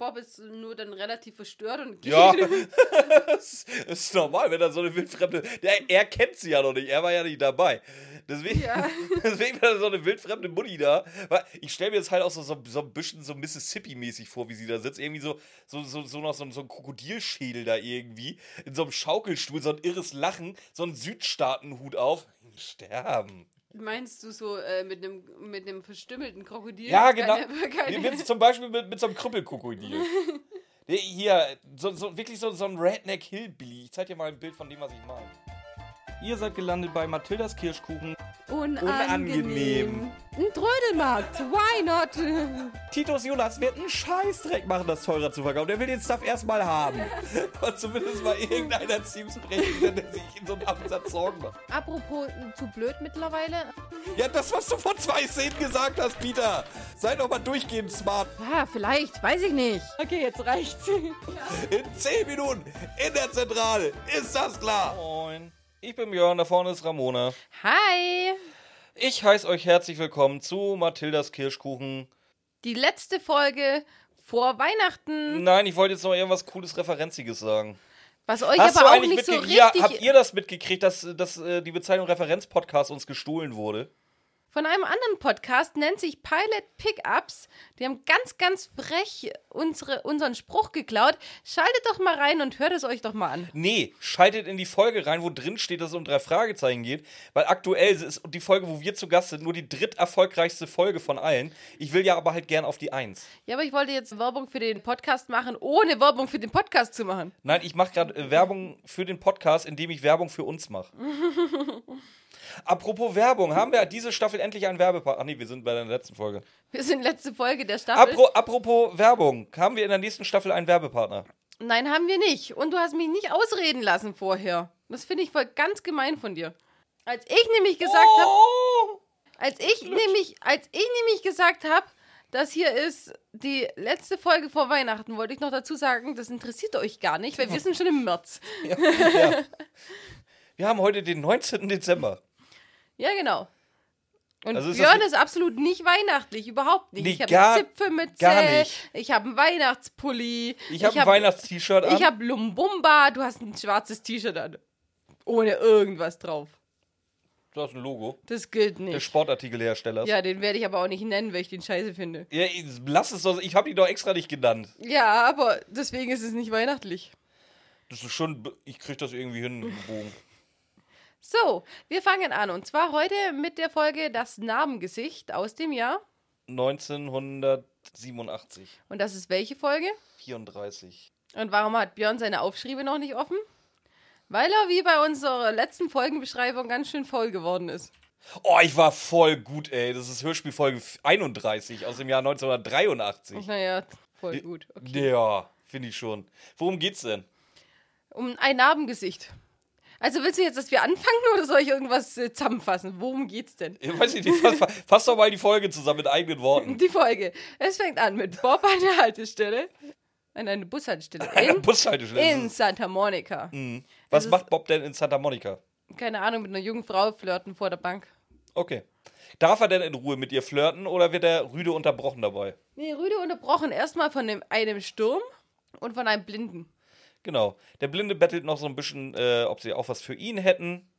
Bob ist nur dann relativ verstört und geht. Ja, das ist normal, wenn er so eine wildfremde. Der, er kennt sie ja noch nicht, er war ja nicht dabei. Deswegen, Ja. deswegen war so eine wildfremde Mutti da. Ich stelle mir jetzt halt auch so, so, so ein bisschen so Mississippi-mäßig vor, wie sie da sitzt. Irgendwie so, so, so, so noch so, ein- so ein Krokodilschädel da irgendwie. In so einem Schaukelstuhl, so ein irres Lachen, so ein Südstaatenhut auf. Sterben. Meinst du so äh, mit einem mit einem verstümmelten Krokodil? Ja, genau. Keine, keine, mit, zum Beispiel mit, mit so einem Krüppelkrokodil. Hier, so, so, wirklich so, so ein Redneck Hillbilly. Ich zeig dir mal ein Bild von dem, was ich meine. Ihr seid gelandet bei Mathildas Kirschkuchen. Unangenehm. Ein Trödelmarkt, why not? Titus Jonas wird einen Scheißdreck machen, das teurer zu verkaufen. Der will den Stuff erstmal haben. Und zumindest mal irgendeiner Teams brechen, der sich in so einem Absatz Sorgen macht. Apropos zu blöd mittlerweile. Ja, das, was du vor zwei Szenen gesagt hast, Peter. Sei doch mal durchgehend smart. Ja, vielleicht, weiß ich nicht. Okay, jetzt reicht's. In 10 Minuten in der Zentrale. Ist das klar? Moin. Ich bin Björn, da vorne ist Ramona. Hi. Ich heiße euch herzlich willkommen zu Mathildas Kirschkuchen. Die letzte Folge vor Weihnachten, Nein, ich wollte jetzt noch irgendwas cooles Referenziges sagen. was euch Hast aber auch nicht so mitgekriegt? Ja, richtig habt ihr das mitgekriegt, dass, dass äh, die Bezeichnung Referenzpodcast uns gestohlen wurde? Von einem anderen Podcast nennt sich Pilot Pickups. Die haben ganz, ganz frech unsere, unseren Spruch geklaut. Schaltet doch mal rein und hört es euch doch mal an. Nee, schaltet in die Folge rein, wo drin steht, dass es um drei Fragezeichen geht, weil aktuell ist die Folge, wo wir zu Gast sind, nur die dritterfolgreichste Folge von allen. Ich will ja aber halt gern auf die Eins. Ja, aber ich wollte jetzt Werbung für den Podcast machen, ohne Werbung für den Podcast zu machen. Nein, ich mache gerade äh, Werbung für den Podcast, indem ich Werbung für uns mache. Apropos Werbung, haben wir diese Staffel endlich einen Werbepartner? Ach nee, wir sind bei der letzten Folge. Wir sind letzte Folge der Staffel. Apro apropos Werbung, haben wir in der nächsten Staffel einen Werbepartner? Nein, haben wir nicht. Und du hast mich nicht ausreden lassen vorher. Das finde ich voll ganz gemein von dir. Als ich nämlich gesagt habe, oh! als ich nämlich, als ich nämlich gesagt habe, das hier ist die letzte Folge vor Weihnachten, wollte ich noch dazu sagen, das interessiert euch gar nicht, weil wir sind schon im März. Ja, ja. Wir haben heute den 19. Dezember. Ja, genau. Und Also ist Björn ist absolut nicht weihnachtlich, überhaupt nicht. Nee, ich habe gar- Zipfelmütze, ich habe einen Weihnachtspulli, Ich habe ein hab- Weihnachts-T-Shirt an. Ich habe Lumbumba, du hast ein schwarzes T-Shirt an. Ohne irgendwas drauf. du hast ein Logo. Das gilt Der nicht. Sportartikelhersteller. Ja, den werde ich aber auch nicht nennen, weil ich den scheiße finde. Ja, lass es doch. Ich habe ihn doch extra nicht genannt. Ja, aber deswegen ist es nicht weihnachtlich. Das ist schon. Ich krieg das irgendwie hin. im Bogen. So, wir fangen an. Und zwar heute mit der Folge Das Narbengesicht aus dem Jahr. 1987. Und das ist welche Folge? 34. Und warum hat Björn seine Aufschriebe noch nicht offen? Weil er wie bei unserer letzten Folgenbeschreibung ganz schön voll geworden ist. Oh, ich war voll gut, ey. Das ist Hörspielfolge 31 aus dem Jahr 1983. Naja, voll gut. Okay. Ja, finde ich schon. Worum geht's denn? Um ein Narbengesicht. Also willst du jetzt, dass wir anfangen oder soll ich irgendwas äh, zusammenfassen? Worum geht's denn? Ich weiß nicht, fass, fass doch mal die Folge zusammen mit eigenen Worten. Die Folge. Es fängt an mit Bob an der Haltestelle. An einer Bushaltestelle. Einer In, Bushaltestelle. in Santa Monica. Mhm. Was macht Bob denn in Santa Monica? Keine Ahnung, mit einer jungen Frau flirten vor der Bank. Okay. Darf er denn in Ruhe mit ihr flirten oder wird er rüde unterbrochen dabei? Nee, Rüde unterbrochen erstmal von dem, einem Sturm und von einem Blinden. Genau. Der Blinde bettelt noch so ein bisschen, äh, ob sie auch was für ihn hätten.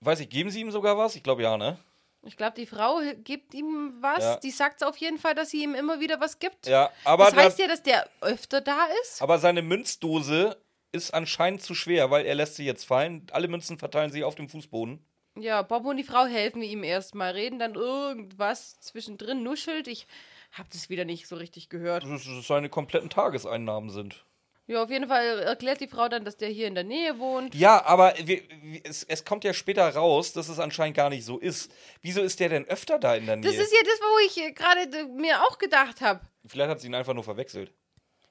Weiß ich, geben sie ihm sogar was? Ich glaube ja, ne? Ich glaube, die Frau gibt ihm was. Ja. Die sagt auf jeden Fall, dass sie ihm immer wieder was gibt. Ja, aber, das heißt ja, dass der öfter da ist. aber seine Münzdose ist anscheinend zu schwer, weil er lässt sie jetzt fallen. Alle Münzen verteilen sich auf dem Fußboden. Ja, Bob und die Frau helfen ihm erstmal, reden dann irgendwas zwischendrin, nuschelt. Ich hab das wieder nicht so richtig gehört. Dass seine kompletten Tageseinnahmen sind. Ja, auf jeden Fall erklärt die Frau dann, dass der hier in der Nähe wohnt. Ja, aber wir, es, es kommt ja später raus, dass es anscheinend gar nicht so ist. Wieso ist der denn öfter da in der Nähe? Das ist ja das, wo ich gerade mir auch gedacht habe. Vielleicht hat sie ihn einfach nur verwechselt.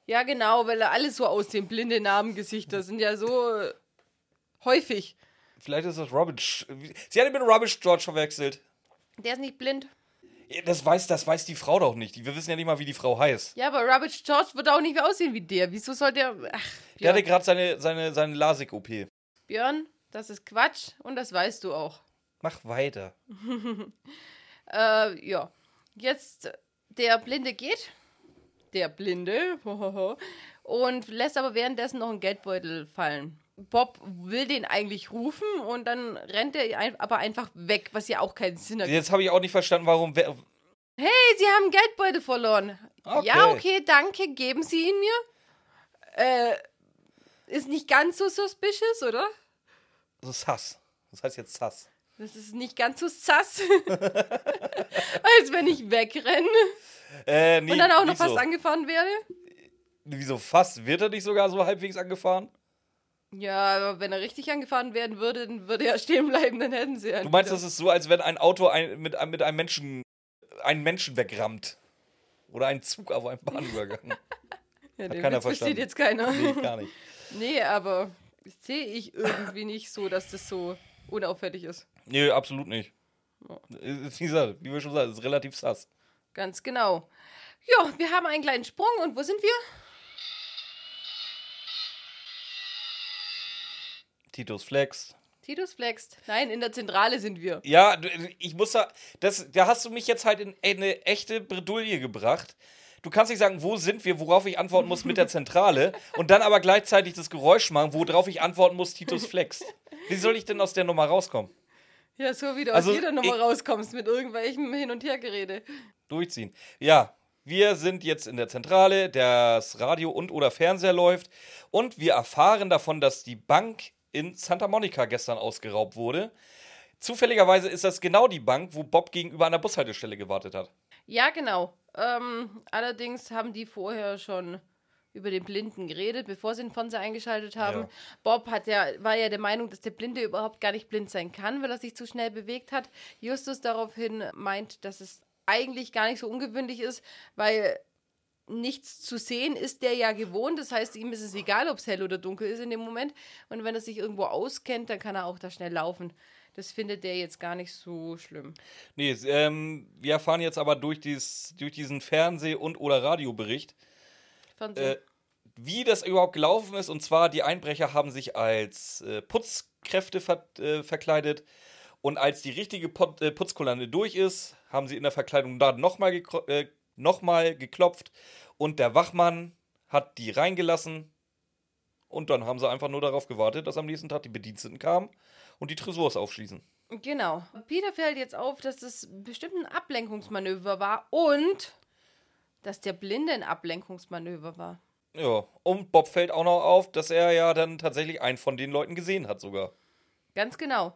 Ja, genau, weil er alles so aussehen. Blinde Namengesichter sind ja so äh, häufig. Vielleicht ist das Robin. Sch sie hat ihn mit Robin George verwechselt. Der ist nicht blind. Das weiß, das weiß die Frau doch nicht. Wir wissen ja nicht mal, wie die Frau heißt. Ja, aber Robert George wird auch nicht mehr aussehen wie der. Wieso soll der. Ach, Der hatte gerade seine, seine, seine LASIK-OP. Björn, das ist Quatsch und das weißt du auch. Mach weiter. Äh, ja. Jetzt, der Blinde geht. der Blinde, und lässt aber währenddessen noch einen Geldbeutel fallen. Bob will den eigentlich rufen und dann rennt er aber einfach weg, was ja auch keinen Sinn hat. Jetzt habe ich auch nicht verstanden, warum. wer- Hey, Sie haben Geldbeutel verloren. Okay. Ja, okay, danke, geben Sie ihn mir. Äh, ist nicht ganz so suspicious, oder? Das ist Sass. Das heißt jetzt Sass. Das ist nicht ganz so sass, als wenn ich wegrenne Äh, nee, und dann auch noch fast so. angefahren werde. Wieso fast? Wird er nicht sogar so halbwegs angefahren? Ja, aber wenn er richtig angefahren werden würde, dann würde er stehen bleiben, dann hätten sie ja. Du meinst, das ist so, als wenn ein Auto ein, mit, einem- mit einem Menschen einen Menschen wegrammt. Oder ein Zug auf einem Bahnübergang. ja, den keiner Witz versteht verstanden. jetzt keiner. nee, gar nicht. Nee, aber sehe ich irgendwie nicht so, dass das so unauffällig ist. Nee, absolut nicht. Ist, Wie gesagt, wie wir schon sagen, ist relativ sass. Ganz genau. Ja, wir haben einen kleinen Sprung und wo sind wir? Titus Flex. Titus flext. Nein, in der Zentrale sind wir. Ja, ich muss da, das, da hast du mich jetzt halt in eine echte Bredouille gebracht. Du kannst nicht sagen, wo sind wir, worauf ich antworten muss mit der Zentrale und dann aber gleichzeitig das Geräusch machen, worauf ich antworten muss, Titus Flex. Wie soll ich denn aus der Nummer rauskommen? Ja, so wie du Also, aus jeder Nummer rauskommst mit irgendwelchem Hin- und Hergerede. Durchziehen. Ja, wir sind jetzt in der Zentrale, das Radio und oder Fernseher läuft und wir erfahren davon, dass die Bank in Santa Monica gestern ausgeraubt wurde. Zufälligerweise ist das genau die Bank, wo Bob gegenüber an der Bushaltestelle gewartet hat. Ja, genau. Ähm, allerdings haben die vorher schon über den Blinden geredet, bevor sie den Fernseher eingeschaltet haben. Ja. Bob hat ja, war ja der Meinung, dass der Blinde überhaupt gar nicht blind sein kann, weil er sich zu schnell bewegt hat. Justus daraufhin meint, dass es eigentlich gar nicht so ungewöhnlich ist, weil nichts zu sehen ist der ja gewohnt. Das heißt, ihm ist es egal, ob es hell oder dunkel ist in dem Moment. Und wenn er sich irgendwo auskennt, dann kann er auch da schnell laufen. Das findet der jetzt gar nicht so schlimm. Nee, ähm, wir erfahren jetzt aber durch, dies, durch diesen Fernseh- und oder Radiobericht, äh, wie das überhaupt gelaufen ist. Und zwar, die Einbrecher haben sich als äh, Putzkräfte ver äh, verkleidet. Und als die richtige Pot äh, Putzkolonne durch ist, haben sie in der Verkleidung da nochmal äh, noch mal geklopft. Und der Wachmann hat die reingelassen. Und dann haben sie einfach nur darauf gewartet, dass am nächsten Tag die Bediensteten kamen und die Tresors aufschließen. Genau. Peter fällt jetzt auf, dass das bestimmt ein Ablenkungsmanöver war und dass der Blinde ein Ablenkungsmanöver war. Ja, und Bob fällt auch noch auf, dass er ja dann tatsächlich einen von den Leuten gesehen hat sogar. Ganz genau.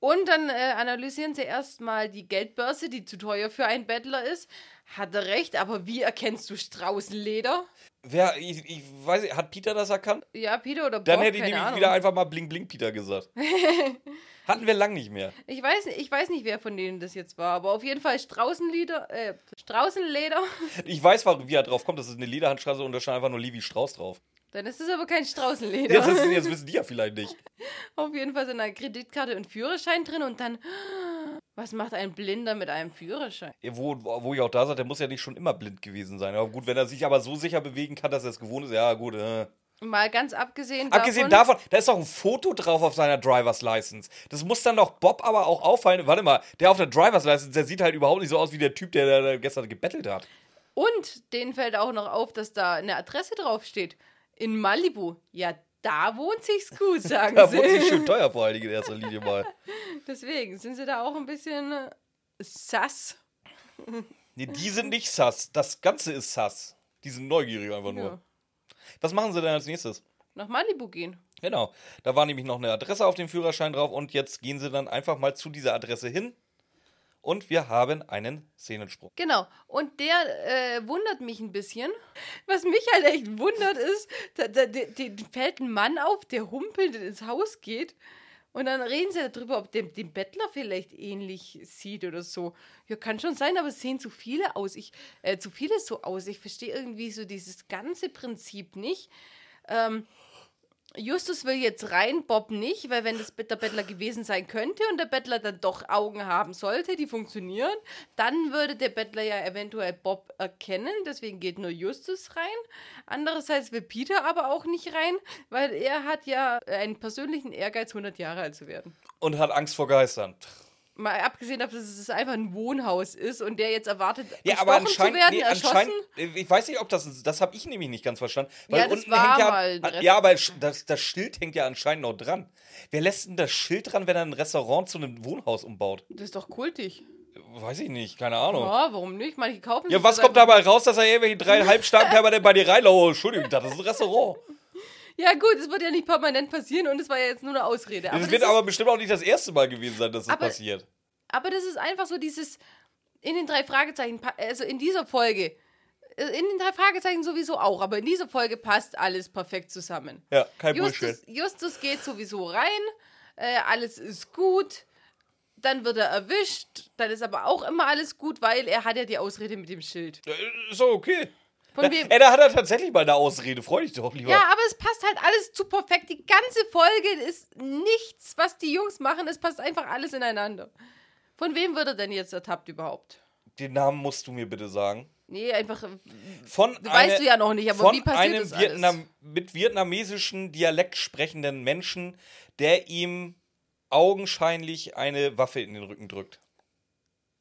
Und dann äh, analysieren sie erstmal die Geldbörse, die zu teuer für einen Bettler ist. Hat er recht, aber wie erkennst du Straußenleder? Wer, ich, ich weiß nicht, hat Peter das erkannt? Ja, Peter oder Bob, Dann hätte ich nämlich Ahnung. wieder einfach mal Bling Bling Peter gesagt. Hatten wir lang nicht mehr. Ich weiß, ich weiß nicht, wer von denen das jetzt war, aber auf jeden Fall Straußenleder, äh, Straußenleder. Ich weiß, warum, wie er drauf kommt. Das ist eine Lederhandstraße und da stand einfach nur Levi Strauß drauf. Dann ist es aber kein Straußenleder. Jetzt, ist, jetzt wissen die ja vielleicht nicht. Auf jeden Fall sind eine Kreditkarte und Führerschein drin und dann, was macht ein Blinder mit einem Führerschein? Ja, Wo, wo ich auch da sage, der muss ja nicht schon immer blind gewesen sein. Aber gut, wenn er sich aber so sicher bewegen kann, dass er es gewohnt ist, ja gut. Äh. Mal ganz abgesehen, Abgesehen davon, da ist doch ein Foto drauf auf seiner Driver's License. Das muss dann doch Bob aber auch auffallen. Warte mal, der auf der Driver's License, der sieht halt überhaupt nicht so aus wie der Typ, der, der gestern gebettelt hat. Und denen fällt auch noch auf, dass da eine Adresse draufsteht. In Malibu. Ja, da wohnt sich's gut, sagen Da sie. wurde sich schön teuer vor allen Dingen in erster Linie mal. Deswegen sind sie da auch ein bisschen äh, sass. Nee, die sind nicht sass. Das Ganze ist sass. Die sind neugierig einfach nur. Ja. Was machen sie denn als nächstes? Nach Malibu gehen. Genau. Da war nämlich noch eine Adresse auf dem Führerschein drauf und jetzt gehen sie dann einfach mal zu dieser Adresse hin und wir haben einen Szenensprung. Genau. Und der äh, wundert mich ein bisschen. Was mich halt echt wundert ist, da, da, da, da fällt ein Mann auf, der humpelnd ins Haus geht. Und dann reden sie darüber, ob der den Bettler vielleicht ähnlich sieht oder so. Ja, kann schon sein, aber es sehen zu viele aus. Ich, äh, zu viele so aus. Ich verstehe irgendwie so dieses ganze Prinzip nicht. Ähm, Justus will jetzt rein, Bob nicht, weil wenn das der Bettler gewesen sein könnte und der Bettler dann doch Augen haben sollte, die funktionieren, dann würde der Bettler ja eventuell Bob erkennen, deswegen geht nur Justus rein. Andererseits will Peter aber auch nicht rein, weil er hat ja einen persönlichen Ehrgeiz, 100 Jahre alt zu werden. Und hat Angst vor Geistern. Mal abgesehen davon, dass es einfach ein Wohnhaus ist und der jetzt erwartet, Ja, aber bestochen zu anscheinend, werden, nee, anscheinend, äh, ich weiß nicht, ob das, das habe ich nämlich nicht ganz verstanden. Weil Ja, das unten war hängt ja, Rest- ja, aber das, das Schild hängt ja anscheinend noch dran. Wer lässt denn das Schild dran, wenn er ein Restaurant zu einem Wohnhaus umbaut? Das ist doch kultig. Weiß ich nicht, keine Ahnung. Ja, warum nicht? Manche kaufen Ja, was kommt dabei raus, dass er irgendwelche drei Halbstarken permanent bei dir reinlaufen? Oh, Entschuldigung, das ist ein Restaurant. Ja, gut, es wird ja nicht permanent passieren und es war ja jetzt nur eine Ausrede. Das das wird aber bestimmt auch nicht das erste Mal gewesen sein, dass das Aber- passiert. aber das ist einfach so dieses in den drei Fragezeichen, also in dieser Folge, äh, in den drei Fragezeichen sowieso auch, aber in dieser Folge passt alles perfekt zusammen. Ja, kein Bullshit. Justus, Justus geht sowieso rein, äh, alles ist gut, dann wird er erwischt, dann ist aber auch immer alles gut, weil er hat ja die Ausrede mit dem Schild. Äh, Ist doch okay. Von wem? Ey, da hat er tatsächlich mal eine Ausrede. Freu dich doch lieber. Ja, aber es passt halt alles zu perfekt. Die ganze Folge ist nichts, was die Jungs machen. Es passt einfach alles ineinander. Von wem wird er denn jetzt ertappt überhaupt? Den Namen musst du mir bitte sagen. Nee, einfach. Von Weißt eine- du ja noch nicht, aber von wie passiert einem das alles? Vietnam mit vietnamesischen Dialekt sprechenden Menschen, der ihm augenscheinlich eine Waffe in den Rücken drückt.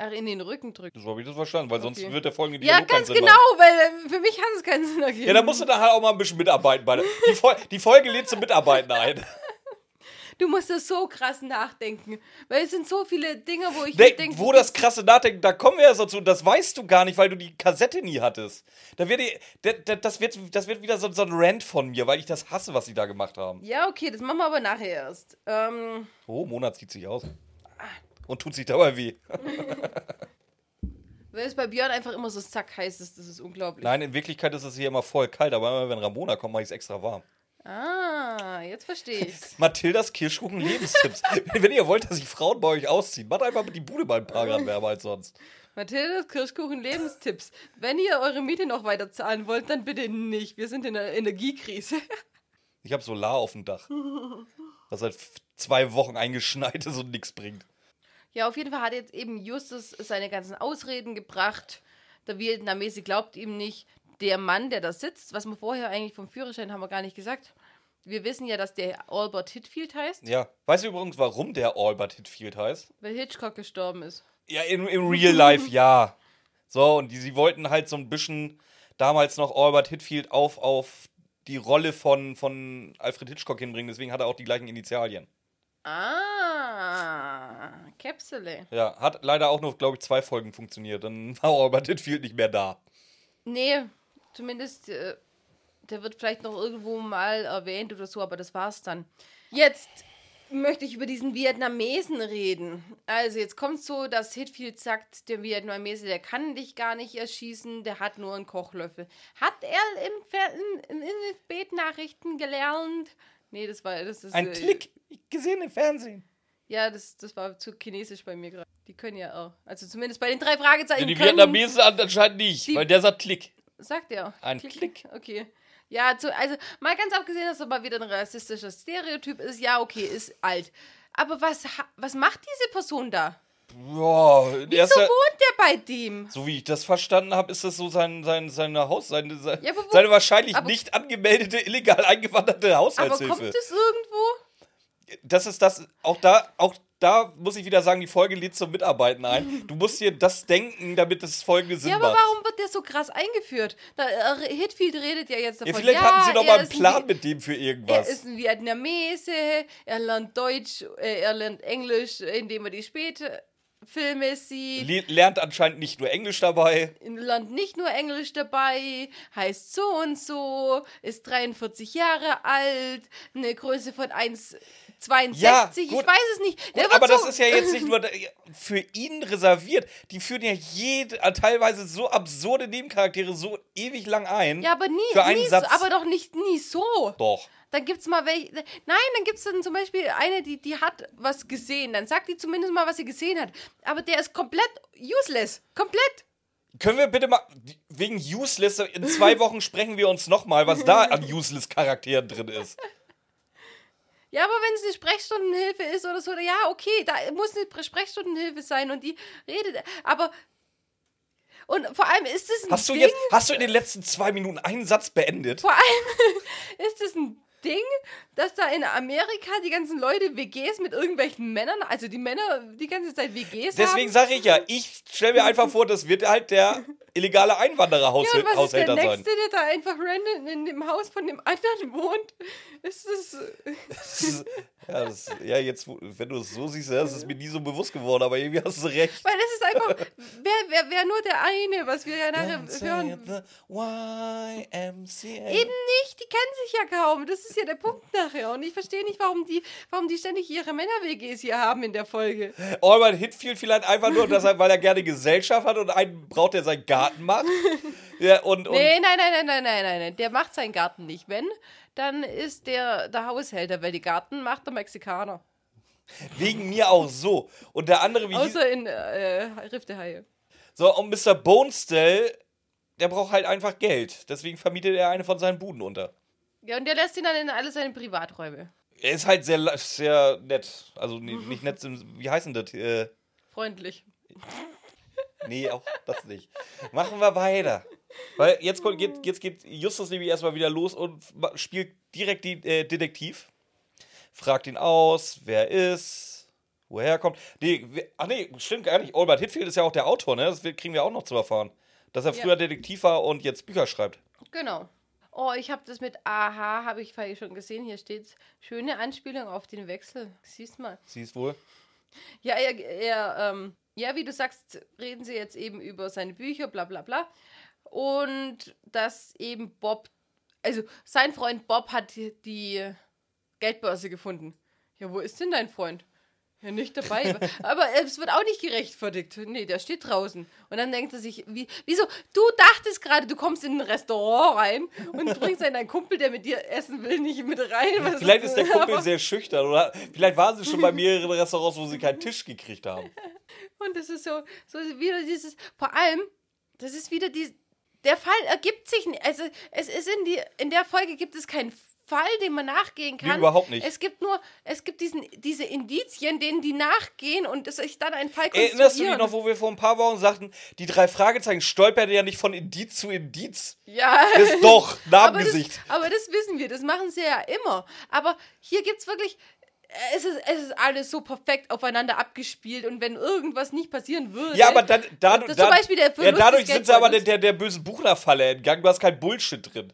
Ach, in den Rücken drückt. So habe ich das verstanden, weil sonst Okay. wird der folgende Ja, Dialog keinen ganz genau, machen. weil äh, für mich hat es keinen Sinn ergeben. Ja, da musst du da halt auch mal ein bisschen mitarbeiten. Bei der, die, Fol die Folge lädt zum Mitarbeiten ein. Du musst das so krass nachdenken. Weil es sind so viele Dinge, wo ich mir denke. wo das krasse Nachdenken, da kommen wir erst dazu. Das weißt du gar nicht, weil du die Kassette nie hattest. Da wird das, wird, das wird wieder so, so ein Rant von mir, weil ich das hasse, was sie da gemacht haben. Ja, okay, das machen wir aber nachher erst. Ähm, Oh, Monat zieht sich aus. Und tut sich dabei weh. weil es bei Björn einfach immer so zack heiß ist, das ist unglaublich. Nein, in Wirklichkeit ist es hier immer voll kalt, aber immer wenn Ramona kommt, mache ich es extra warm. Ah, jetzt verstehe ich's. Mathildas Kirschkuchen Lebenstipps. wenn ihr wollt, dass sich Frauen bei euch ausziehen, macht einfach die Bude mal ein paar Grad wärmer als sonst. Mathildes Kirschkuchen Lebenstipps. Wenn ihr eure Miete noch weiter zahlen wollt, dann bitte nicht. Wir sind in einer Energiekrise. Ich habe Solar auf dem Dach. Was seit zwei Wochen eingeschneit ist und nichts bringt. Ja, auf jeden Fall hat jetzt eben Justus seine ganzen Ausreden gebracht. Der Vietnamese glaubt ihm nicht. Der Mann, der da sitzt, was wir vorher eigentlich vom Führerschein haben wir gar nicht gesagt. Wir wissen ja, dass der Albert Hitfield heißt, Ja. Weißt du übrigens, warum der Albert Hitfield heißt? weil Hitchcock gestorben ist. Ja, im, im Real Life, ja. So, und die, sie wollten halt so ein bisschen damals noch Albert Hitfield auf, auf die Rolle von, von Alfred Hitchcock hinbringen. Deswegen hat er auch die gleichen Initialien. Ah, Käpsele. Ja, hat leider auch nur, glaube ich, zwei Folgen funktioniert. Dann war Albert Hitfield nicht mehr da. Nee, zumindest, äh, der wird vielleicht noch irgendwo mal erwähnt oder so, aber das war's dann. Jetzt möchte ich über diesen Vietnamesen reden. Also, jetzt kommt so, dass Hitfield sagt, der Vietnamese, der kann dich gar nicht erschießen, der hat nur einen Kochlöffel. Hat er im in, in, in den Spätnachrichten gelernt? Nee, das war das ist Ein äh, Klick, gesehen im Fernsehen. Ja, das, das war zu chinesisch bei mir gerade. Die können ja auch. Also zumindest bei den drei Fragezeichen. Die können, Vietnamesen anscheinend nicht, Die- weil der sagt Klick. Sagt er. Ein Klick. Okay. Ja, zu, also mal ganz abgesehen, dass er mal wieder ein rassistischer Stereotyp ist. Ja, okay, ist alt. Aber was, was macht diese Person da? Ja, Wieso erster, wohnt der bei dem? so wie ich das verstanden habe, ist das so sein, sein, seine Haus, seine, seine, Ja, aber wo- seine wahrscheinlich aber- nicht angemeldete, illegal eingewanderte Aber Haushaltshilfe. kommt es irgendwo? das ist das, auch da, auch da muss ich wieder sagen, die Folge lädt zum Mitarbeiten ein. Du musst dir das denken, damit das folgende Sinn Ja, aber macht. warum wird der so krass eingeführt? Da, äh, Hitfield redet ja jetzt davon. Ja, vielleicht ja, hatten sie doch er mal einen ein Plan Vi- mit dem für Er irgendwas. ist ein Vietnamese, er lernt Deutsch, äh, er lernt Englisch, indem er die Spätfilme sieht. Le lernt anscheinend nicht nur Englisch dabei. Land nicht nur Englisch dabei, heißt so und so, ist 43 Jahre alt, eine Größe von 1,62. Ja, ich gut. weiß es nicht. Gut, aber das so, ist ja jetzt nicht nur da- für ihn reserviert. Die führen ja jede, äh, teilweise so absurde Nebencharaktere so ewig lang ein. Ja, aber nie, für einen nie so, Satz. aber doch nicht nie so. Doch. Dann gibt's mal welche. Nein, dann gibt's dann zum Beispiel eine, die, die hat was gesehen. Dann sagt die zumindest mal, was sie gesehen hat. Aber der ist komplett useless. Komplett. Können wir bitte mal, wegen Useless, in zwei Wochen sprechen wir uns nochmal, was da an Useless-Charakteren drin ist. Ja, aber wenn es eine Sprechstundenhilfe ist oder so, ja, okay, da muss eine Sprechstundenhilfe sein und die redet. Aber. Und vor allem ist es ein Hast du Ding. jetzt, hast du in den letzten zwei Minuten einen Satz beendet? Vor allem ist es ein Ding, dass da in Amerika die ganzen Leute WGs mit irgendwelchen Männern, also die Männer die ganze Zeit WGs Deswegen sage ich ja, ich stelle mir einfach vor, das wird halt der illegale Ja, und was ist der sein. Nächste, der da einfach random in dem Haus von dem anderen wohnt? Ist das. Ja, das, ja, jetzt, wenn du es so siehst, das ist mir nie so bewusst geworden, aber irgendwie hast du recht. Weil das ist einfach. Wer, wer, wer nur der eine, was wir ja nachher hören. Eben nicht, die kennen sich ja kaum. Das ist ja der Punkt nachher. Und ich verstehe nicht, warum die, warum die ständig ihre Männer-WGs hier haben in der Folge. Orban Hitfield vielleicht einfach nur, dass er, weil er gerne Gesellschaft hat und einen braucht, der seinen Garten macht. Ja, und, und Nee, nein, nein, nein, nein, nein, nein, nein. Der macht seinen Garten nicht. Wenn, dann ist der der Haushälter, weil die Garten macht der Mexikaner. wegen mir auch so. Und der andere, wie Außer in äh, Riff der Haie. So, und Mr. Bonestell, der braucht halt einfach Geld. Deswegen vermietet er eine von seinen Buden unter. Ja, und der lässt ihn dann in alle seine Privaträume. Er ist halt sehr, sehr nett. Also nee, nicht nett, wie heißt denn das? Äh, Freundlich. nee, auch das nicht. Machen wir weiter. Weil jetzt, geht, jetzt geht Justus nämlich erstmal wieder los und spielt direkt die äh, Detektiv. Fragt ihn aus, wer ist, woher er kommt. Nee, ach nee, stimmt gar nicht. Albert Hitfield ist ja auch der Autor, ne? Das kriegen wir auch noch zu erfahren. Dass er Ja. früher Detektiv war und jetzt Bücher schreibt. Genau. Oh, ich habe das mit Aha, habe ich vorhin schon gesehen. Hier steht schöne Anspielung auf den Wechsel. Siehst mal. Siehst wohl. Ja, er, er ähm, ja, wie du sagst, reden sie jetzt eben über seine Bücher, bla bla bla. Und dass eben Bob, also sein Freund Bob hat die Geldbörse gefunden. Ja, wo ist denn dein Freund? Ja, nicht dabei. Aber es wird auch nicht gerechtfertigt. Nee, der steht draußen. Und dann denkt er sich, wie, wieso? Du dachtest gerade, du kommst in ein Restaurant rein und bringst dann deinen Kumpel, der mit dir essen will, nicht mit rein. Was Vielleicht ist der Kumpel sehr schüchtern oder vielleicht waren sie schon bei mehreren Restaurants, wo sie keinen Tisch gekriegt haben. Und das ist so, so wieder dieses, vor allem, das ist wieder die, der Fall ergibt sich nicht. Also es ist in die, in der Folge gibt es keinen Fall, dem man nachgehen kann. überhaupt nicht. Es gibt nur, es gibt diesen, diese Indizien, denen die nachgehen und es sich dann ein Fall Erinnerst du dich konstruieren. noch, wo wir vor ein paar Wochen sagten, die drei Fragezeichen stolpern ja nicht von Indiz zu Indiz? Ja. Das ist doch aber, das, aber das wissen wir, das machen sie ja immer. Aber hier gibt es wirklich, es ist, es ist alles so perfekt aufeinander abgespielt und wenn irgendwas nicht passieren würde. Ja, aber dann, dadurch, Das ist zum Beispiel der ja, Verlust dadurch des sind sie aber der, der, der bösen Buchnerfalle entgangen. Du hast kein Bullshit drin.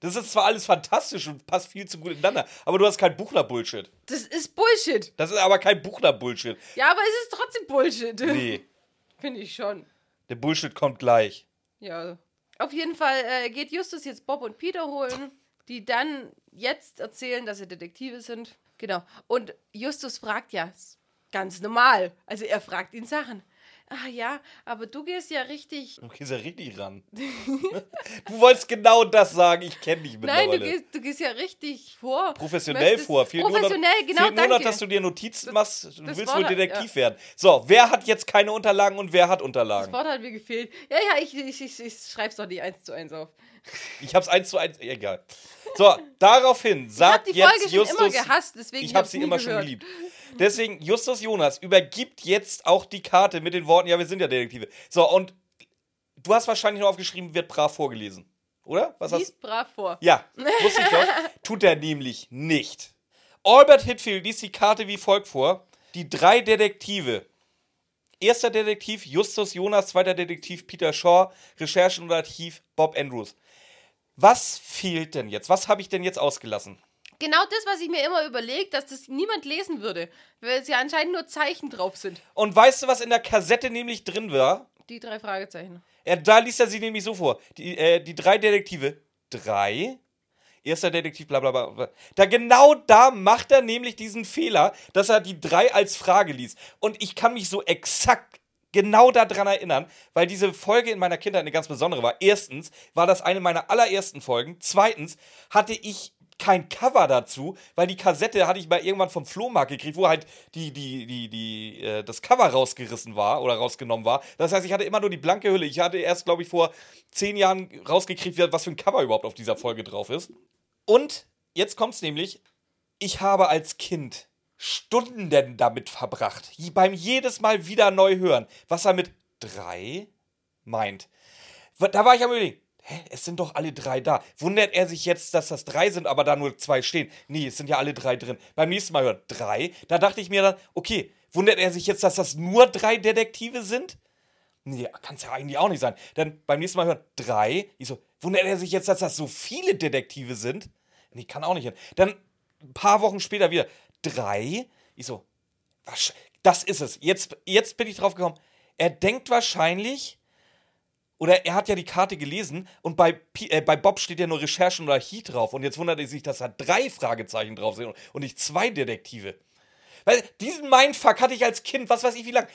Das ist zwar alles fantastisch und passt viel zu gut ineinander, aber du hast kein Buchner-Bullshit. Das ist Bullshit. Das ist aber kein Buchner-Bullshit. Ja, aber es ist trotzdem Bullshit. Nee, Finde ich schon. der Bullshit kommt gleich. Ja. Auf jeden Fall äh, geht Justus jetzt Bob und Peter holen, die dann jetzt erzählen, dass sie Detektive sind. Genau. Und Justus fragt ja ganz normal. Also er fragt ihn Sachen. Ah ja, aber du gehst ja richtig. Du gehst ja richtig ran. du wolltest genau das sagen, ich kenne dich Nein, mittlerweile. du gehst, du gehst ja richtig vor. professionell Möchtest- vor. Fehlt professionell, nur noch, genau, fehlt nur noch, dass du dir Notizen machst. Du das willst wohl Detektiv werden. So, wer hat jetzt keine Unterlagen und wer hat Das Unterlagen? Wort hat mir gefehlt. Ja, ja, ich, ich, ich, ich schreib's doch nicht eins zu eins auf. Ich hab's eins zu eins. Egal. So, daraufhin Ich hab sagt die Folge jetzt schon Justus. immer gehasst, deswegen ich habe sie immer gehört. schon geliebt. Deswegen, Justus Jonas übergibt jetzt auch die Karte mit den Worten, ja, wir sind ja Detektive. So, und du hast wahrscheinlich nur aufgeschrieben, wird brav vorgelesen. Oder? Was hast Liest brav vor. Ja, wusste ich doch. Tut er nämlich nicht. Albert Hitfield liest die Karte wie folgt vor. Die drei Detektive. Erster Detektiv Justus Jonas, zweiter Detektiv Peter Shaw, Recherchen und Archiv Bob Andrews. Was fehlt denn jetzt? Was habe ich denn jetzt ausgelassen? Genau das, was ich mir immer überlegt, dass das niemand lesen würde, weil es ja anscheinend nur Zeichen drauf sind. Und weißt du, was in der Kassette nämlich drin war? Die drei Fragezeichen. Er, da liest er sie nämlich so vor. Die, äh, die drei Detektive. Drei? Erster Detektiv, bla bla. bla. Da genau da macht er nämlich diesen Fehler, dass er die drei als Frage liest. Und ich kann mich so exakt genau daran erinnern, weil diese Folge in meiner Kindheit eine ganz besondere war. Erstens war das eine meiner allerersten Folgen. Zweitens hatte ich kein Cover dazu, weil die Kassette hatte ich mal irgendwann vom Flohmarkt gekriegt, wo halt die, die, die, die, äh, das Cover rausgerissen war oder rausgenommen war. Das heißt, ich hatte immer nur die blanke Hülle. Ich hatte erst, glaube ich, vor zehn Jahren rausgekriegt, was für ein Cover überhaupt auf dieser Folge drauf ist. Und jetzt kommt's nämlich, ich habe als Kind Stunden denn damit verbracht, beim jedes Mal wieder neu hören, was er mit drei meint. Da war ich am überlegen, Hä, es sind doch alle drei da. Wundert er sich jetzt, dass das drei sind, aber da nur zwei stehen? Nee, es sind ja alle drei drin. Beim nächsten Mal hört drei. Da dachte ich mir dann, okay, wundert er sich jetzt, dass das nur drei Detektive sind? Nee, kann es ja eigentlich auch nicht sein. Dann beim nächsten Mal hört drei. Ich so, wundert er sich jetzt, dass das so viele Detektive sind? Nee, kann auch nicht hin. Dann ein paar Wochen später wieder drei. Ich so, was, das ist es. Jetzt, jetzt bin ich drauf gekommen. Er denkt wahrscheinlich, oder er hat ja die Karte gelesen und bei, Pi- äh, bei Bob steht ja nur Recherchen oder Archie drauf und jetzt wundert er sich, dass da drei Fragezeichen drauf sind und, nicht zwei Detektive. Weil diesen Mindfuck hatte ich als Kind, was weiß ich wie lang.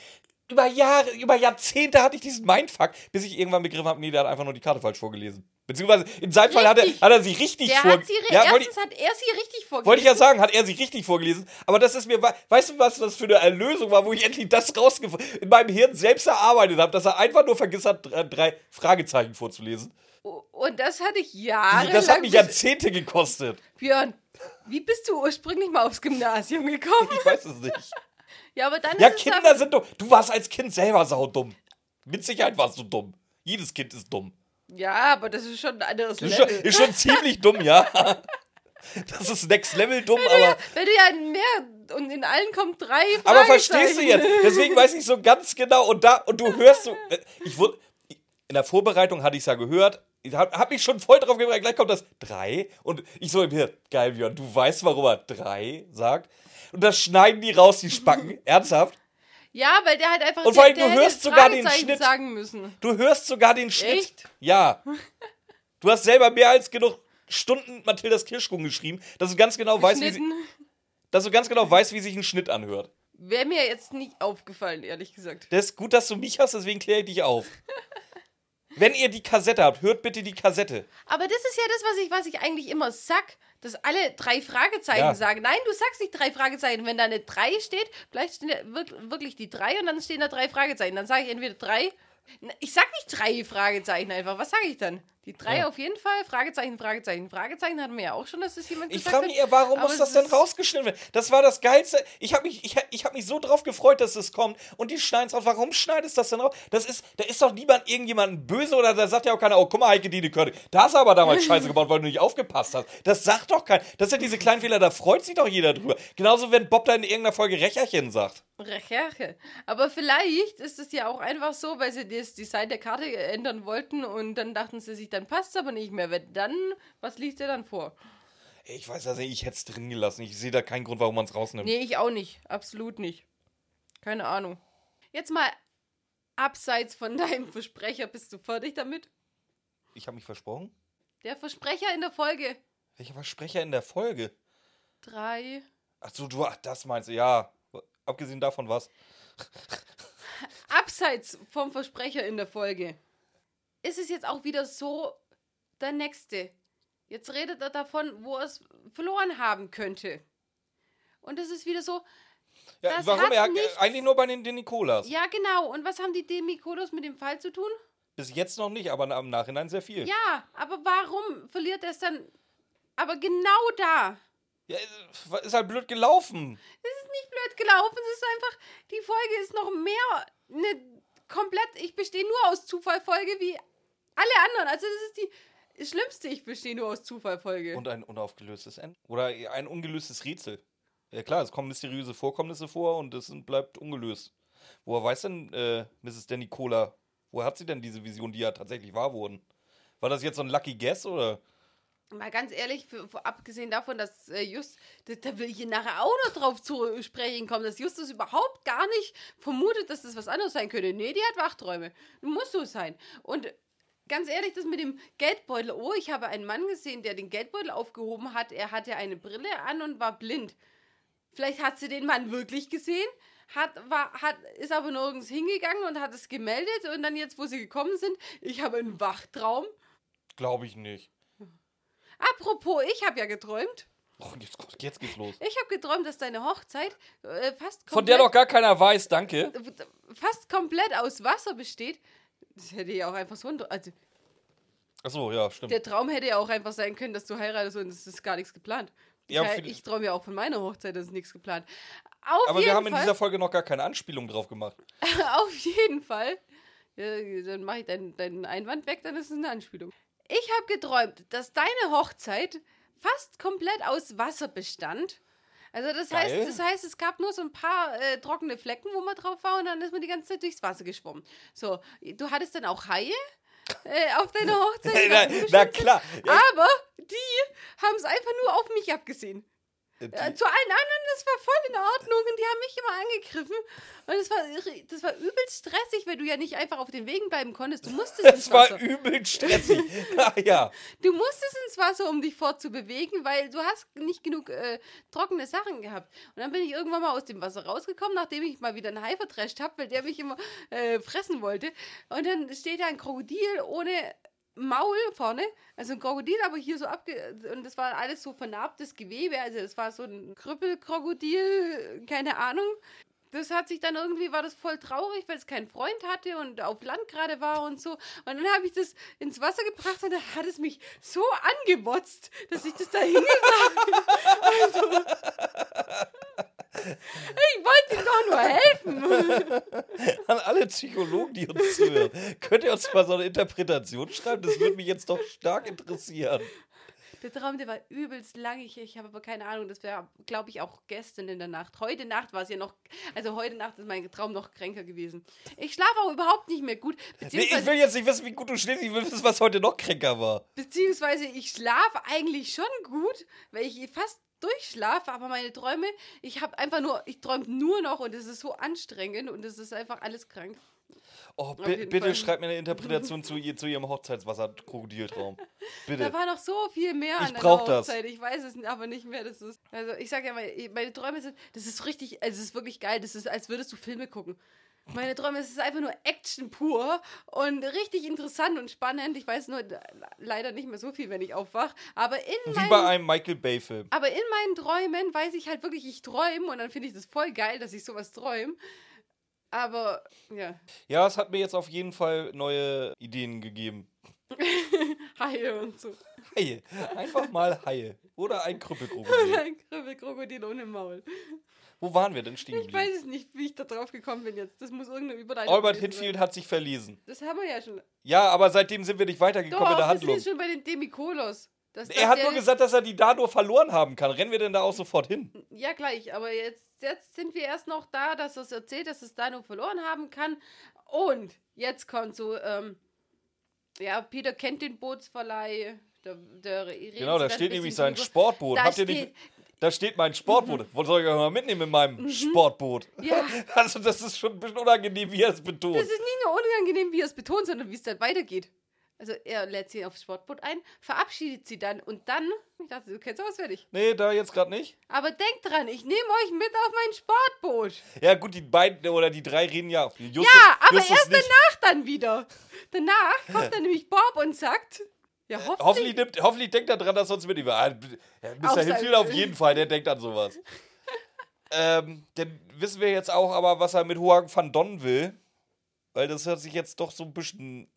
Über Jahre, über Jahrzehnte hatte ich diesen Mindfuck, bis ich irgendwann begriffen habe, nee, der hat einfach nur die Karte falsch vorgelesen. Beziehungsweise in seinem Fall hat er, hat er sie richtig Der vor. hat sie, ja, erstens hat er sie richtig vorgelesen. wollte ich ja sagen, hat er sich richtig vorgelesen. Aber das ist mir, we- weißt du, was das für eine Erlösung war, wo ich endlich das rausgefunden, in meinem Hirn selbst erarbeitet habe, dass er einfach nur vergessen hat, drei- Fragezeichen vorzulesen. Und das hatte ich jahrelang. das hat mich Jahrzehnte gekostet. Björn, wie bist du ursprünglich mal aufs Gymnasium gekommen? Ich weiß es nicht. Ja, aber dann Ja, Kinder sind dumm. Du warst als Kind selber saudumm. Mit Sicherheit warst du dumm. Jedes Kind ist dumm. Ja, aber das ist schon ein anderes Ist schon, Level. ist schon ziemlich dumm, ja. Das ist Next Level dumm, aber, Wenn du ja mehr und in allen kommt drei aber verstehst du jetzt? Deswegen weiß ich so ganz genau und da und du hörst so. äh, Ich wurde in der Vorbereitung hatte ich es ja gehört. Ich hab, hab mich schon voll drauf gebracht. Gleich kommt das drei und ich so im Hirn, geil, Björn, du weißt, warum er drei sagt. Und das schneiden die raus, die Spacken. Ernsthaft? Ja, weil der halt einfach Und vor allem, du hörst sogar den Schnitt. sagen müssen. Du hörst sogar den Schnitt. Echt? Ja. Du hast selber mehr als genug Stunden Mathildas Kirschkuchen geschrieben, dass du ganz genau weißt, wie sie, dass du ganz genau weißt, wie sich ein Schnitt anhört. Wäre mir jetzt nicht aufgefallen, ehrlich gesagt. Das ist gut, dass du mich hast, deswegen kläre ich dich auf. Wenn ihr die Kassette habt, hört bitte die Kassette. Aber das ist ja das, was ich, was ich eigentlich immer sag, dass alle drei Fragezeichen Ja. sagen. Nein, du sagst nicht drei Fragezeichen. Wenn da eine drei steht, vielleicht stehen da wirk- wirklich die drei und dann stehen da drei Fragezeichen. Dann sage ich entweder drei. Ich sag nicht drei Fragezeichen einfach. Was sage ich dann? Die drei Ja. auf jeden Fall. Fragezeichen, Fragezeichen, Fragezeichen hatten wir ja auch schon, dass das jemand Ich gesagt frage mich eher, warum muss das denn rausgeschnitten werden? Das war das Geilste. Ich habe mich, ich, ich hab mich so drauf gefreut, dass es kommt. Und die schneiden es raus. Warum schneidest du das denn raus? Das ist, da ist doch niemand irgendjemanden böse oder da sagt ja auch keiner, oh, guck mal, Heike Dine König. Da hast du aber damals Scheiße gebaut, weil du nicht aufgepasst hast. Das sagt doch keiner. Das sind diese kleinen Fehler, da freut sich doch jeder drüber. Genauso, wenn Bob da in irgendeiner Folge Recherchen sagt. Recherche. Aber vielleicht ist es ja auch einfach so, weil sie das Design der Karte ändern wollten und dann dachten sie sich, dann passt es aber nicht mehr. Wenn dann, was liegt dir dann vor? Ich weiß also, ich hätte es drin gelassen. Ich sehe da keinen Grund, warum man es rausnimmt. Nee, ich auch nicht. Absolut nicht. Keine Ahnung. Jetzt mal abseits von deinem Versprecher, bist du fertig damit? Ich habe mich versprochen. Der Versprecher in der Folge Welcher Versprecher in der Folge? 3. Achso, du, ach, das meinst du, ja. Abgesehen davon was. Abseits vom Versprecher in der Folge ist es jetzt auch wieder so der nächste. Jetzt redet er davon, wo er es verloren haben könnte. Und es ist wieder so, Ja, warum? Er hat, nichts- eigentlich nur bei den, den Nikolas. ja genau. Und was haben die Demikodos mit dem Fall zu tun? Bis jetzt noch nicht, aber im Nachhinein sehr viel. Ja, aber warum verliert er es dann? Aber genau da. Ja, ist halt blöd gelaufen. Es ist nicht blöd gelaufen, es ist einfach, die Folge ist noch mehr eine komplett, ich bestehe nur aus Zufallfolge wie alle anderen. Also das ist die schlimmste, ich bestehe nur aus Zufallfolge. Und ein unaufgelöstes Ende. Oder ein ungelöstes Rätsel. Ja klar, es kommen mysteriöse Vorkommnisse vor und es bleibt ungelöst. Woher weiß denn äh, Mrs. Danny Cola, woher hat sie denn diese Vision, die ja tatsächlich wahr wurden? War das jetzt so ein Lucky Guess oder? Mal ganz ehrlich, für, für, abgesehen davon, dass äh, Just, da, da will ich hier nachher auch noch drauf zu sprechen kommen, dass Justus überhaupt gar nicht vermutet, dass das was anderes sein könnte. Nee, die hat Wachträume. Muss so sein. Und ganz ehrlich, das mit dem Geldbeutel. Oh, ich habe einen Mann gesehen, der den Geldbeutel aufgehoben hat. Er hatte eine Brille an und war blind. Vielleicht hat sie den Mann wirklich gesehen, hat, war, hat, ist aber nirgends hingegangen und hat es gemeldet. Und dann jetzt, wo sie gekommen sind, ich habe einen Wachtraum. Glaube ich nicht. Apropos, ich habe ja geträumt. Oh, jetzt, jetzt geht's los. Ich habe geträumt, dass deine Hochzeit äh, fast komplett, Von der doch gar keiner weiß, danke. fast komplett aus Wasser besteht. Das hätte ja auch einfach so ein. Also, Achso, ja, stimmt. der Traum hätte ja auch einfach sein können, dass du heiratest und es ist gar nichts geplant. Ja, ich ich träume ja auch von meiner Hochzeit, das ist nichts geplant. Auf Aber wir haben in Fall, dieser Folge noch gar keine Anspielung drauf gemacht. auf jeden Fall. Ja, dann mache ich deinen, deinen Einwand weg, dann ist es eine Anspielung. Ich habe geträumt, dass deine Hochzeit fast komplett aus Wasser bestand. Also das heißt, Geil. das heißt, es gab nur so ein paar äh, trockene Flecken, wo man drauf war und dann ist man die ganze Zeit durchs Wasser geschwommen. So, du hattest dann auch Haie äh, auf deiner Hochzeit. na, na klar. Ja, Aber die haben es einfach nur auf mich abgesehen. Die- Äh, zu allen anderen, das war voll in Ordnung und die haben mich immer angegriffen. Und das war, das war übelst stressig, weil du ja nicht einfach auf den Wegen bleiben konntest. Du musstest ins das war Wasser. übel stressig. ah, ja. Du musstest ins Wasser, um dich fortzubewegen, weil du hast nicht genug äh, trockene Sachen gehabt. Und dann bin ich irgendwann mal aus dem Wasser rausgekommen, nachdem ich mal wieder einen Hai verdrescht habe, weil der mich immer äh, fressen wollte. Und dann steht da ein Krokodil ohne Maul vorne, also ein Krokodil, aber hier so abge... Und das war alles so vernarbtes Gewebe, also es war so ein Krüppelkrokodil, keine Ahnung. Das hat sich dann irgendwie, war das voll traurig, weil es keinen Freund hatte und auf Land gerade war und so. Und dann habe ich das ins Wasser gebracht und dann hat es mich so angebotzt, dass ich das da hingebracht also, Ich wollte ihm doch nur helfen. An alle Psychologen, die uns zuhören, könnt ihr uns mal so eine Interpretation schreiben? Das würde mich jetzt doch stark interessieren. Der Traum, der war übelst langig. Ich habe aber keine Ahnung, das wäre, glaube ich, auch gestern in der Nacht. Heute Nacht war es ja noch, also heute Nacht ist mein Traum noch kränker gewesen. Ich schlafe auch überhaupt nicht mehr gut, Nee, ich will jetzt nicht wissen, wie gut du schläfst. Ich will wissen, was heute noch kränker war. beziehungsweise ich schlafe eigentlich schon gut, weil ich fast durchschlafe, aber meine Träume, ich habe einfach nur, ich träume nur noch und es ist so anstrengend und es ist einfach alles krank. Oh, bi bitte Fall. schreib mir eine Interpretation zu, ihr, zu ihrem Hochzeitswasser-Krokodiltraum. Bitte. Da war noch so viel mehr an Ich der brauch das. Hochzeit. Ich weiß es aber nicht mehr. Das ist, also ich sage ja, meine, meine Träume sind, das ist richtig, also es ist wirklich geil. Das ist, als würdest du Filme gucken. Meine Träume, es ist einfach nur Action pur und richtig interessant und spannend. Ich weiß nur le- leider nicht mehr so viel, wenn ich aufwach. Aber in, Wie meinen, bei einem Michael Bay-Film. aber in meinen Träumen weiß ich halt wirklich, ich träume und dann finde ich das voll geil, dass ich sowas träume. Aber ja, Ja, es hat mir jetzt auf jeden Fall neue Ideen gegeben. Haie und so. Haie. Einfach mal Haie. Oder ein Krüppelkrokodil. Ein Kribbelkrokodil ohne Maul. Wo waren wir denn stehen Ich weiß es nicht, wie ich da drauf gekommen bin jetzt. Das muss irgendeine Überleitung Albert gewesen sein. Hitfield hat sich verlesen. Das haben wir ja schon. Ja, aber seitdem sind wir nicht weitergekommen Doch, in der das Handlung. ist schon bei den Demikolos. Dass Er hat nur gesagt, dass er die da nur verloren haben kann. Rennen wir denn da auch sofort hin? Ja, gleich. Aber jetzt, jetzt sind wir erst noch da, dass er es erzählt, dass es da nur verloren haben kann. Und jetzt kommt so, ähm, ja, Peter kennt den Bootsverleih. Der, der Genau, da steht nämlich sein drüber. Sportboot. Da Habt ihr steht- nicht. Da steht mein Sportboot. Wo soll ich euch mal mitnehmen in meinem Sportboot? Ja. Also, das ist schon ein bisschen unangenehm, wie er es betont. Das ist nicht nur unangenehm, wie er es betont, sondern wie es dann weitergeht. Also er lädt sie aufs Sportboot ein, verabschiedet sie dann und dann, ich dachte, du kennst auswendig. Nee, da jetzt gerade nicht. Aber denkt dran, ich nehme euch mit auf mein Sportboot. Ja, gut, die beiden oder die drei reden ja. Justus, ja, aber Justus erst nicht. danach dann wieder. Danach kommt dann nämlich Bob und sagt, ja, hoffentlich. Hoffentlich, nimmt, hoffentlich denkt er dran, dass sonst mit ihm. Ah, ja, Mr. Sein- auf jeden Fall, der denkt an sowas. ähm, dann wissen wir jetzt auch aber, was er mit Hoang van Don will. Weil das hat sich jetzt doch so ein bisschen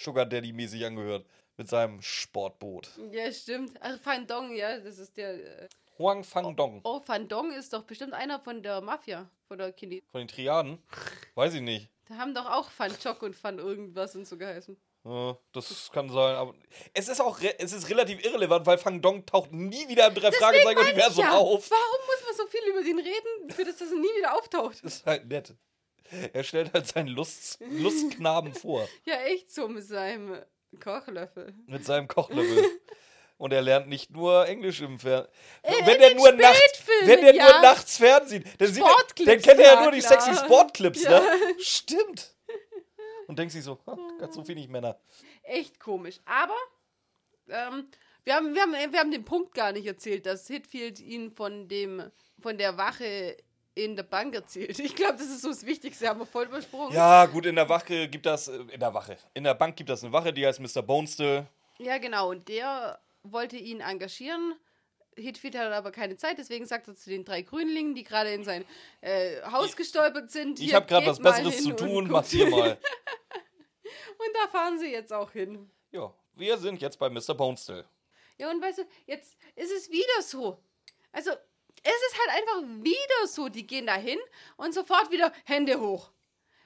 Sugar Daddy-mäßig angehört. Mit seinem Sportboot. Ja, stimmt. Ach, Van Dong, ja, das ist der. Äh, Hoang van Dong. oh, Van Dong ist doch bestimmt einer von der Mafia, von der Kini. Von den Triaden? Weiß ich nicht. Da haben doch auch Van Chock und Van irgendwas und so geheißen. Ja, das kann sein, aber es ist auch es ist relativ irrelevant, weil Fang Dong taucht nie wieder im drei Fragezeichen Universum ja, auf. Warum muss man so viel über den reden, für das, dass er nie wieder auftaucht? Das ist halt nett. Er stellt halt seinen Lust Lustknaben vor Ja, echt so mit seinem Kochlöffel. mit seinem Kochlöffel. Und er lernt nicht nur Englisch im Fernsehen. Äh, Wenn er nur, nacht, wenn er ja. nur nachts Fernsehen, dann, sieht er, Sportclips, dann kennt er ja ja, nur die klar. sexy Sportclips, Ja. ne? Stimmt. Und denkt sich so, Gott, so wenig Männer. Echt komisch. Aber ähm, wir, haben, wir, haben, wir haben den Punkt gar nicht erzählt, dass Hitfield ihn von dem von der Wache in der Bank erzählt. Ich glaube, das ist so das Wichtigste, haben wir voll übersprungen. Ja, gut, in der Wache gibt das, äh, in der Wache, in der Bank gibt das eine Wache, die heißt Mr. Bonestill. Ja, genau. Und der wollte ihn engagieren. Hitfield hat aber keine Zeit, deswegen sagt er zu den drei Grünlingen, die gerade in sein äh, Haus gestolpert sind. Ich habe gerade was Besseres zu tun, mach's hier mal. Und da fahren sie jetzt auch hin. Ja, wir sind jetzt bei Mr. Bonestill. Ja, und weißt du, jetzt ist es wieder so. Also, es ist halt einfach wieder so. Die gehen da hin und sofort wieder Hände hoch.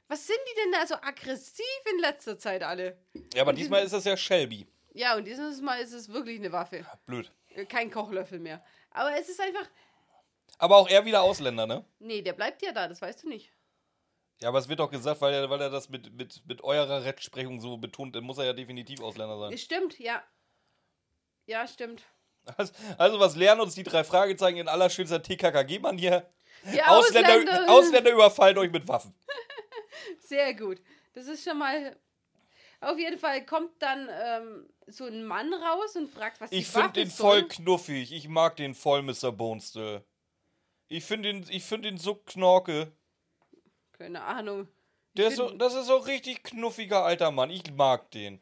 Was sind die denn da so aggressiv in letzter Zeit alle? Ja, aber Und die- diesmal ist das ja Shelby. Ja, und dieses Mal ist es wirklich eine Waffe. Blöd. Äh, Kein Kochlöffel mehr. Aber es ist einfach. Aber auch er wieder Ausländer, ne? Nee, der bleibt ja da, das weißt du nicht. Ja, aber es wird doch gesagt, weil er, weil er das mit, mit, mit eurer Rechtsprechung so betont, dann muss er ja definitiv Ausländer sein. Stimmt, ja. Ja, stimmt. Also, also was lernen uns die drei Fragezeichen in allerschönster TKKG-Manier? Ausländer, Ausländer. Ausländer überfallen euch mit Waffen. Sehr gut. Das ist schon mal. Auf jeden Fall kommt dann ähm, so ein Mann raus und fragt, was Ich die finde Waffe den soll. voll knuffig. Ich mag den voll, Mr. Bonestill. Ich finde den, ich find den so knorke. Keine Ahnung. Der Ich ist so, das ist so richtig knuffiger alter Mann. Ich mag den.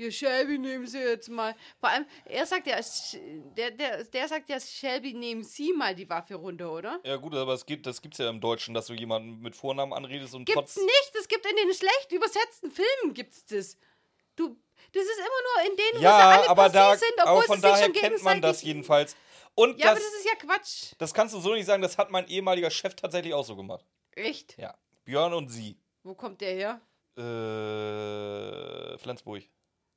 Ja, Shelby, nehmen Sie jetzt mal. Vor allem, er sagt ja, der, der, der sagt ja, Shelby, nehmen Sie mal die Waffe runter, oder? Ja gut, aber es gibt, das gibt's ja im Deutschen, dass du jemanden mit Vornamen anredest und Gibt's trotz. nicht. Es gibt in den schlecht übersetzten Filmen gibt's das. Du, das ist immer nur in denen, wo sie Ja, alle aber da, sind, obwohl aber sie von sich daher schon kennt man das jedenfalls. Und Ja, das, aber das ist ja Quatsch. das kannst du so nicht sagen, das hat mein ehemaliger Chef tatsächlich auch so gemacht. Echt? Ja. Björn und sie. Wo kommt der her? Äh, Flensburg.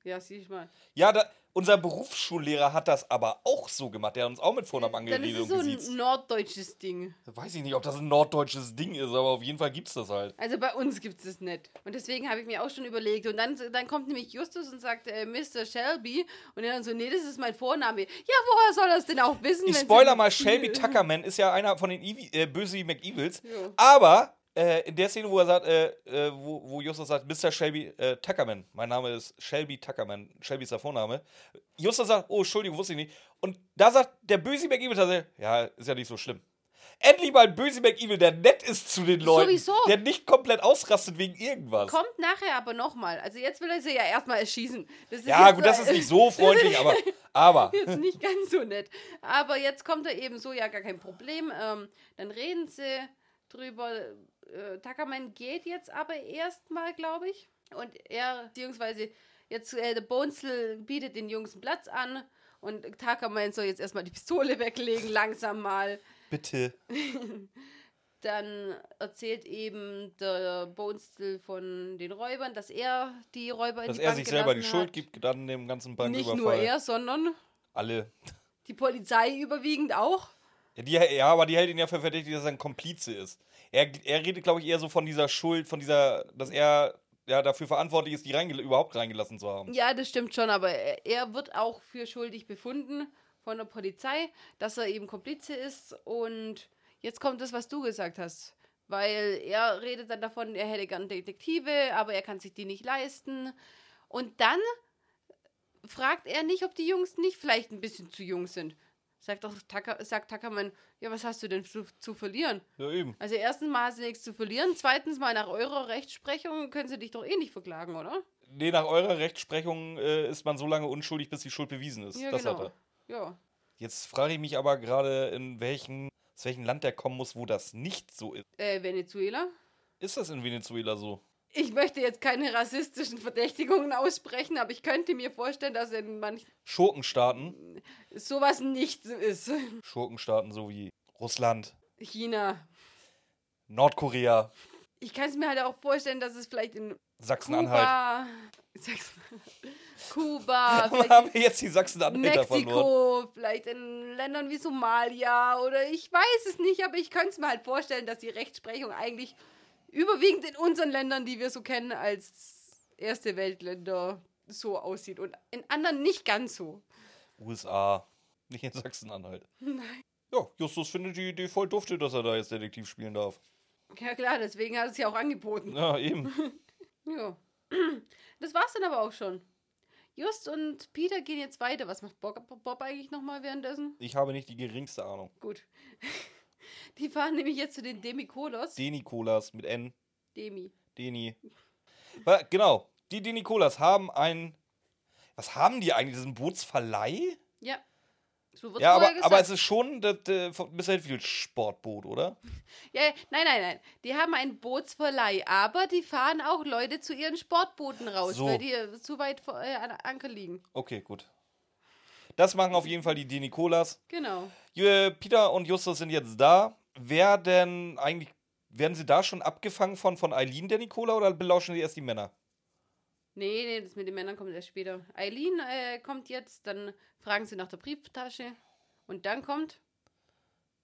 Ja, sieh ich mal. Ja, da, unser Berufsschullehrer hat das aber auch so gemacht. Der hat uns auch mit Vornamen angeredet ist es und so gesiezt. ein norddeutsches Ding. Weiß ich nicht, ob das ein norddeutsches Ding ist, aber auf jeden Fall gibt's das halt. Also bei uns gibt es das nicht. Und deswegen habe ich mir auch schon überlegt. Und dann, dann kommt nämlich Justus und sagt, äh, Mr. Shelby. Und er dann so, nee, das ist mein Vorname. Ja, woher soll es denn auch wissen? Ich spoiler mal, Shelby Tuckerman ist ja einer von den Evi äh, Böse McEvils. Ja. Aber äh, in der Szene, wo er sagt, äh, äh, wo, wo Justus sagt, Mr. Shelby äh, Tuckerman, mein Name ist Shelby Tuckerman, Shelby ist der Vorname. Justus sagt, oh, Entschuldigung, wusste ich nicht. Und da sagt der Böse McEvil tatsächlich, ja, ist ja nicht so schlimm. Endlich mal ein Böse McEvil, der nett ist zu den Leuten. Sowieso. Der nicht komplett ausrastet wegen irgendwas. Kommt nachher aber nochmal. Also jetzt will er sie ja erstmal erschießen. Das ist ja, gut, das äh, ist nicht so freundlich, aber, aber jetzt nicht ganz so nett. Aber jetzt kommt er eben so, ja, gar kein Problem. Ähm, dann reden sie drüber. Äh, Tuckerman geht jetzt aber erstmal, glaube ich. Und er, beziehungsweise jetzt, äh, der Bonesel bietet den Jungs einen Platz an. Und Tuckerman soll jetzt erstmal die Pistole weglegen, langsam mal. bitte. Dann erzählt eben der Bonesel von den Räubern, dass er die Räuber in Dass die er Bank sich selber die gelassen Schuld hat. gibt, dann dem ganzen Nicht Banküberfall. nur er, sondern Alle. die Polizei überwiegend auch. Ja, die, ja, aber die hält ihn ja für verdächtig, dass er ein Komplize ist. Er, er redet, glaube ich, eher so von dieser Schuld, von dieser, dass er ja dafür verantwortlich ist, die reingel überhaupt reingelassen zu haben. Ja, das stimmt schon, aber er, wird auch für schuldig befunden von der Polizei, dass er eben Komplize ist. Und jetzt kommt das, was du gesagt hast. Weil er redet dann davon, er hätte gern Detektive, aber er kann sich die nicht leisten. Und dann fragt er nicht, ob die Jungs nicht vielleicht ein bisschen zu jung sind. Sagt doch Tucker, sagt Tuckerman, ja, was hast du denn zu, zu verlieren? Ja, eben. Also erstens mal hast du nichts zu verlieren, zweitens mal nach eurer Rechtsprechung können sie dich doch eh nicht verklagen, oder? Nee, nach eurer Rechtsprechung äh, ist man so lange unschuldig, bis die Schuld bewiesen ist. Ja, das genau. hat er. Ja. Jetzt frage ich mich aber gerade, in welchen, aus welchem Land der kommen muss, wo das nicht so ist. Äh, Venezuela? Ist das in Venezuela so? Ich möchte jetzt keine rassistischen Verdächtigungen aussprechen, aber ich könnte mir vorstellen, dass in manchen Schurkenstaaten? sowas nicht so ist. Schurkenstaaten so wie Russland, China. Nordkorea, Ich kann es mir halt auch vorstellen, dass es vielleicht in Sachsen-Anhalt. Kuba, Sachsen- Kuba, haben wir jetzt die Sachsen-Anhalter verloren? Mexiko, vielleicht in Ländern wie Somalia oder ich weiß es nicht, aber ich könnte es mir halt vorstellen, dass die Rechtsprechung eigentlich überwiegend in unseren Ländern, die wir so kennen als erste Weltländer, so aussieht und in anderen nicht ganz so. USA, nicht in Sachsen-Anhalt. Nein. Ja, Justus findet die Idee voll dufte, dass er da jetzt Detektiv spielen darf. Ja klar, deswegen hat es ja auch angeboten. Ja, eben. Ja. Das war's dann aber auch schon. Just und Peter gehen jetzt weiter. Was macht Bob, Bob eigentlich nochmal währenddessen? Ich habe nicht die geringste Ahnung. Gut. Die fahren nämlich jetzt zu den Demikolos. Denikolas mit N. Demi. Deni. Genau. Die Denikolas haben ein. Was haben die eigentlich? Das ist ein Bootsverleih? Ja. So Ja, aber, aber es ist schon das von Mr. Hatfield Sportboot, oder? ja, ja, nein, nein, nein. Die haben einen Bootsverleih, aber die fahren auch Leute zu ihren Sportbooten raus, So. weil die äh, zu weit vor- äh, an Anker liegen. Okay, gut. Das machen auf jeden Fall die Denikolas. Genau. Äh, Peter und Justus sind jetzt da. Werden eigentlich. Werden sie da schon abgefangen von, von Eileen der Nikola oder belauschen sie erst die Männer? Nee, nee, das mit den Männern kommt erst später. Eileen äh, kommt jetzt, dann fragen sie nach der Brieftasche. Und dann kommt.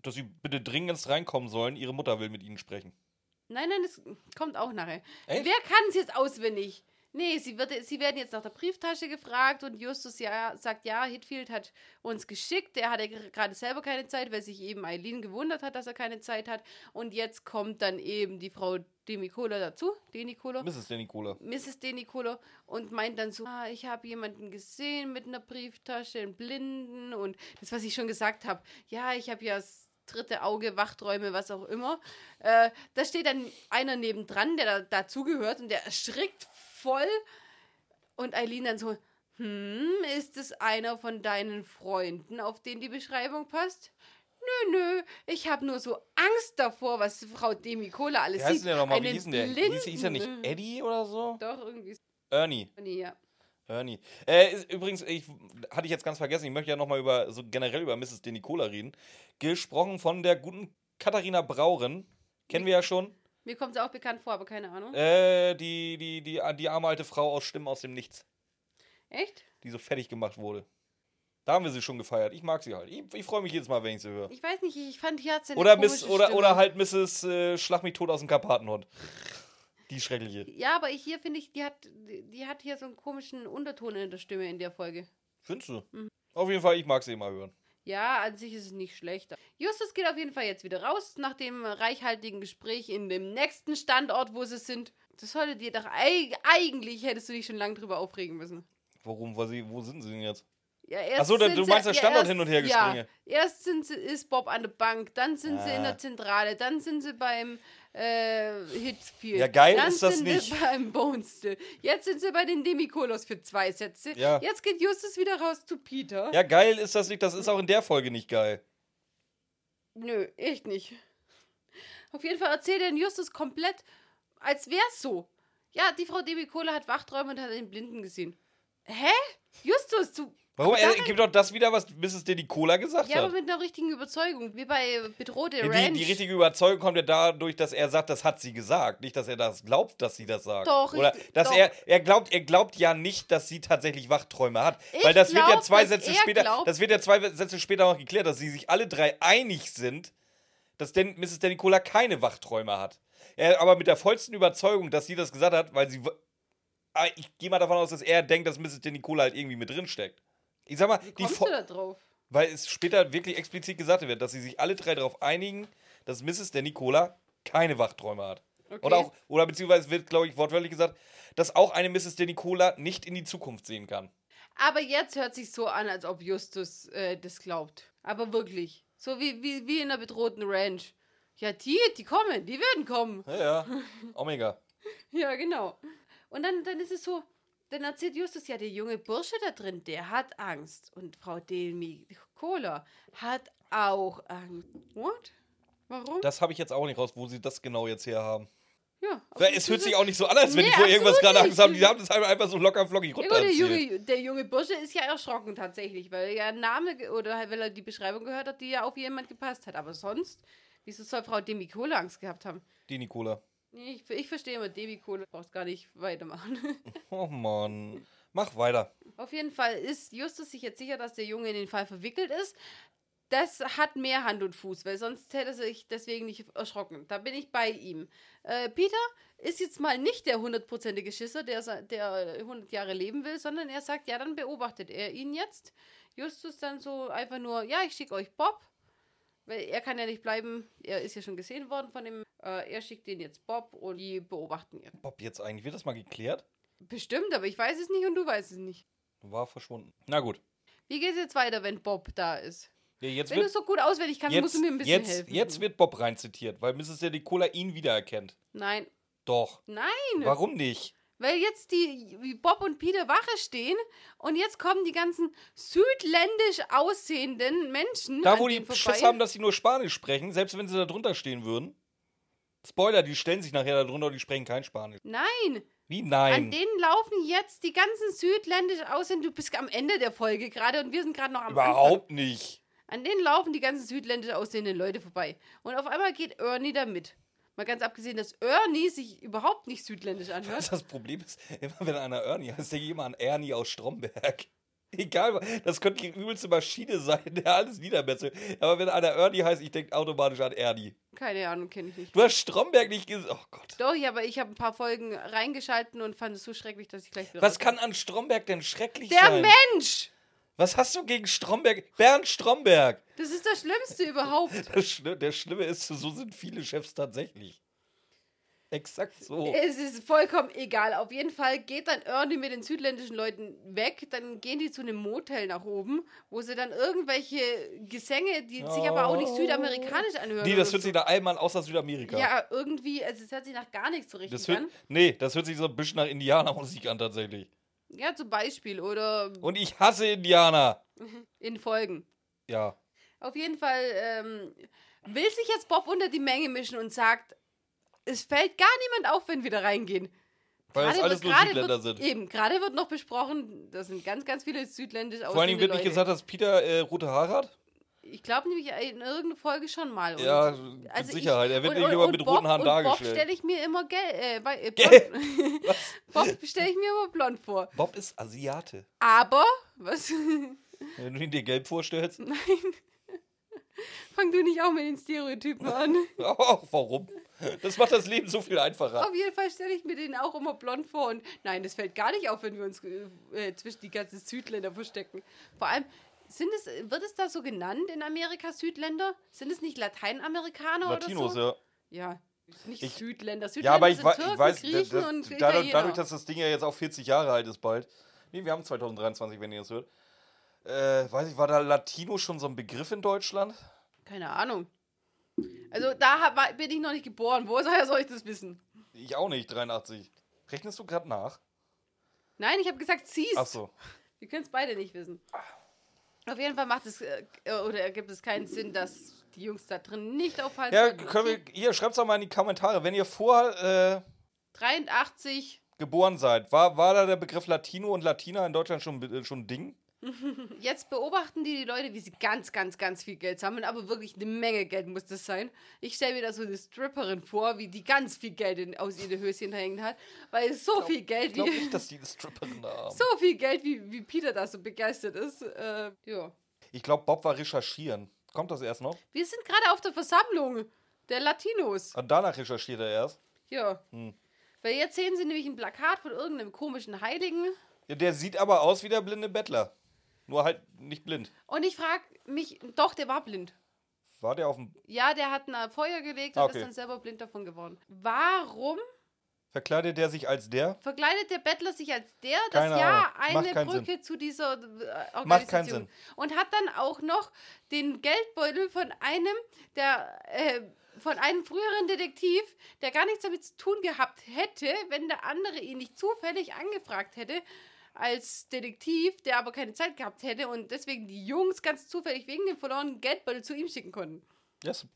Dass sie bitte dringend reinkommen sollen. Ihre Mutter will mit ihnen sprechen. Nein, nein, das kommt auch nachher. Echt? Wer kann es jetzt auswendig? Nee, sie, wird, sie werden jetzt nach der Brieftasche gefragt und Justus ja, sagt, ja, Hitfield hat uns geschickt. Er hatte gerade selber keine Zeit, weil sich eben Eileen gewundert hat, dass er keine Zeit hat. Und jetzt kommt dann eben die Frau Demicola dazu, Denicola. Mrs. Denicola. Mrs. Denicola und meint dann so, ah, ich habe jemanden gesehen mit einer Brieftasche, einen Blinden und das, was ich schon gesagt habe. Ja, ich habe ja das dritte Auge, Wachträume, was auch immer. Äh, da steht dann einer nebendran, der da, dazugehört und der erschrickt voll. Und Eileen dann so, hm, ist es einer von deinen Freunden, auf den die Beschreibung passt? Nö, nö, ich habe nur so Angst davor, was Frau Demicola alles Wie heißt sieht. denn der nochmal? Wie Einen hieß denn der? Hieß, hieß er nicht Blinden. Eddie oder so? Doch, irgendwie. Ernie. Nee, ja. Ernie. Äh, ist, übrigens, ich hatte ich jetzt ganz vergessen, ich möchte ja nochmal über, so generell über Mrs. Denicola reden. Gesprochen von der guten Katharina Brauren. Kennen wir ja schon. Mir kommt es auch bekannt vor, aber keine Ahnung. Äh, die, die, die, die arme alte Frau aus Stimmen aus dem Nichts, Echt? die so fertig gemacht wurde. Da haben wir sie schon gefeiert. Ich mag sie halt. Ich, ich freue mich jedes Mal, wenn ich sie höre. Ich weiß nicht, ich fand, die hat so eine Oder, Miss, oder, Stimme. oder halt Mrs. Äh, Schlag mich tot aus dem Karpatenhund. Die schreckliche. Ja, aber hier finde ich, die hat, die hat hier so einen komischen Unterton in der Stimme in der Folge. Findest du? Mhm. Auf jeden Fall, ich mag sie immer hören. Ja, an sich ist es nicht schlecht. Justus geht auf jeden Fall jetzt wieder raus nach dem reichhaltigen Gespräch in dem nächsten Standort, wo sie sind. Das sollte dir doch eig eigentlich hättest du dich schon lange drüber aufregen müssen. Warum? Weil sie, wo sind sie denn jetzt? Ja, erst Achso, du meinst der Standort erst- hin und her Ja, gespringe. erst sind sie, ist Bob an der Bank, dann sind sie in Ah. der Zentrale, dann sind sie beim äh, Hitfield. Ja, geil dann ist das sind nicht. sie beim Bonestill. Jetzt sind sie bei den Demikolos für zwei Sätze. Ja. Jetzt geht Justus wieder raus zu Peter. Ja, geil ist das nicht. Das ist auch in der Folge nicht geil. Nö, echt nicht. Auf jeden Fall erzählt er den Justus komplett, als wär's so. Ja, die Frau Demikola hat Wachträume und hat den Blinden gesehen. Hä? Justus, du. Warum? Aber Er daran- gibt doch das wieder, was Mrs. Denicola gesagt Ja, aber hat. mit einer richtigen Überzeugung, wie bei Bedrohte Ja, Ranch. die, die richtige Überzeugung kommt ja dadurch, dass er sagt, das hat sie gesagt. Nicht, dass er das glaubt, dass sie das sagt. Doch, Oder ich- dass doch. er, er glaubt, er glaubt ja nicht, dass sie tatsächlich Wachträume hat. Ich Weil das wird ja glaub, zwei Sätze er später, glaubt- das wird ja zwei Sätze später noch geklärt, dass sie sich alle drei einig sind, dass denn Mrs. Denicola keine Wachträume hat. Er aber mit der vollsten Überzeugung, dass sie das gesagt hat, weil sie. Ah, Ich gehe mal davon aus, dass er denkt, dass Mrs. Denicola halt irgendwie mit drin steckt. Ich sag mal, Wie die kommst du da drauf? weil es später wirklich explizit gesagt wird, dass sie sich alle drei darauf einigen, dass Mrs. Denicola keine Wachträume hat. Okay. Oder, auch, oder beziehungsweise wird, glaube ich, wortwörtlich gesagt, dass auch eine Mrs. Denicola nicht in die Zukunft sehen kann. Aber jetzt hört sich so an, als ob Justus äh, das glaubt. Aber wirklich. So wie, wie, wie in der bedrohten Ranch. Ja, die, die kommen, die werden kommen. Ja, ja. Omega. Ja, genau. Und dann, dann ist es so, dann erzählt Justus ja, der junge Bursche da drin, der hat Angst. Und Frau Delmi Kohler hat auch Angst. What? Warum? Das habe ich jetzt auch nicht raus, wo sie das genau jetzt her haben. ja, Weil es hört sich auch nicht so an, als wenn Nee, die vor irgendwas gerade. Angst haben. Die haben das halt einfach so locker flockig Ja, runter der, junge, der junge Bursche ist ja erschrocken tatsächlich, weil er einen Namen ge- oder halt, weil er die Beschreibung gehört hat, die ja auf jemand gepasst hat. Aber sonst, wieso soll Frau Demi Kohle Angst gehabt haben? Die Nicola. Nee, ich, ich verstehe immer Demi Kohle, brauchst gar nicht weitermachen. Oh Mann. Mach weiter. auf jeden Fall ist Justus sich jetzt sicher, dass der Junge in den Fall verwickelt ist. Das hat mehr Hand und Fuß, weil sonst hätte er sich deswegen nicht erschrocken. Da bin ich bei ihm. Äh, Peter ist jetzt mal nicht der hundertprozentige Schisser, der, der 100 Jahre leben will, sondern er sagt, ja, dann beobachtet er ihn jetzt. Justus dann so einfach nur, ja, ich schicke euch Bob, weil er kann ja nicht bleiben, er ist ja schon gesehen worden von dem, äh, er schickt den jetzt Bob und die beobachten ihn. Bob, jetzt eigentlich, wird das mal geklärt? Bestimmt, aber ich weiß es nicht und du weißt es nicht. War verschwunden. Na gut. Wie geht es jetzt weiter, wenn Bob da ist? Ja, jetzt Wenn du es so gut auswendig kannst, musst jetzt, du mir ein bisschen jetzt, helfen. jetzt wird Bob reinzitiert, weil Mrs. Nicola ihn wiedererkennt. Nein. Doch. Nein. Warum nicht? Weil jetzt die wie Bob und Peter Wache stehen und jetzt kommen die ganzen südländisch aussehenden Menschen. Da, an wo die. Schiss haben, dass sie nur Spanisch sprechen, selbst wenn sie da drunter stehen würden. Spoiler, die stellen sich nachher da drunter und die sprechen kein Spanisch. Nein, Wie an nein? denen laufen jetzt die ganzen südländisch aussehenden. Du bist am Ende der Folge gerade und wir sind gerade noch am Anfang. Überhaupt nicht. An denen laufen die ganzen südländisch aussehenden Leute vorbei. Und auf einmal geht Ernie da mit. Mal ganz abgesehen, dass Ernie sich überhaupt nicht südländisch anhört. Das Problem ist, immer wenn einer Ernie heißt, denke ich immer an Ernie aus Stromberg. Egal, das könnte die übelste Maschine sein, der alles niedermetzelt. Aber wenn einer Ernie heißt, ich denke automatisch an Ernie. Keine Ahnung, kenne ich nicht. Du hast Stromberg nicht gesehen. Oh Gott. Doch, ja, aber ich habe ein paar Folgen reingeschalten und fand es so schrecklich, dass ich gleich wieder Was kann an Stromberg denn schrecklich Der sein? Mensch! Was hast du gegen Stromberg? Bernd Stromberg. Das ist das Schlimmste überhaupt. Das Schli der Schlimme ist, so sind viele Chefs tatsächlich. Exakt so. Es ist vollkommen egal. Auf jeden Fall geht dann Ernie mit den südländischen Leuten weg. Dann gehen die zu einem Motel nach oben, wo sie dann irgendwelche Gesänge, die sich aber auch nicht südamerikanisch anhören. Nee, das hört sich nach allem an, außer Südamerika. Ja, irgendwie, also es hört sich nach gar nichts so richtig Das hört, an. nee, das hört sich so ein bisschen nach Indianermusik an tatsächlich. Ja, zum Beispiel. Oder Und ich hasse Indianer. in Folgen. Ja. Auf jeden Fall ähm, will sich jetzt Bob unter die Menge mischen und sagt, es fällt gar niemand auf, wenn wir da reingehen. Weil das Gerade alles wird- nur Südländer wird, sind. Eben, gerade wird noch besprochen, das sind ganz, ganz viele südländisch Vor aussehende wird nicht gesagt, dass Peter äh, rote Haare hat. Ich glaube nämlich in irgendeiner Folge schon mal. Und Ja, mit also Sicherheit. Er wird und- irgendjemand und mit roten Bob- Haaren und dargestellt. Bob stelle ich mir immer gel äh, bei- äh, Gel- blond, Bob stelle ich mir immer blond vor. Bob ist Asiate. Aber, was? Wenn du ihn dir gelb vorstellst. Fang du nicht auch mit den Stereotypen an. Oh, warum? Das macht das Leben so viel einfacher. Auf jeden Fall stelle ich mir den auch immer blond vor. Und nein, das fällt gar nicht auf, wenn wir uns äh, äh, zwischen die ganzen Südländer verstecken. Vor allem, sind es, wird es da so genannt in Amerika, Südländer? Sind es nicht Lateinamerikaner Latinos, oder so? ja. Ja. Nicht Ich- Südländer. Südländer Ja, aber ich, sind Türken, ich weiß, Griechen da- und da- dadurch, dadurch, dass das Ding ja jetzt auch 40 Jahre alt ist bald. Nee, wir haben 2023, wenn ihr das hört. Äh, weiß ich, war da Latino schon so ein Begriff in Deutschland? Keine Ahnung. Also da hab, bin ich noch nicht geboren. Woher soll ich das wissen? Ich auch nicht, 83. Rechnest du gerade nach? Nein, ich habe gesagt, siehst. Ach so. Wir können es beide nicht wissen. Auf jeden Fall macht es äh, oder ergibt es keinen Sinn, dass die Jungs da drin nicht aufhalten. Ja, können wir, hier, schreibt doch mal in die Kommentare, wenn ihr vor äh, 83. geboren seid, war, war da der Begriff Latino und Latina in Deutschland schon, äh, schon ein Ding? Jetzt beobachten die die Leute, wie sie ganz, ganz, ganz viel Geld sammeln, aber wirklich eine Menge Geld muss das sein. Ich stelle mir da so eine Stripperin vor, wie die ganz viel Geld in, aus ihren Höschen hängen hat, weil so viel Geld, Ich glaube nicht, dass die eine Stripperin da haben. so viel Geld, wie, wie Peter da so begeistert ist. Äh, ja. Ich glaube, Bob war recherchieren. Kommt das erst noch? Wir sind gerade auf der Versammlung der Latinos. Und danach recherchiert er erst. Ja. Hm. Weil jetzt sehen sie nämlich ein Plakat von irgendeinem komischen Heiligen. Ja, der sieht aber aus wie der blinde Bettler. Nur halt nicht blind. Und ich frage mich, doch, der war blind. War der auf dem. Ja, der hat ein Feuer gelegt und Ah, okay. ist dann selber blind davon geworden. Warum Verkleidet der sich als der? verkleidet der Bettler sich als der, das Keine ja eine Brücke zu dieser äh, Organisation Macht keinen Sinn. und hat dann auch noch den Geldbeutel von einem der äh, von einem früheren Detektiv, der gar nichts damit zu tun gehabt hätte, wenn der andere ihn nicht zufällig angefragt hätte als Detektiv, der aber keine Zeit gehabt hätte und deswegen die Jungs ganz zufällig wegen dem verlorenen Geldbeutel zu ihm schicken konnten. Ja, ist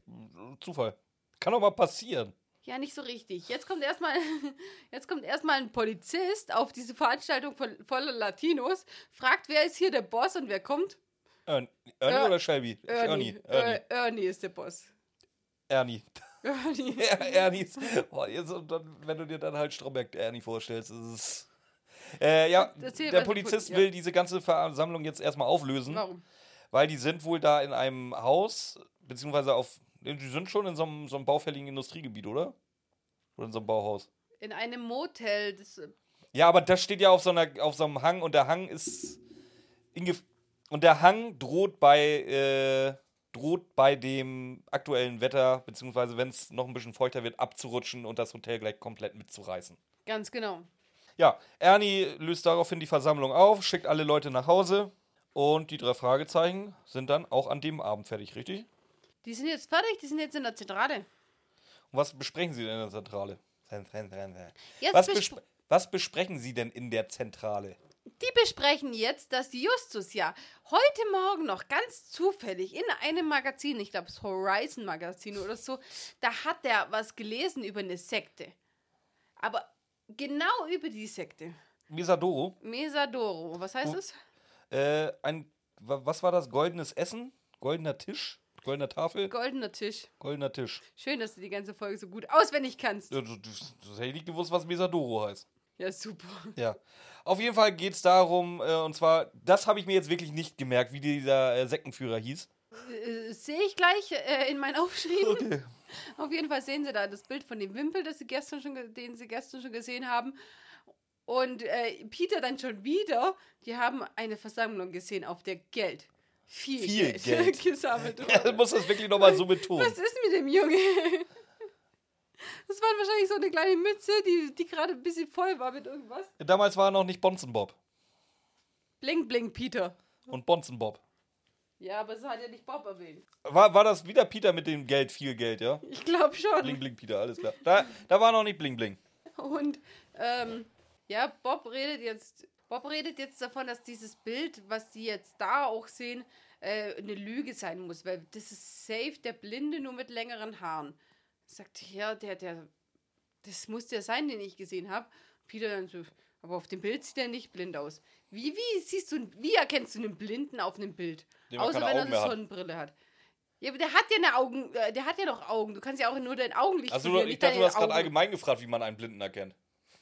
Zufall. Kann mal passieren. Ja, nicht so richtig. Jetzt kommt erstmal jetzt kommt erstmal ein Polizist auf diese Veranstaltung voller Latinos, fragt, wer ist hier der Boss und wer kommt? Ern Ernie Er- oder Shelby? Ernie. Ernie. Ernie. Äh, Ernie ist der Boss. Ernie. Ernie. Ernie ist. Boah, jetzt, und dann, wenn du dir dann halt Stromberg Ernie vorstellst, ist es. Äh, ja, Erzähl, der Polizist ja. will diese ganze Versammlung jetzt erstmal auflösen, Warum? weil die sind wohl da in einem Haus, beziehungsweise auf. Die sind schon in so einem, so einem baufälligen Industriegebiet, oder? Oder in so einem Bauhaus. In einem Motel. Das, äh, Ja, aber das steht ja auf so, einer, auf so einem Hang und der Hang ist. Und der Hang droht bei. Äh, droht bei dem aktuellen Wetter, beziehungsweise wenn es noch ein bisschen feuchter wird, abzurutschen und das Hotel gleich komplett mitzureißen. ganz genau. Ja, Ernie löst daraufhin die Versammlung auf, schickt alle Leute nach Hause und die drei Fragezeichen sind dann auch an dem Abend fertig, richtig? Die sind jetzt fertig, die sind jetzt in der Zentrale. Und was besprechen Sie denn in der Zentrale? Jetzt Was, bespr- besp was besprechen Sie denn in der Zentrale? Die besprechen jetzt, dass die Justus ja heute Morgen noch ganz zufällig in einem Magazin, ich glaube das Horizon Magazin oder so, da hat er was gelesen über eine Sekte. Aber genau über die Sekte. Misadoro, Mesadoro, was heißt es? äh, ein, wa- was war das? Goldenes Essen? Goldener Tisch? Goldener Tafel, Goldener Tisch. goldener Tisch. Schön, dass du die ganze Folge so gut auswendig kannst. Ja, Du, du, du hätte ich nicht gewusst, was Mesadoro heißt. Ja, super. Ja. Auf jeden Fall geht es darum, äh, und zwar, das habe ich mir jetzt wirklich nicht gemerkt, wie dieser äh, Sektenführer hieß. Äh, Sehe ich gleich äh, in meinen Aufschrieben. Okay. Auf jeden Fall sehen sie da das Bild von dem Wimpel, das sie gestern schon, den sie gestern schon gesehen haben. Und äh, Peter dann schon wieder. Die haben eine Versammlung gesehen, auf der Geld, viel, Viel Geld, Geld. gesammelt wurde. muss das wirklich nochmal so betonen. Was ist mit dem Junge? Das war wahrscheinlich so eine kleine Mütze, die, die gerade ein bisschen voll war mit irgendwas. Damals war er noch nicht Bonzenbob Bling, bling, Peter. und Bonzenbob. Ja, aber es hat ja nicht Bob erwähnt. War, war das wieder Peter mit dem Geld, viel Geld, ja? Ich glaube schon. Bling, bling, Peter, alles klar. Da, da war noch nicht bling, bling. Und ähm, ja, Bob redet jetzt. Bob redet jetzt davon, dass dieses Bild, was sie jetzt da auch sehen, äh, eine Lüge sein muss, weil das ist safe der Blinde nur mit längeren Haaren. Sagt ja, der, der, das muss der sein, den ich gesehen habe. Peter dann so, aber auf dem Bild sieht er nicht blind aus. Wie, wie siehst du, wie erkennst du einen Blinden auf einem Bild? Dem er Außer wenn er eine hat. Sonnenbrille hat. Ja, aber der hat ja eine Augen, äh, der hat ja noch Augen. Du kannst ja auch nur dein Augenlicht Also, verlieren, ich dachte, du hast gerade allgemein gefragt, wie man einen Blinden erkennt.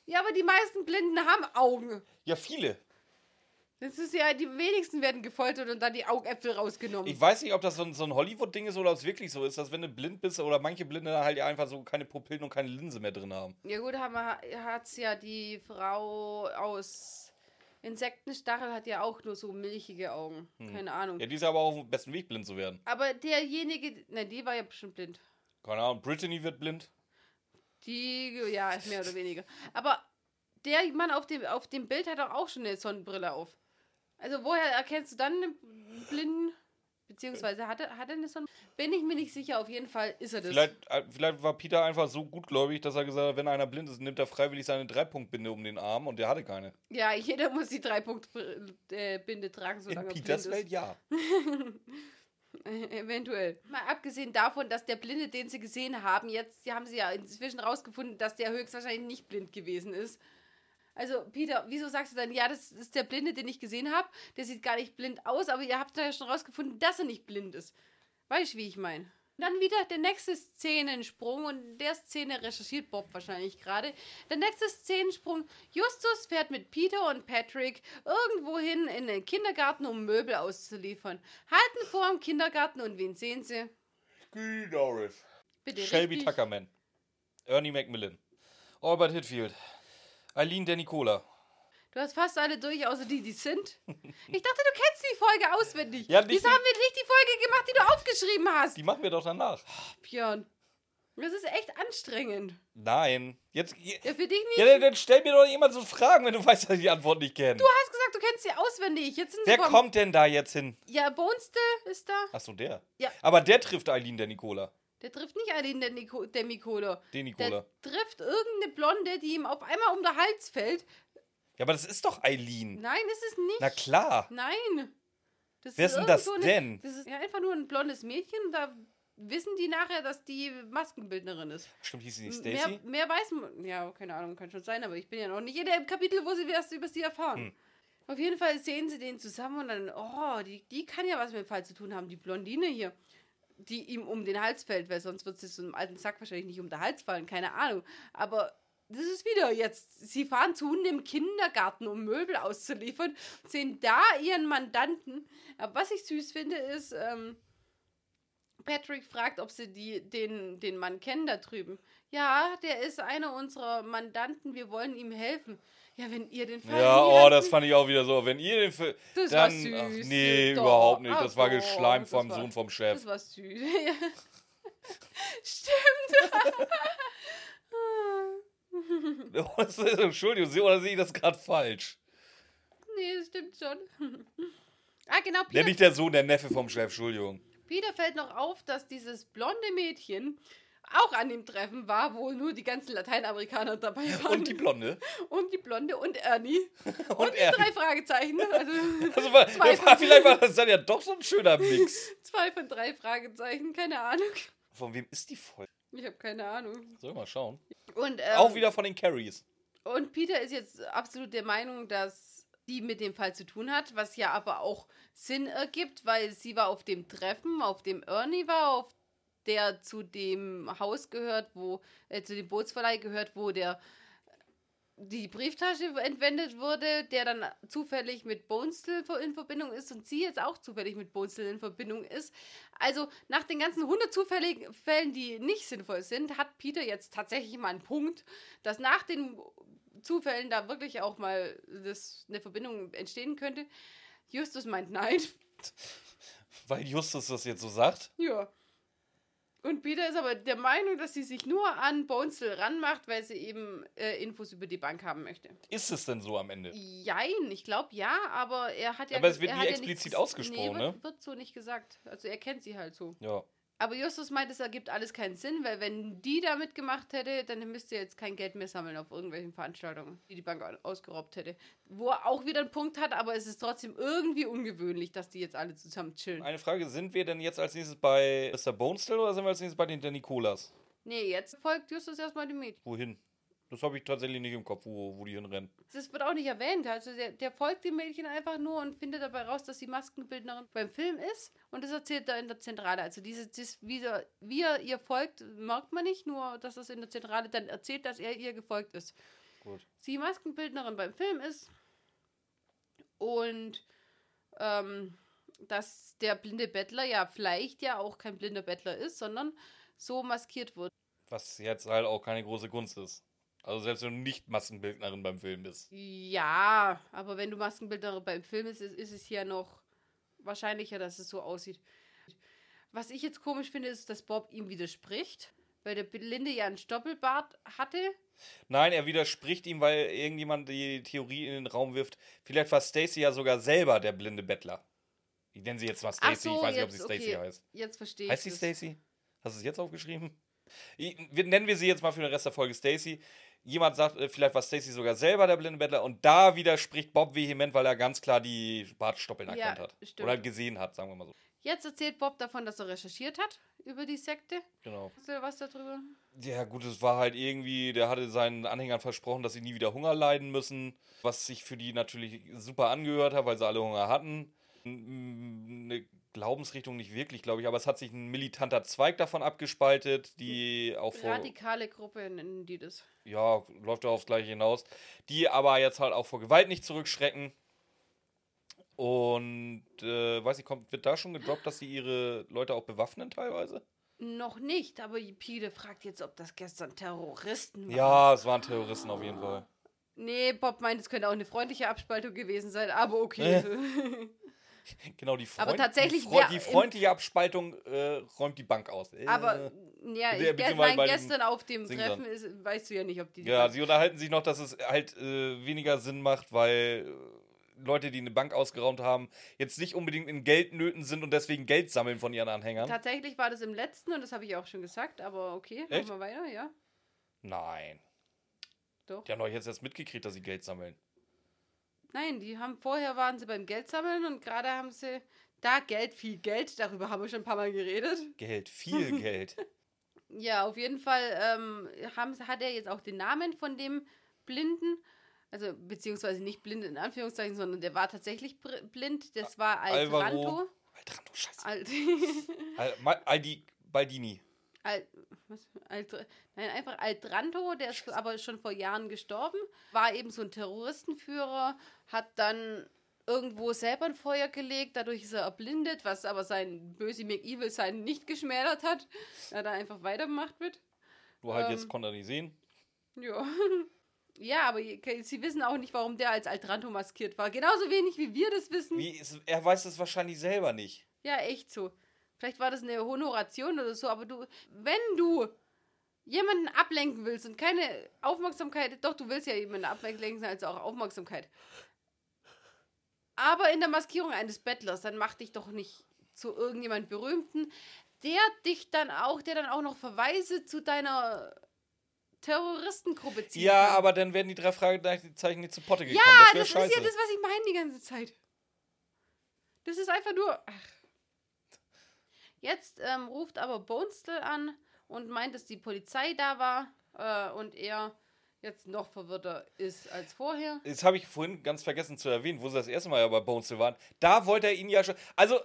Ja, aber die meisten Blinden haben Augen. Ja, viele. Das ist ja, die wenigsten werden gefoltert und dann die Augäpfel rausgenommen. Ich weiß nicht, ob das so ein, so ein Hollywood-Ding ist oder ob es wirklich so ist, dass wenn du blind bist oder manche Blinde halt einfach so keine Pupillen und keine Linse mehr drin haben. ja gut, hat es ja die Frau aus Insektenstachel hat ja auch nur so milchige Augen. Keine Ahnung. Hm. Ja, die ist aber auch auf dem besten Weg, blind zu werden. Aber derjenige, nein, die war ja bestimmt blind. Keine Ahnung, Brittany wird blind. Die, ja, mehr oder weniger. Aber der Mann auf dem, auf dem Bild hat doch auch schon eine Sonnenbrille auf. Also woher erkennst du dann einen Blinden? Beziehungsweise hat er, hat er eine Sonnenbrille? Bin ich mir nicht sicher, auf jeden Fall ist er das. Vielleicht, äh, vielleicht war Peter einfach so gutgläubig, dass er gesagt hat, wenn einer blind ist, nimmt er freiwillig seine Dreipunktbinde um den Arm und der hatte keine. Ja, jeder muss die Drei-Punkt-Binde tragen, In solange er blind Peters ist. Welt ja. Äh, Eventuell. Mal abgesehen davon, dass der Blinde, den sie gesehen haben, jetzt die haben sie ja inzwischen rausgefunden, dass der höchstwahrscheinlich nicht blind gewesen ist. Also, Peter, wieso sagst du dann, ja, das ist der Blinde, den ich gesehen habe? Der sieht gar nicht blind aus, aber ihr habt ja schon rausgefunden, dass er nicht blind ist. Weißt du, wie ich meine? Dann wieder der nächste Szenensprung und in der Szene recherchiert Bob wahrscheinlich gerade. Der nächste Szenensprung: Justus fährt mit Peter und Patrick irgendwo hin in den Kindergarten, um Möbel auszuliefern. Halten vor dem Kindergarten und wen sehen sie? Skeeter Norris. Bitte Shelby richtig. Tuckerman. Ernie Macmillan. Albert Hitfield. Eileen Denicola. Du hast fast alle durch, außer die, die sind. Ich dachte, du kennst die Folge auswendig. Ja, nicht Wieso haben wir nicht die Folge gemacht, die du aufgeschrieben hast? Die machen wir doch danach. Björn. Das ist echt anstrengend. Nein. Jetzt. Ja, für dich nicht. Ja, dann, dann stell mir doch jemand so Fragen, wenn du weißt, dass ich die Antwort nicht kenne. Du hast gesagt, du kennst sie auswendig. Jetzt sind sie Wer vom- kommt denn da jetzt hin? Ja, Bonestill ist da. Achso, der. Ja. Aber der trifft Eileen Denicola. Der trifft nicht einen der, Nico, der Mikola. Denicola. Der trifft irgendeine Blonde, die ihm auf einmal um den Hals fällt. Ja, aber das ist doch Eileen. Nein, ist es nicht. Na klar. Nein. Das Wer ist denn das denn? Eine, das ist ja einfach nur ein blondes Mädchen und da wissen die nachher, dass die Maskenbildnerin ist. Stimmt, hieß sie nicht Mehr, Stacy? mehr weiß man. Ja, keine Ahnung, kann schon sein, aber ich bin ja noch nicht in dem Kapitel, wo sie was über sie erfahren. Hm. Auf jeden Fall sehen sie den zusammen und dann, oh, die, die kann ja was mit dem Fall zu tun haben, die Blondine hier, die ihm um den Hals fällt, weil sonst wird sie so einem alten Sack wahrscheinlich nicht um den Hals fallen, keine Ahnung. Aber das ist wieder jetzt, sie fahren zu einem Kindergarten, um Möbel auszuliefern, sehen da ihren Mandanten. Aber was ich süß finde, ist, ähm, Patrick fragt, ob sie die, den, den Mann kennen da drüben. Ja, der ist einer unserer Mandanten, wir wollen ihm helfen. Ja, wenn ihr den Fall Ja, oh, das fand ich auch wieder so. Wenn ihr den Film. Das war Dann. süß. Ach, nee, Doch, überhaupt nicht. Das war doch, geschleimt vom war- Sohn vom Chef. Das war süß. Ja. Stimmt. Das ist- Entschuldigung, oder sehe ich das gerade falsch? nee, das stimmt schon. ah, genau, Ja, Peter, nicht der Sohn, der Neffe vom Chef, Entschuldigung. Peter fällt noch auf, dass dieses blonde Mädchen auch an dem Treffen war, wo nur die ganzen Lateinamerikaner dabei waren. Und die Blonde. Und die Blonde und Ernie. Und, Und die er. drei Fragezeichen. Also Also, war, Zwei war, vielleicht war das dann ja doch so ein schöner Mix. zwei von drei Fragezeichen, keine Ahnung. Von wem ist die Folge? Ich habe keine Ahnung. Sollen wir mal schauen. Und, ähm, Auch wieder von den Carries. Und Peter ist jetzt absolut der Meinung, dass die mit dem Fall zu tun hat, was ja aber auch Sinn ergibt, weil sie war auf dem Treffen, auf dem Ernie war, auf der zu dem Haus gehört, wo, äh, zu dem Bootsverleih gehört, wo der die Brieftasche entwendet wurde, der dann zufällig mit Bonestill in Verbindung ist und sie jetzt auch zufällig mit Bonestill in Verbindung ist. Also nach den ganzen 100 zufälligen Fällen, die nicht sinnvoll sind, hat Peter jetzt tatsächlich mal einen Punkt, dass nach den Zufällen da wirklich auch mal das, eine Verbindung entstehen könnte. Justus meint nein. Weil Justus das jetzt so sagt? Ja. Und Peter ist aber der Meinung, dass sie sich nur an Bonestill ranmacht, weil sie eben äh, Infos über die Bank haben möchte. Ist es denn so am Ende? Jein, ich glaube ja, aber er hat ja. Aber es wird nie explizit ja ausgesprochen, nee, ne? Wird, wird so nicht gesagt. Also er kennt sie halt so. Ja. Aber Justus meint, es ergibt alles keinen Sinn, weil wenn die da mitgemacht hätte, dann müsste er jetzt kein Geld mehr sammeln auf irgendwelchen Veranstaltungen, die die Bank au- ausgeraubt hätte. Wo er auch wieder einen Punkt hat, aber es ist trotzdem irgendwie ungewöhnlich, dass die jetzt alle zusammen chillen. Eine Frage, sind wir denn jetzt als nächstes bei Mr. Bonestill oder sind wir als nächstes bei den der Nikolas? Nee, jetzt folgt Justus erstmal dem Mädchen. Wohin? Das habe ich tatsächlich nicht im Kopf, wo, wo die hinrennen. Das wird auch nicht erwähnt. Also der, der folgt dem Mädchen einfach nur und findet dabei raus, dass sie Maskenbildnerin beim Film ist. Und das erzählt er in der Zentrale. Also dieses, dieses wie, er, wie er ihr folgt, merkt man nicht, nur dass es in der Zentrale dann erzählt, dass er ihr gefolgt ist. Gut. Sie Maskenbildnerin beim Film ist und ähm, dass der blinde Bettler ja vielleicht ja auch kein blinder Bettler ist, sondern so maskiert wird. Was jetzt halt auch keine große Kunst ist. Also selbst wenn du nicht Maskenbildnerin beim Film bist. Ja, aber wenn du Maskenbildnerin beim Film ist, ist, ist es ja noch wahrscheinlicher, dass es so aussieht. Was ich jetzt komisch finde, ist, dass Bob ihm widerspricht, weil der Blinde ja einen Stoppelbart hatte. Nein, er widerspricht ihm, weil irgendjemand die Theorie in den Raum wirft. Vielleicht war Stacy ja sogar selber der blinde Bettler. Ich nenne sie jetzt mal Stacy. so, ich weiß nicht, ob jetzt, sie Stacy okay. heißt. Jetzt verstehe ich Heißt sie. Stacy? Hast du es jetzt aufgeschrieben? Ich, wir, nennen wir sie jetzt mal für den Rest der Folge Stacy. Jemand sagt, äh, vielleicht war Stacy sogar selber der blinde Bettler und da widerspricht Bob vehement, weil er ganz klar die Bartstoppeln Ja, erkannt hat. stimmt. Oder gesehen hat, sagen wir mal so. Jetzt erzählt Bob davon, dass er recherchiert hat über die Sekte. Genau. Hast du was darüber? Ja, gut, es war halt irgendwie, der hatte seinen Anhängern versprochen, dass sie nie wieder Hunger leiden müssen, was sich für die natürlich super angehört hat, weil sie alle Hunger hatten. Eine Glaubensrichtung nicht wirklich, glaube ich, aber es hat sich ein militanter Zweig davon abgespaltet, die auch vor. Radikale Gruppe nennen die das. Ja, läuft ja aufs Gleiche hinaus. Die aber jetzt halt auch vor Gewalt nicht zurückschrecken. Und, äh, weiß ich, kommt, wird da schon gedroppt, dass sie ihre Leute auch bewaffnen teilweise? Noch nicht, aber Pide fragt jetzt, ob das gestern Terroristen waren. Ja, es waren Terroristen auf jeden Fall. Nee, Bob meint, es könnte auch eine freundliche Abspaltung gewesen sein, aber okay. Genau, die, Aber Freund tatsächlich die, wär die freundliche Abspaltung äh, räumt die Bank aus. Äh, aber ja, ich, nein, gestern auf dem Treffen ist, weißt du ja nicht, ob die. ja, sie unterhalten sich noch, dass es halt äh, weniger Sinn macht, weil äh, Leute, die eine Bank ausgeraumt haben, jetzt nicht unbedingt in Geldnöten sind und deswegen Geld sammeln von ihren Anhängern. Tatsächlich war das im letzten und das habe ich auch schon gesagt, aber okay, machen wir weiter, ja. Nein. Doch. Die haben doch jetzt erst mitgekriegt, dass sie Geld sammeln. Nein, die haben vorher waren sie beim Geldsammeln und gerade haben sie da Geld, viel Geld, darüber haben wir schon ein paar Mal geredet. Geld, viel Geld. Ja, auf jeden Fall ähm, haben, hat er jetzt auch den Namen von dem Blinden, also beziehungsweise nicht blind in Anführungszeichen, sondern der war tatsächlich blind. Das war Altranto. Alvaro. Altrando, scheiße. Alt, Al Aldi Baldini. Alt, was, Alt, nein, einfach Altranto, der ist aber schon vor Jahren gestorben, war eben so ein Terroristenführer, hat dann irgendwo selber ein Feuer gelegt, dadurch ist er erblindet, was aber sein böse McEvil-Sein nicht geschmälert hat, da da einfach weitergemacht wird. Nur halt Ähm. jetzt konnte er nicht sehen. Ja. Ja, aber sie wissen auch nicht, warum der als Altranto maskiert war. Genauso wenig wie wir das wissen. Wie, er weiß es wahrscheinlich selber nicht. Ja, echt so. Vielleicht war das eine Honoration oder so, aber du, wenn du jemanden ablenken willst und keine Aufmerksamkeit, doch, du willst ja jemanden ablenken, also auch Aufmerksamkeit. Aber in der Maskierung eines Bettlers, dann mach dich doch nicht zu irgendjemand Berühmten, der dich dann auch, der dann auch noch Verweise zu deiner Terroristengruppe zieht. Ja, aber dann werden die drei Fragezeichen nicht zu Potte gekommen. Ja, das das ist ja das, was ich meine die ganze Zeit. Das ist einfach nur. Ach. Jetzt ähm, ruft aber Bonestill an und meint, dass die Polizei da war äh, und er jetzt noch verwirrter ist als vorher. Jetzt habe ich vorhin ganz vergessen zu erwähnen, wo sie das erste Mal ja bei Bonesville waren. Da wollte er ihn ja schon. Also,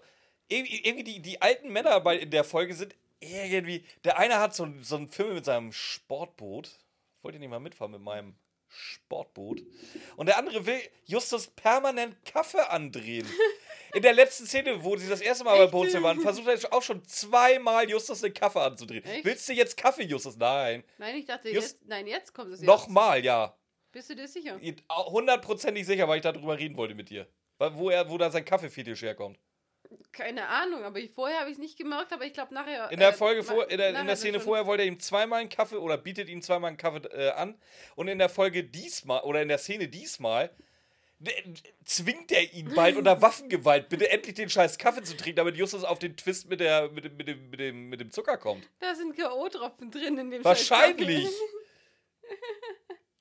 irgendwie, irgendwie die, die alten Männer bei, in der Folge sind irgendwie. Der eine hat so, so einen Film mit seinem Sportboot. Wollt ihr nicht mal mitfahren mit meinem Sportboot? Und der andere will Justus permanent Kaffee andrehen. In der letzten Szene, wo sie das erste Mal bei Echt? Bonesville waren, versucht er auch schon zweimal Justus den Kaffee anzudrehen. Echt? Willst du jetzt Kaffee, Justus? Nein. Nein, ich dachte, Just- jetzt, nein, jetzt kommt es jetzt. Nochmal, ja. Bist du dir sicher? Hundertprozentig sicher, weil ich darüber reden wollte mit dir. Wo, er, wo da sein Kaffeefetisch herkommt. Keine Ahnung, aber ich, vorher habe ich es nicht gemerkt, aber ich glaube nachher. In der äh, Folge ma- vor, in der, in der Szene vorher wollte er ihm zweimal einen Kaffee oder bietet ihm zweimal einen Kaffee äh, an. Und in der Folge diesmal, oder in der Szene diesmal, zwingt er ihn bald unter Waffengewalt, bitte endlich den scheiß Kaffee zu trinken, damit Justus auf den Twist mit, der, mit, dem, mit, dem, mit, dem, mit dem Zucker kommt. Da sind K.O.-Tropfen drin in dem Wahrscheinlich.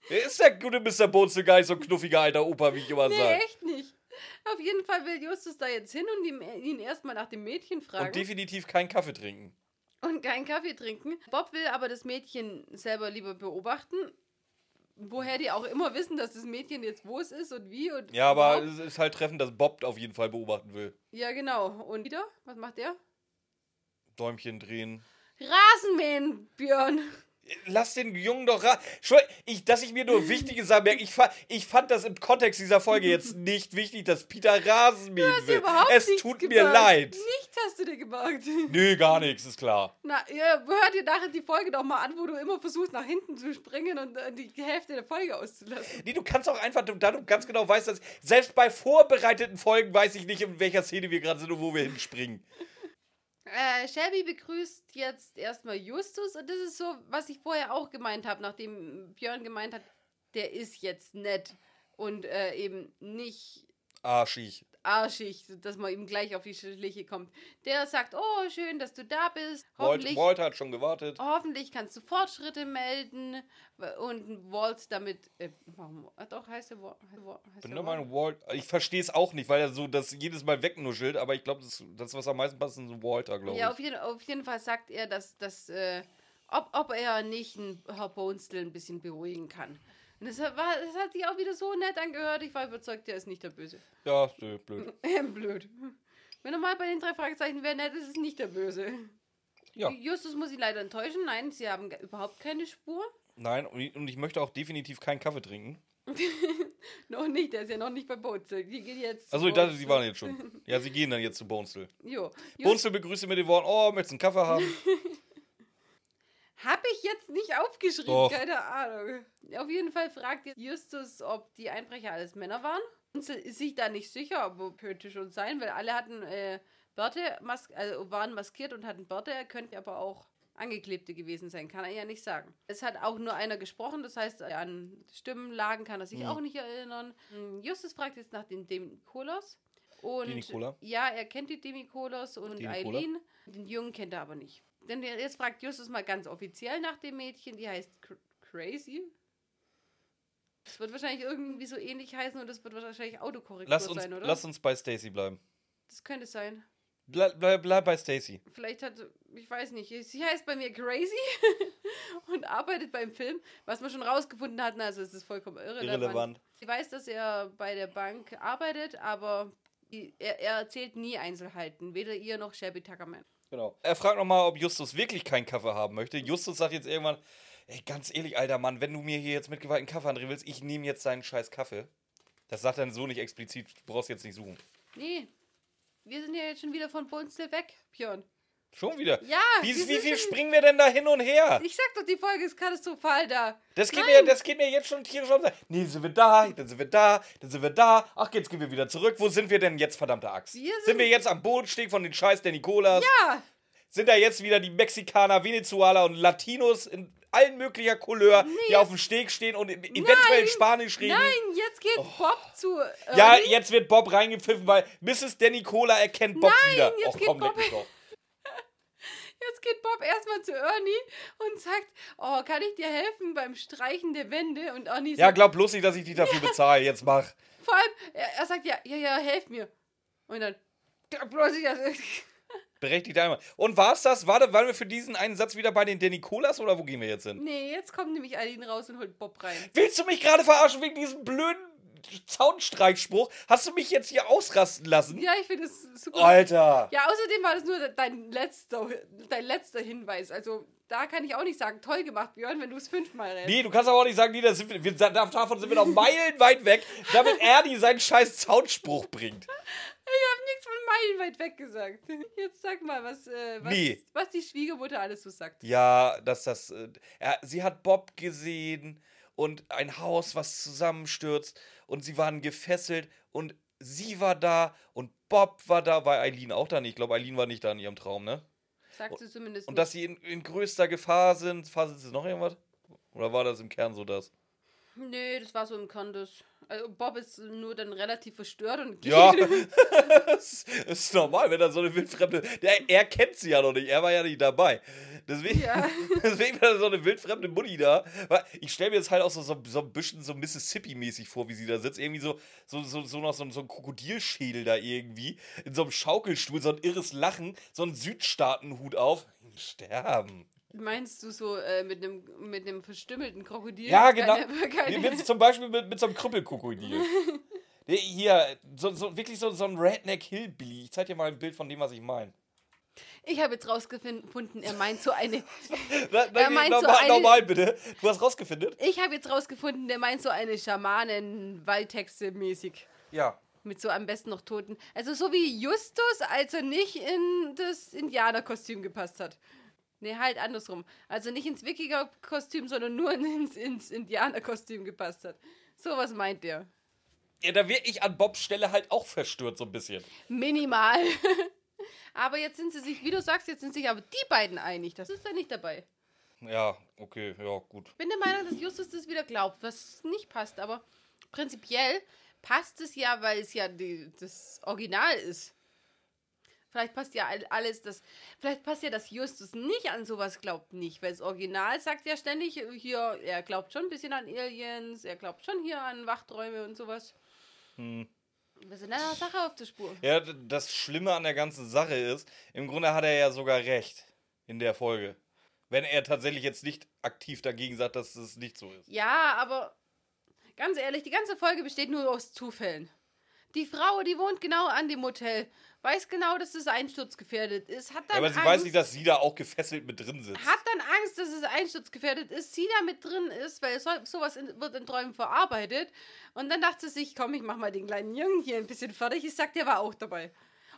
Wer ist der gute Mr. Bones gar nicht so ein knuffiger alter Opa, wie ich immer. Nee, sage? echt nicht. Auf jeden Fall will Justus da jetzt hin und ihn erstmal nach dem Mädchen fragen. Und definitiv keinen Kaffee trinken. und keinen Kaffee trinken. Bob will aber das Mädchen selber lieber beobachten. Woher die auch immer wissen, dass das Mädchen jetzt wo es ist und wie und Ja, aber überhaupt. es ist halt treffend, dass Bob auf jeden Fall beobachten will. Ja, genau. Und wieder? Was macht der? Däumchen drehen. Rasenmähen, Björn. Lass den Jungen doch ra. Schau, Ich, dass ich mir nur wichtige Sachen merke. Ich, fa ich fand das im Kontext dieser Folge jetzt nicht wichtig, dass Peter Rasen mähen will. Es tut mir gemerkt. leid. Nichts hast du dir gemerkt. Nö, gar nichts, ist klar. Na, ja, hör dir nachher die Folge doch mal an, wo du immer versuchst, nach hinten zu springen und äh, die Hälfte der Folge auszulassen. Nee, du kannst auch einfach, da du ganz genau weißt, dass selbst bei vorbereiteten Folgen weiß ich nicht, in welcher Szene wir gerade sind und wo wir hinspringen. Äh, Shelby begrüßt jetzt erstmal Justus und das ist so, was ich vorher auch gemeint habe, nachdem Björn gemeint hat, der ist jetzt nett und äh, eben nicht Arschig. Arschig, dass man ihm gleich auf die Schliche kommt. Der sagt, oh, schön, dass du da bist. Walt, Hoffentlich, Walt hat schon gewartet. hoffentlich kannst du Fortschritte melden. Und Walt damit, äh, warum, ah, doch, heißt der Walt. Heißt, Walt- Bin der Walt? Walt, ich verstehe es auch nicht, weil er so das jedes Mal wegnuschelt, aber ich glaube, das, das, was am meisten passt, ist ein Walter, glaube Ja, ich. auf jeden, auf jeden Fall sagt er, dass, dass äh, ob, ob er nicht einen Herr Bonestel ein bisschen beruhigen kann. Und das, war, das hat sich auch wieder so nett angehört. Ich war überzeugt, der ist nicht der Böse. Ja, nö, blöd. Blöd. Wenn er mal bei den drei Fragezeichen wäre, nett, ist es nicht der Böse. Ja. Justus muss ihn leider enttäuschen. Nein, sie haben überhaupt keine Spur. Nein, und ich, möchte auch definitiv keinen Kaffee trinken. Noch nicht, der ist ja noch nicht bei Bonestel. Die geht jetzt. Achso, ich dachte, sie waren jetzt schon. Ja, sie gehen dann jetzt zu Bonestell. Jo. Bonestell begrüßt mit den Worten, oh, möchtest du einen Kaffee haben? Hab ich jetzt nicht aufgeschrieben, Doch. keine Ahnung. Auf jeden Fall fragt jetzt Justus, ob die Einbrecher alles Männer waren. Und sie ist sich da nicht sicher, aber könnte schon sein, weil alle hatten äh, Bärte, mas also waren maskiert und hatten Bärte. Er könnte aber auch Angeklebte gewesen sein, kann er ja nicht sagen. Es hat auch nur einer gesprochen, das heißt, an Stimmenlagen kann er sich Mhm. auch nicht erinnern. Hm, Justus fragt jetzt nach den Demikolos. Und Demikola? ja, er kennt die Demikolos und? Eileen. Den Jungen kennt er aber nicht. Denn jetzt fragt Justus mal ganz offiziell nach dem Mädchen, die heißt Cr Crazy. Das wird wahrscheinlich irgendwie so ähnlich heißen und das wird wahrscheinlich Autokorrektur Lass uns, sein, oder? lass uns bei Stacy bleiben. Das könnte sein. Bleib, bleib, bleib bei Stacy. Vielleicht hat, ich weiß nicht, sie heißt bei mir Crazy und arbeitet beim Film, was wir schon rausgefunden hatten, also es ist vollkommen irrelevant. Irrelevant. Sie weiß, dass er bei der Bank arbeitet, aber er, er erzählt nie Einzelheiten, weder ihr noch Shelby Tuckerman. Genau. Er fragt nochmal, ob Justus wirklich keinen Kaffee haben möchte. Justus sagt jetzt irgendwann, ey, ganz ehrlich, alter Mann, wenn du mir hier jetzt mit Gewalt einen Kaffee andrehen willst, ich nehme jetzt deinen scheiß Kaffee. Das sagt er so nicht explizit, du brauchst jetzt nicht suchen. Nee, wir sind ja jetzt schon wieder von Bonestill weg, Björn. Schon wieder. Ja, Wie, wie viel springen wir denn da hin und her? Ich sag doch, die Folge ist katastrophal da. Das geht, mir, das geht mir jetzt schon tierisch auf. Nee, sind wir da, dann sind wir da, dann sind wir da. Ach, jetzt gehen wir wieder zurück. Wo sind wir denn jetzt, verdammte Axt? Wir sind, sind- wir jetzt am Bodensteg von den Scheiß der Nikolas? Ja, Sind da jetzt wieder die Mexikaner, Venezuela und Latinos in allen möglicher Couleur, die jetzt- auf dem Steg stehen und eventuell Nein, Spanisch reden? nein, jetzt geht Bob zu. Ernie. Oh. Ja, jetzt wird Bob reingepfiffen, weil Mrs. Danny Cola erkennt Bob Nein, wieder. jetzt Och, geht komm, leck Bob- mich doch. Jetzt geht Bob erstmal zu Ernie und sagt: Oh, kann ich dir helfen beim Streichen der Wände? Und Ernie Ja, sagt: glaub bloß nicht, dass ich dich dafür bezahle. Jetzt mach. Vor allem, er, er sagt: Ja, ja, ja, helf mir. Und dann: "Ja, bloß ich, also, Berechtigte einmal. Und war's das? War, waren wir für diesen einen Satz wieder bei den Danny Colas oder wo gehen wir jetzt hin? Nee, jetzt kommt nämlich Aline raus und holt Bob rein. Willst du mich gerade verarschen wegen diesem blöden Zaunstreichspruch? Hast du mich jetzt hier ausrasten lassen? Ja, ich finde es super. Alter! Ja, außerdem war das nur dein letzter, dein letzter Hinweis. Also, da kann ich auch nicht sagen, toll gemacht, Björn, wenn du es fünfmal rennst. Nee, du kannst aber auch nicht sagen, nee, sind wir, wir, davon sind wir noch meilenweit weg, damit Ernie seinen scheiß Zaunspruch bringt. Ich habe nichts von meilenweit weg gesagt. Jetzt sag mal, was, äh, was, Nee. was die Schwiegermutter alles so sagt. Ja, dass das. Äh, er, sie hat Bob gesehen und ein Haus, was zusammenstürzt und sie waren gefesselt und sie war da und Bob war da. War Eileen auch da nicht? Ich glaube, Eileen war nicht da in ihrem Traum, ne? Sagt sie zumindest. Und nicht. dass sie in, in größter Gefahr sind. Fast ist noch irgendwas? Oder war das im Kern so das? Nee, das war so im Candice. Also Bob ist nur dann relativ verstört und geht. Ja, das ist normal, wenn er so eine wildfremde. Der, er kennt sie ja noch nicht, er war ja nicht dabei. Deswegen, Ja. deswegen war so eine wildfremde Mutti da. Ich stelle mir jetzt halt auch so, so, so ein bisschen so Mississippi-mäßig vor, wie sie da sitzt. Irgendwie so, so, so, so noch so, ein- so ein Krokodilschädel da irgendwie. In so einem Schaukelstuhl, so ein irres Lachen, so ein Südstaatenhut auf. Sterben. Meinst du so äh, mit einem mit einem verstümmelten Krokodil? Ja, genau. Keine, keine, mit, zum Beispiel mit, mit so einem Krüppelkrokodil. Hier, so, so, wirklich so, so ein Redneck-Hillbilly. Ich zeig dir mal ein Bild von dem, was ich meine. Ich habe jetzt rausgefunden, er meint so eine. Na, Er meint so normal, eine- normal bitte. Du hast rausgefunden? Ich habe jetzt rausgefunden, der meint so eine Schamanen-Waldtexte mäßig. Ja. Mit so am besten noch Toten. Also so wie Justus, als er nicht in das Indianerkostüm gepasst hat. Nee, halt andersrum. Also nicht ins Wikinger-Kostüm, sondern nur ins, ins Indianerkostüm gepasst hat. Sowas meint der. ja. Da wäre ich an Bobs Stelle halt auch verstört, so ein bisschen. Minimal. aber jetzt sind sie sich, wie du sagst, jetzt sind sich aber die beiden einig. Das ist da nicht dabei. Ja, okay, ja, gut. Ich bin der Meinung, dass Justus das wieder glaubt, was nicht passt. Aber prinzipiell passt es ja, weil es ja die, das Original ist. Vielleicht passt ja all- alles, das. Vielleicht passt ja, dass Justus nicht an sowas glaubt, nicht. Weil das Original sagt ja ständig hier, er glaubt schon ein bisschen an Aliens, er glaubt schon hier an Wachträume und sowas. Hm. Wir sind einer Sache auf der Spur. Ja, das Schlimme an der ganzen Sache ist, im Grunde hat er ja sogar recht in der Folge. Wenn er tatsächlich jetzt nicht aktiv dagegen sagt, dass es nicht so ist. Ja, aber ganz ehrlich, die ganze Folge besteht nur aus Zufällen. Die Frau, die wohnt genau an dem Hotel, weiß genau, dass es einsturzgefährdet ist, hat dann Ja, aber sie Angst, weiß nicht, dass sie da auch gefesselt mit drin sitzt. hat dann Angst, dass es einsturzgefährdet ist, sie da mit drin ist, weil so, sowas in, wird in Träumen verarbeitet. Und dann dachte sie sich, komm, ich mach mal den kleinen Jungen hier ein bisschen fertig. Ich sag, der war auch dabei.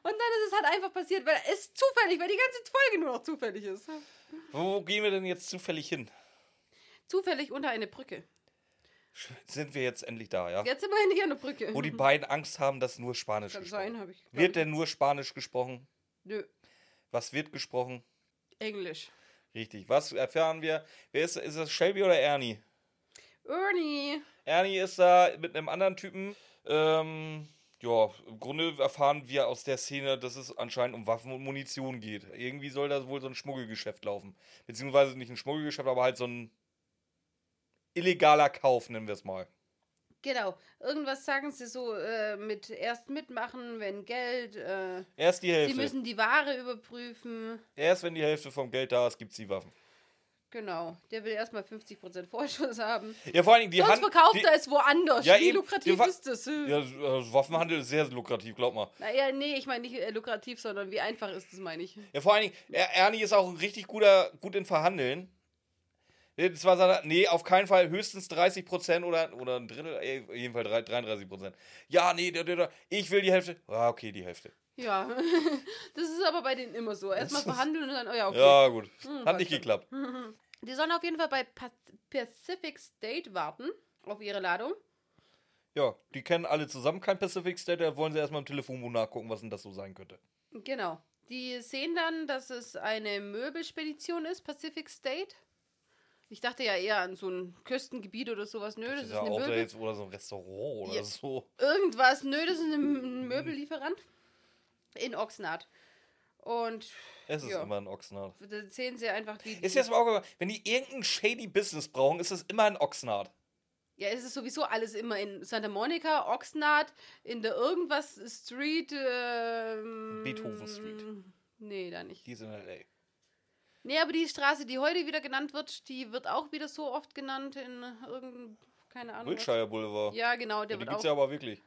Und dann ist es halt einfach passiert, weil es zufällig, weil die ganze Folge nur noch zufällig ist. Wo gehen wir denn jetzt zufällig hin? Zufällig unter eine Brücke. Sind wir jetzt endlich da, ja? Jetzt sind wir endlich an der Brücke. Wo die beiden Angst haben, dass nur Spanisch Kann gesprochen sein, ich. Wird denn nur Spanisch gesprochen? Nö, Was wird gesprochen? Englisch. Richtig. Was erfahren wir? Wer ist, ist das Shelby oder Ernie? Ernie. Ernie ist da mit einem anderen Typen. Ähm, ja, im Grunde erfahren wir aus der Szene, dass es anscheinend um Waffen und Munition geht. Irgendwie soll da wohl so ein Schmuggelgeschäft laufen. Beziehungsweise nicht ein Schmuggelgeschäft, aber halt so ein illegaler Kauf, nennen wir es mal. Genau. Irgendwas sagen sie so äh, mit erst mitmachen, wenn Geld. Äh, Erst die sie Hälfte. müssen die Ware überprüfen. Erst wenn die Hälfte vom Geld da ist, gibt es die Waffen. Genau. Der will erstmal 50% Vorschuss haben. Ja, vor allen Dingen die Sonst Hand. verkauft die, er es woanders. Ja, Wie eben. lukrativ ist das? Ja, äh, Waffenhandel ist sehr lukrativ, glaub mal. Naja, nee, ich meine nicht äh, lukrativ, sondern wie einfach ist das, meine ich. Ja, vor allen Dingen, er, Ernie ist auch ein richtig guter, gut in Verhandeln. Zwar sagt er, nee, auf keinen Fall höchstens 30% oder, oder ein Drittel, äh, jedenfalls drei- 33%. Ja, nee, ich will die Hälfte. Ah, okay, die Hälfte. Ja. das ist aber bei denen immer so. Erstmal verhandeln und dann, oh ja, okay. Ja, gut. Hm, Hat nicht geklappt. Die sollen auf jeden Fall bei Pa- Pacific State warten auf ihre Ladung. Ja, die kennen alle zusammen kein Pacific State, da wollen sie erstmal im Telefonbuch nachgucken, was denn das so sein könnte. Genau. Die sehen dann, dass es eine Möbelspedition ist, Pacific State. Ich dachte ja eher an so ein Küstengebiet oder sowas. Nö, das Das ist ja eine Möbel. jetzt oder so ein Restaurant oder Ja. so. Irgendwas. Nö, das ist ein Möbellieferant in Oxnard. Und Es ist Ja. immer ein Oxnard. da sehen sie einfach die. Ist jetzt mal auch, wenn die irgendein shady Business brauchen, ist es immer ein Oxnard. Ja, es ist sowieso alles immer in Santa Monica, Oxnard, in der irgendwas Street. Ähm, Beethoven Street. Nee, da nicht. Die ist in L.A. Nee, aber die Straße, die heute wieder genannt wird, die wird auch wieder so oft genannt in irgendein, keine Ahnung. was. Wilshire Boulevard. Ja, genau, der die wird gibt's auch. ja aber wirklich.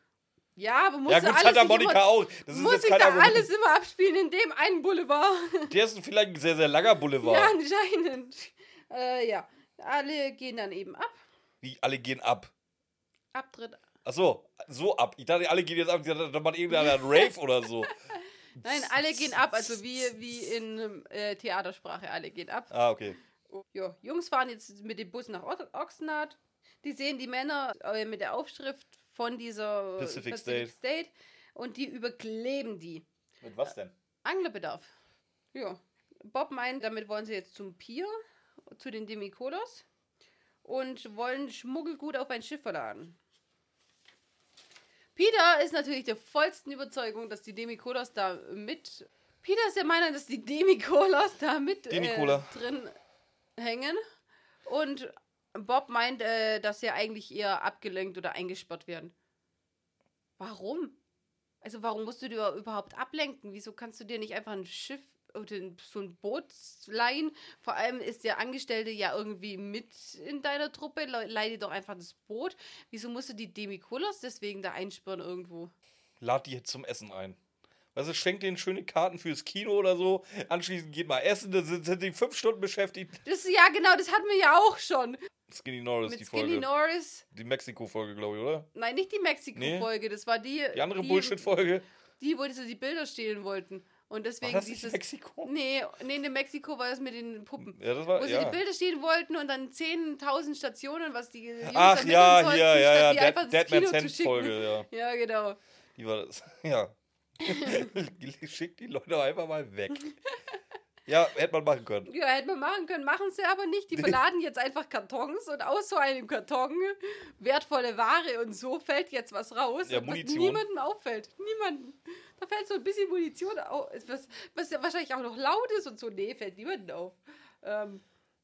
Ja, aber muss Ja ja gut, alles Santa Monica immer, auch. Das ist muss jetzt kein da Argument. alles immer abspielen in dem einen Boulevard. Der ist vielleicht ein sehr, sehr langer Boulevard. Ja, anscheinend. Äh, ja, alle gehen dann eben ab. Wie alle gehen ab. Abtritt. Ach so, so ab. Ich dachte, alle gehen jetzt ab. Ich Da macht irgendeiner einen Rave oder so. Nein, alle gehen ab, also wie, wie in äh, Theatersprache, alle gehen ab. Ah, okay. Ja, Jungs fahren jetzt mit dem Bus nach O- Oxnard. Die sehen die Männer äh, mit der Aufschrift von dieser äh, Pacific State und die überkleben die. Mit was denn? Anglerbedarf. Ja. Bob meint, damit wollen sie jetzt zum Pier, zu den Demikolos und wollen Schmuggelgut auf ein Schiff verladen. Peter ist natürlich der vollsten Überzeugung, dass die Demikolos da mit. Peter ist der Meinung, dass die Demikolos da mit äh, drin hängen. Und Bob meint, äh, dass sie eigentlich eher abgelenkt oder eingesperrt werden. Warum? Also warum musst du dir überhaupt ablenken? Wieso kannst du dir nicht einfach ein Schiff oder so ein Boot leihen? Vor allem ist der Angestellte ja irgendwie mit in deiner Truppe. Le- Leih dir doch einfach das Boot. Wieso musst du die Demikolos deswegen da einsperren irgendwo? Lad die zum Essen ein. Weißt du, schenkt denen schöne Karten fürs Kino oder so. Anschließend geht mal essen, dann sind, die fünf Stunden beschäftigt. Das ja genau, das hatten wir ja auch schon. Skinny Norris, Mit die Skinny Folge. Norris. Die Mexiko-Folge, glaube ich, oder? Nein, nicht die Mexiko-Folge, das war die. Die andere Bullshit-Folge. Die, wo sie die Bilder stehlen wollten. Und War deswegen das nicht dieses. Mexiko? Nee, nee, in Mexiko war es mit den Puppen. Ja, das war, Wo sie ja. die Bilder stehen wollten und dann 10.000 Stationen, was die Jungs Ach ja, sollten, hier, ja, ja, die einfach Dead, Dead Kino schicken. Folge, ja. Ja, genau. Die war das. Ja. Schickt die Leute einfach mal weg. Ja, hätte man machen können. Ja, hätte man machen können, machen sie aber nicht. Die verladen jetzt einfach Kartons und aus so einem Karton wertvolle Ware und so fällt jetzt was raus, Ja, was niemandem auffällt. Niemanden. Da fällt so ein bisschen Munition auf, was, was ja wahrscheinlich auch noch laut ist und so. Nee, fällt niemandem auf. Ähm,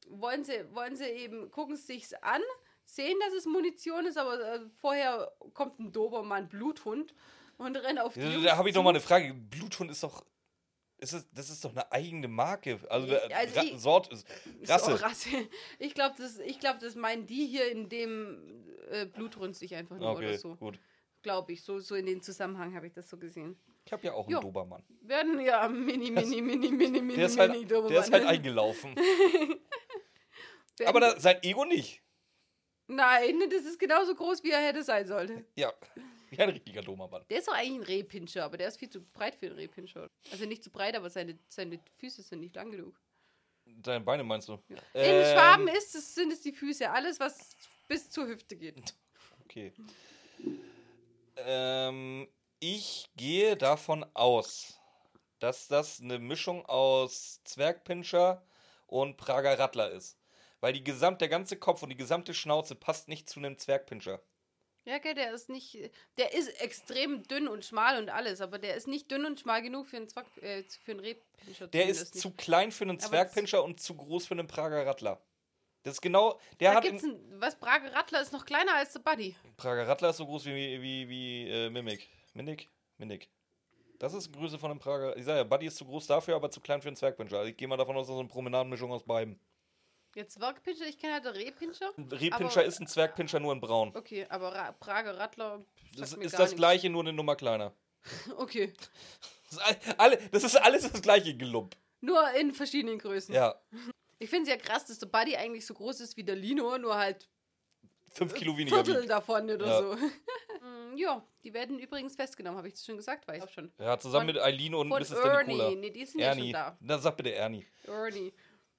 wollen, sie, wollen sie eben, gucken sie sich's an, sehen, dass es Munition ist, aber äh, vorher kommt ein Dobermann, Bluthund und rennt auf die Da, Jungs da habe ich noch mal eine Frage. Bluthund ist doch. Ist es, das ist doch eine eigene Marke. Also, äh, also Ra ich- Sort ist. Rasse. So, Rasse. Ich glaube, das, ich glaub, das meinen die hier in dem äh, Blutrünstig einfach nur Okay, oder so. gut. Glaube ich. So, so in den Zusammenhang habe ich das so gesehen. Ich habe ja auch einen Jo. Dobermann. Werden ja mini, mini, mini, mini, mini, Der mini halt, Dobermann. der ist halt eingelaufen. Aber da, sein Ego nicht. Nein, das ist genauso groß, wie er hätte sein sollte. Ja. Wie ein richtiger Dobermann. Der ist doch eigentlich ein Rehpinscher, aber der ist viel zu breit für einen Rehpinscher. Also nicht zu breit, aber seine, seine Füße sind nicht lang genug. Deine Beine meinst du? In Ähm, Schwaben ist es, sind es die Füße. Alles, was bis zur Hüfte geht. Okay. Ähm, ich gehe davon aus, dass das eine Mischung aus Zwergpinscher und Prager Rattler ist. Weil die gesamt, der ganze Kopf und die gesamte Schnauze passt nicht zu einem Zwergpinscher. Ja, okay, der ist nicht. Der ist extrem dünn und schmal und alles, aber der ist nicht dünn und schmal genug für einen, Zwack, äh, für einen Rehpinscher. Der ist nicht. zu klein für einen Zwergpinscher und zu groß für einen Prager Rattler. Das ist genau, der Da hat gibt's in, ein, was Brage Rattler ist noch kleiner als der Buddy. Prager Rattler ist so groß wie, wie, wie äh, Mimik. Mimik? Mimik. Das ist Größe von einem Prager. Ich sage ja, Buddy ist zu groß dafür, aber zu klein für einen Zwergpinscher. Also ich gehe mal davon aus, dass so eine Promenadenmischung aus beiden. Jetzt Zwergpinscher, ich kenne halt den Rehpinscher. Rehpinscher ist ein Zwergpinscher nur in braun. Okay, aber Ra Prager Rattler. Das ist das nichts. gleiche, nur eine Nummer kleiner. Okay. Das ist, all- alle, das ist alles das gleiche Gelump. Nur in verschiedenen Größen. Ja, Ich finde es ja krass, dass der Buddy eigentlich so groß ist wie der Lino, nur halt fünf Kilo weniger. Viertel wiegt. davon oder Ja. so. Mm, ja, die werden übrigens festgenommen, habe ich das schon gesagt, weiß ich auch schon. Ja, zusammen Von- mit Eileen und Von Mrs. Ernie. Nee, die sind ja Ernie. schon da. Na, sag bitte Ernie. Ernie.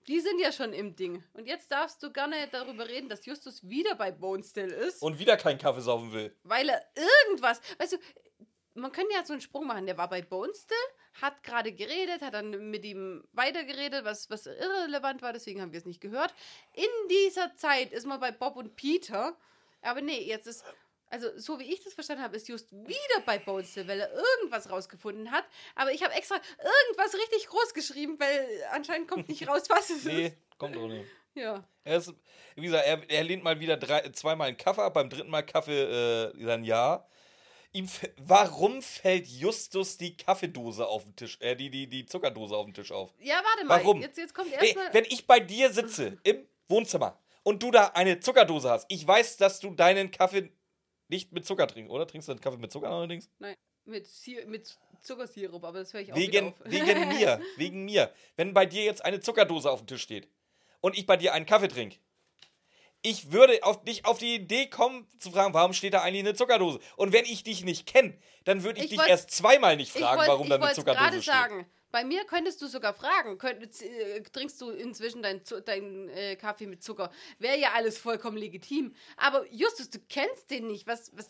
Die sind ja schon im Ding. Und jetzt darfst du gerne darüber reden, dass Justus wieder bei Bonestill ist, Und wieder keinen Kaffee saufen will. weil er irgendwas. Weißt du, man könnte ja so einen Sprung machen. Der war bei Bonestill, hat gerade geredet, hat dann mit ihm weitergeredet, was, was irrelevant war, deswegen haben wir es nicht gehört. In dieser Zeit ist man bei Bob und Peter. Aber nee, jetzt ist. Also, so wie ich das verstanden habe, ist Just wieder bei Bonestill, weil er irgendwas rausgefunden hat. Aber ich habe extra irgendwas richtig groß geschrieben, weil anscheinend kommt nicht raus, was es Nee, ist. kommt auch nicht. Ja. Er ist, wie gesagt, er, er lehnt mal wieder drei, zweimal einen Kaffee ab, beim dritten Mal Kaffee äh, dann ja. ihm, warum fällt Justus die Kaffeedose auf den Tisch, äh, die, die, die Zuckerdose auf den Tisch auf? Ja, warte mal. Warum? Jetzt, jetzt kommt Nee, erstmal. wenn ich bei dir sitze im Wohnzimmer und du da eine Zuckerdose hast, ich weiß, dass du deinen Kaffee nicht mit Zucker trinkst, oder? Trinkst du den Kaffee mit Zucker allerdings? Nein, mit, mit Zuckersirup, aber das höre ich auch Wegen, wegen mir, wegen mir. Wenn bei dir jetzt eine Zuckerdose auf dem Tisch steht und ich bei dir einen Kaffee trinke, ich würde auf, nicht auf die Idee kommen zu fragen, warum steht da eigentlich eine Zuckerdose? Und wenn ich dich nicht kenne, dann würde ich, Ich dich erst zweimal nicht Ich fragen, wollt- warum da ich eine Zuckerdose gerade steht. sagen. Bei mir könntest du sogar fragen, könnt, äh, trinkst du inzwischen deinen deinen, äh, Kaffee mit Zucker? Wäre ja alles vollkommen legitim. Aber Justus, du kennst den nicht. Was, was,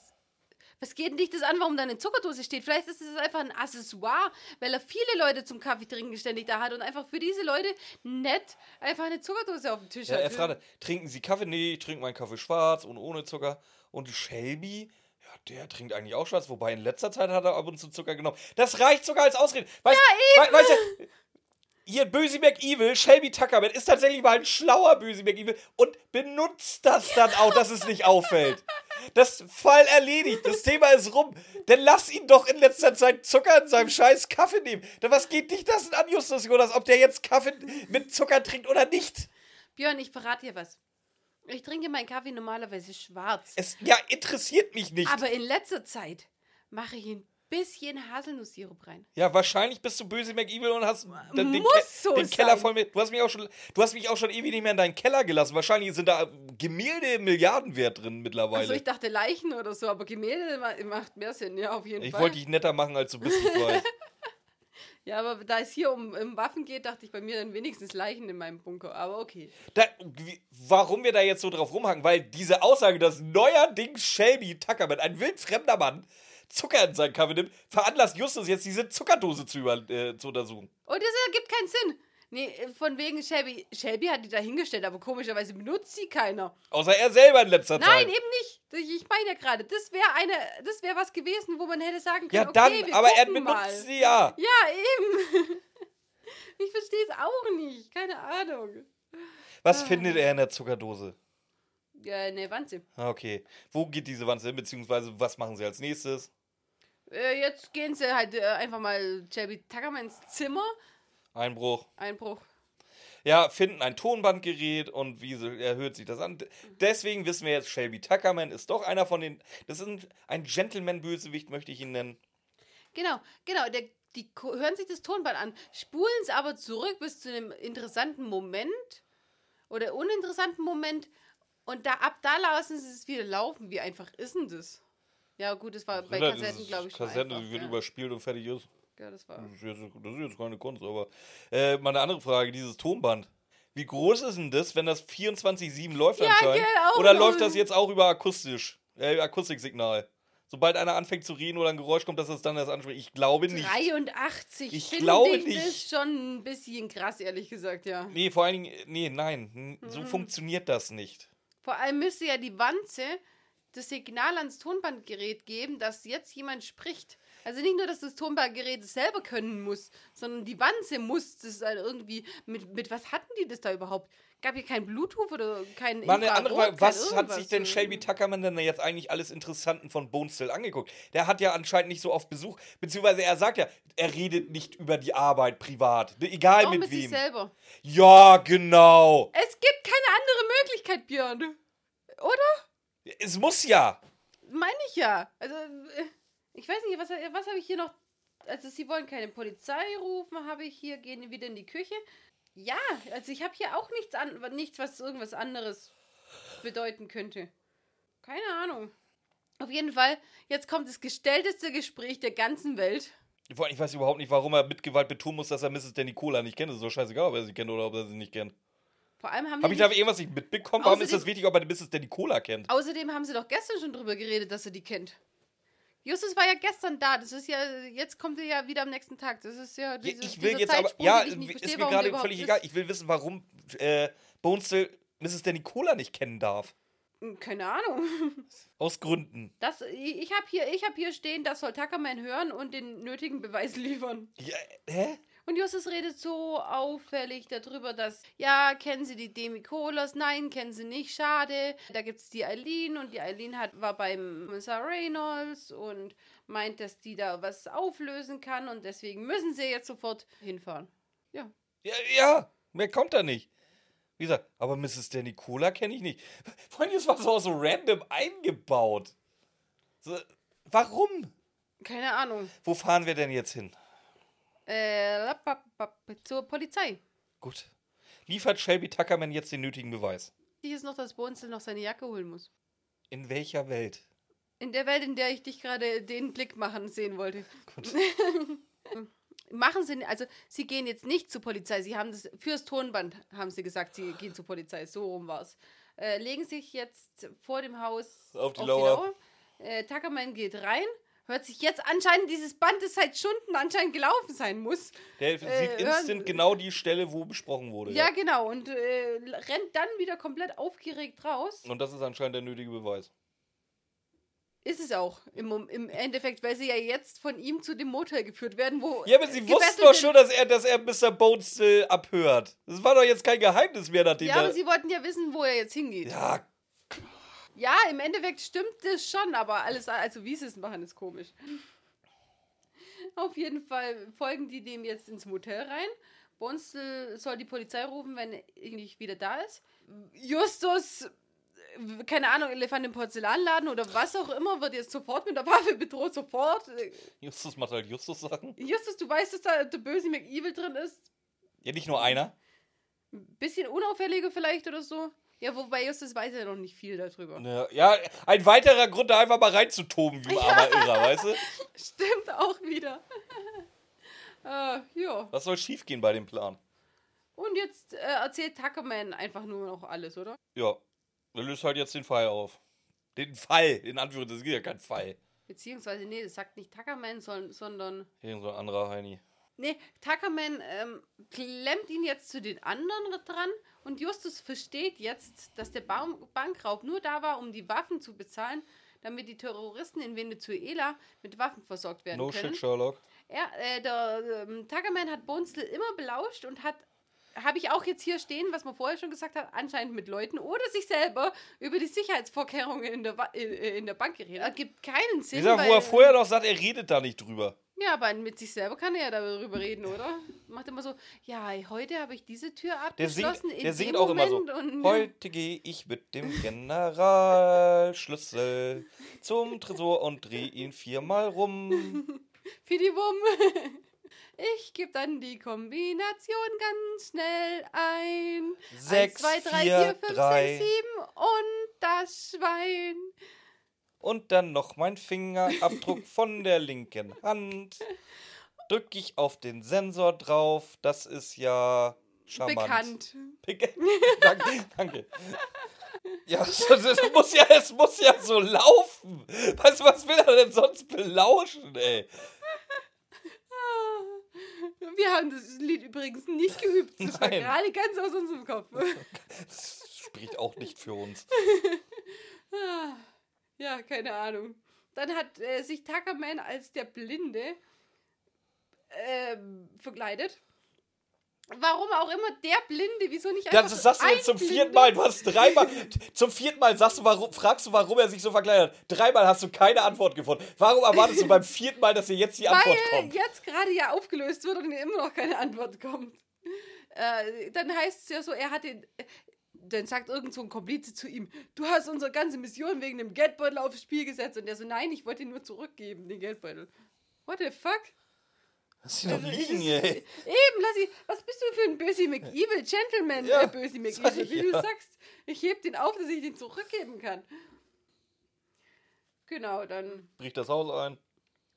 was geht denn dich das an, warum da eine Zuckerdose steht? Vielleicht ist es einfach ein Accessoire, weil er viele Leute zum Kaffee trinken ständig da hat und einfach für diese Leute nett einfach eine Zuckerdose auf dem Tisch Ja, hat. er fragte, trinken Sie Kaffee? Nee, ich trinke meinen Kaffee schwarz und ohne Zucker. Und Shelby, ja, der trinkt eigentlich auch schwarz, wobei in letzter Zeit hat er ab und zu Zucker genommen. Das reicht sogar als Ausrede. Weißt, ja, eben. weißt du, hier Böse McEvil, Shelby Tuckerman, ist tatsächlich mal ein schlauer Böse McEvil und benutzt das dann auch, dass es nicht auffällt. Das Fall erledigt, das Thema ist rum. Dann lass ihn doch in letzter Zeit Zucker in seinem scheiß Kaffee nehmen. Dann was geht dich das denn an, Justus Jonas, ob der jetzt Kaffee mit Zucker trinkt oder nicht? Björn, ich verrate dir was. Ich trinke meinen Kaffee normalerweise schwarz. Es ja, interessiert mich nicht. Aber in letzter Zeit mache ich ein bisschen Haselnusssirup rein. ja, wahrscheinlich bist du böse McEvil und hast den, den, Ke- so den Keller sein. voll mit. Du hast mich auch schon, du hast mich auch schon ewig nicht mehr in deinen Keller gelassen. Wahrscheinlich sind da Gemälde Milliardenwert drin mittlerweile. Also ich dachte Leichen oder so, aber Gemälde ma- macht mehr Sinn, ja, auf jeden ich Fall. wollte dich netter machen, als du bist, ich weiß. Ja, aber da es hier um, um Waffen geht, dachte ich bei mir dann wenigstens Leichen in meinem Bunker. Aber okay. Da, wie, warum wir da jetzt so drauf rumhaken? Weil diese Aussage, dass neuerdings Shelby Tuckerman, ein wildfremder Mann, Zucker in seinen Kaffee nimmt, veranlasst Justus jetzt diese Zuckerdose zu, über, äh, zu untersuchen. Und das ergibt keinen Sinn. Nee, von wegen Shelby. Shelby hat die da hingestellt, aber komischerweise benutzt sie keiner. Außer er selber in letzter Nein, Zeit. eben nicht. Ich meine ja gerade, das wäre eine, das wäre was gewesen, wo man hätte sagen können, Ja, dann, okay, wir aber er benutzt mal. sie ja. Ja, eben. Ich verstehe es auch nicht. Keine Ahnung. Was Ah. findet er in der Zuckerdose? Ja, ne, Wanze. Ah, Okay. Wo geht diese Wanze hin, beziehungsweise was machen sie als nächstes? Äh, jetzt gehen sie halt äh, einfach mal Shelby Tuckerman ins Zimmer. Einbruch. Einbruch. Ja, finden ein Tonbandgerät und wie so, er hört sich das an. Deswegen wissen wir jetzt, Shelby Tuckerman ist doch einer von den. Das ist ein, Gentleman-Bösewicht, möchte ich ihn nennen. Genau, genau. Der, die hören sich das Tonband an, spulen es aber zurück bis zu einem interessanten Moment oder uninteressanten Moment und da ab da lassen sie es wieder laufen. Wie einfach ist denn das? Ja, gut, das war bei Das Kassetten, glaube ich, Kassette, einfach, wird ja. überspielt und fertig ist. Ja, das war. Das ist, jetzt, das ist jetzt keine Kunst, aber. Äh, mal eine andere Frage: dieses Tonband. Wie groß ist denn das, wenn das 24-7 läuft Ja, anscheinend? auch Oder läuft das jetzt auch über akustisch? Äh, Akustiksignal? Sobald einer anfängt zu reden oder ein Geräusch kommt, dass es dann das anspricht. Ich glaube nicht. 83. Ich finde glaube ich nicht. das schon ein bisschen krass, ehrlich gesagt, ja. Nee, vor allen Dingen, nee, nein, n- Mhm. so funktioniert das nicht. Vor allem müsste ja die Wanze das Signal ans Tonbandgerät geben, dass jetzt jemand spricht. Also nicht nur, dass das Tonbandgerät es selber können muss, sondern die Wanze muss das dann irgendwie. Mit, mit was hatten die das da überhaupt? Gab hier kein Bluetooth oder kein Mal eine andere Frage, was hat sich denn Shelby Tuckerman denn jetzt eigentlich alles Interessanten von Bonestill angeguckt? Der hat ja anscheinend nicht so oft Besuch, beziehungsweise er sagt ja, er redet nicht über die Arbeit privat, ne, egal Auch mit, mit sich wem. selber. Ja, genau. Es gibt keine andere Möglichkeit, Björn. Oder? Es muss ja. Meine ich ja. Also, äh, ich weiß nicht, was, was habe ich hier noch? Also, sie wollen keine Polizei rufen, habe ich hier, gehen wieder in die Küche. Ja, also ich habe hier auch nichts, an, nichts, was irgendwas anderes bedeuten könnte. Keine Ahnung. Auf jeden Fall, jetzt kommt das gestellteste Gespräch der ganzen Welt. Ich weiß überhaupt nicht, warum er mit Gewalt betonen muss, dass er Mrs. Danny Cola nicht kennt. Es ist doch scheißegal, ob er sie kennt oder ob er sie nicht kennt. Vor allem haben Habe die ich da irgendwas nicht mitbekommen? Warum ist das wichtig, ob er Mrs. Danny Cola kennt? Außerdem haben sie doch gestern schon drüber geredet, dass er die kennt. Justus war ja gestern da. Das ist ja, jetzt kommt er ja wieder am nächsten Tag. Das ist ja diese, ich will jetzt aber, ja, den ich nicht ist mir gerade völlig egal. Ich will wissen, warum äh, Bonestill Mrs. Danny Cola nicht kennen darf. Hm, Keine Ahnung. Aus Gründen. Das, ich ich habe hier, ich hab hier stehen, das soll Tuckerman hören und den nötigen Beweis liefern. Ja, hä? Und Justus redet so auffällig darüber, dass, ja, kennen Sie die Demi Kohlers? Nein, kennen Sie nicht, schade. Da gibt es die Eileen und die Eileen hat, war beim Kommissar Reynolds und meint, dass die da was auflösen kann und deswegen müssen sie jetzt sofort hinfahren. Ja. Ja, ja, mehr kommt da nicht. Wie gesagt, aber Mrs. Danny Cola kenne ich nicht. Vor allem, das war so, so random eingebaut. So, warum? Keine Ahnung. Wo fahren wir denn jetzt hin? Äh, zur Polizei. Gut. Liefert Shelby Tuckerman jetzt den nötigen Beweis? Wichtig ist noch, dass Bonzel noch seine Jacke holen muss. In welcher Welt? In der Welt, in der ich dich gerade den Blick machen sehen wollte. Gut. Machen sie, also sie gehen jetzt nicht zur Polizei. Sie haben das fürs Tonband haben sie gesagt, sie gehen zur Polizei. So rum war's. Äh, legen sich jetzt vor dem Haus Auf die Lauer. Äh, Tuckerman geht rein. Hört sich jetzt anscheinend dieses Band, das seit Stunden anscheinend gelaufen sein muss. Der Äh, sieht instant genau die Stelle, wo besprochen wurde. Ja, genau. Und äh, rennt dann wieder komplett aufgeregt raus. Und das ist anscheinend der nötige Beweis. Ist es auch im, im Endeffekt, weil sie ja jetzt von ihm zu dem Motel geführt werden, wo. Ja, aber sie äh, wussten doch schon, dass er, dass er Mr. Bonestill abhört. Das war doch jetzt kein Geheimnis mehr, nachdem Ja, aber sie wollten ja wissen, wo er jetzt hingeht. Ja, Ja, im Endeffekt stimmt das schon, aber alles, also wie sie es machen, ist komisch. Auf jeden Fall folgen die dem jetzt ins Motel rein. Bonstel soll die Polizei rufen, wenn er nicht wieder da ist. Justus, äh, keine Ahnung, Elefant im Porzellanladen oder was auch immer, wird jetzt sofort mit der Waffe bedroht, sofort. Äh, Justus macht halt Justus-Sachen. Justus, du weißt, dass da der böse McEvil drin ist? Ja, nicht nur einer. Bisschen unauffälliger vielleicht oder so. Ja, wobei Justus weiß ja noch nicht viel darüber. Ja, ja, ein weiterer Grund, da einfach mal reinzutoben, wie ein armer Irrer, weißt du? Stimmt auch wieder. äh, ja. Was soll schiefgehen bei dem Plan? Und jetzt äh, erzählt Tuckerman einfach nur noch alles, oder? Ja, er löst halt jetzt den Fall auf. Den Fall, in Anführungszeichen, das ist ja kein Fall. Beziehungsweise, nee, das sagt nicht Tuckerman, son- sondern. Irgend so ein anderer Heini. Nee, Tuckerman ähm, klemmt ihn jetzt zu den anderen dran und Justus versteht jetzt, dass der Baum Bankraub nur da war, um die Waffen zu bezahlen, damit die Terroristen in Venezuela mit Waffen versorgt werden No können. shit, Sherlock. Ja, äh, der ähm, Tuckerman hat Bonzel immer belauscht und hat, habe ich auch jetzt hier stehen, was man vorher schon gesagt hat, anscheinend mit Leuten oder sich selber über die Sicherheitsvorkehrungen in der, Wa- äh, in der Bank geredet. Ergibt keinen Sinn. Wie gesagt, wo er vorher noch sagt, er redet da nicht drüber. Ja, aber mit sich selber kann er ja darüber reden, oder? Macht immer so, ja, heute habe ich diese Tür Der singt, abgeschlossen. in der singt auch immer so. Moment Und, Heute gehe ich mit dem Generalschlüssel zum Tresor und dreh ihn viermal rum. Fidiwum. Ich gebe dann die Kombination ganz schnell ein. Sechs, 1, 2, 3, vier, 4, 5, drei. 6, 7 und das Schwein. Und dann noch mein Fingerabdruck von der linken Hand. Drück ich auf den Sensor drauf. Das ist ja charmant. Bekannt. Bekannt. danke, danke. Ja, es, muss ja, es muss ja so laufen. Weißt du, was will er denn sonst belauschen, ey? Wir haben das Lied übrigens nicht geübt. Das war Nein. gerade ganz aus unserem Kopf. Das spricht auch nicht für uns. Ja, keine Ahnung. Dann hat äh, sich Tuckerman als der Blinde ähm, verkleidet. Warum auch immer der Blinde, wieso nicht einfach das sagst du jetzt zum Blinde? vierten Mal. Du hast dreimal. Zum vierten Mal sagst du, warum, fragst du, warum er sich so verkleidet hat. Dreimal hast du keine Antwort gefunden. Warum erwartest du beim vierten Mal, dass dir jetzt die Antwort Weil kommt? jetzt gerade ja aufgelöst wird und immer noch keine Antwort kommt. Äh, dann heißt es ja so, er hat den. Dann sagt irgend so ein Komplize zu ihm, du hast unsere ganze Mission wegen dem Geldbeutel aufs Spiel gesetzt. Und der so, nein, ich wollte ihn nur zurückgeben, den Geldbeutel. What the fuck? Lass ihn doch Also, liegen, ey. Eben, lass ich, was bist du für ein Bösi McEvil, Gentleman, Ja, äh, Bösi McEvil, wie ja. du sagst. Ich heb den auf, dass ich den zurückgeben kann. Genau, dann, Bricht das Haus ein.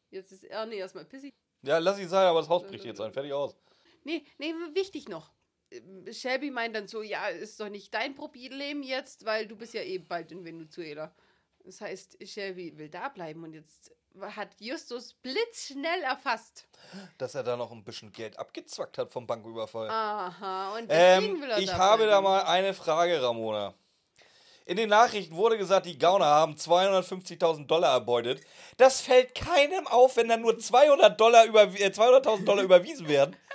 jetzt ist Ernie erstmal pissig. Ja, lass ihn sein, aber das Haus bricht jetzt ein. Fertig aus. Nee, nee, wichtig noch. Shelby meint dann so, ja, ist doch nicht dein Problem jetzt, weil du bist ja eh bald in Venezuela. Das heißt, Shelby will da bleiben und jetzt hat Justus blitzschnell erfasst. Dass er da noch ein bisschen Geld abgezwackt hat vom Banküberfall. Aha, und deswegen Ähm, will er ich da habe da mal eine Frage, Ramona. In den Nachrichten wurde gesagt, die Gauner haben 250.000 Dollar erbeutet. Das fällt keinem auf, wenn dann nur 200 Dollar über, äh, 200.000 Dollar überwiesen werden.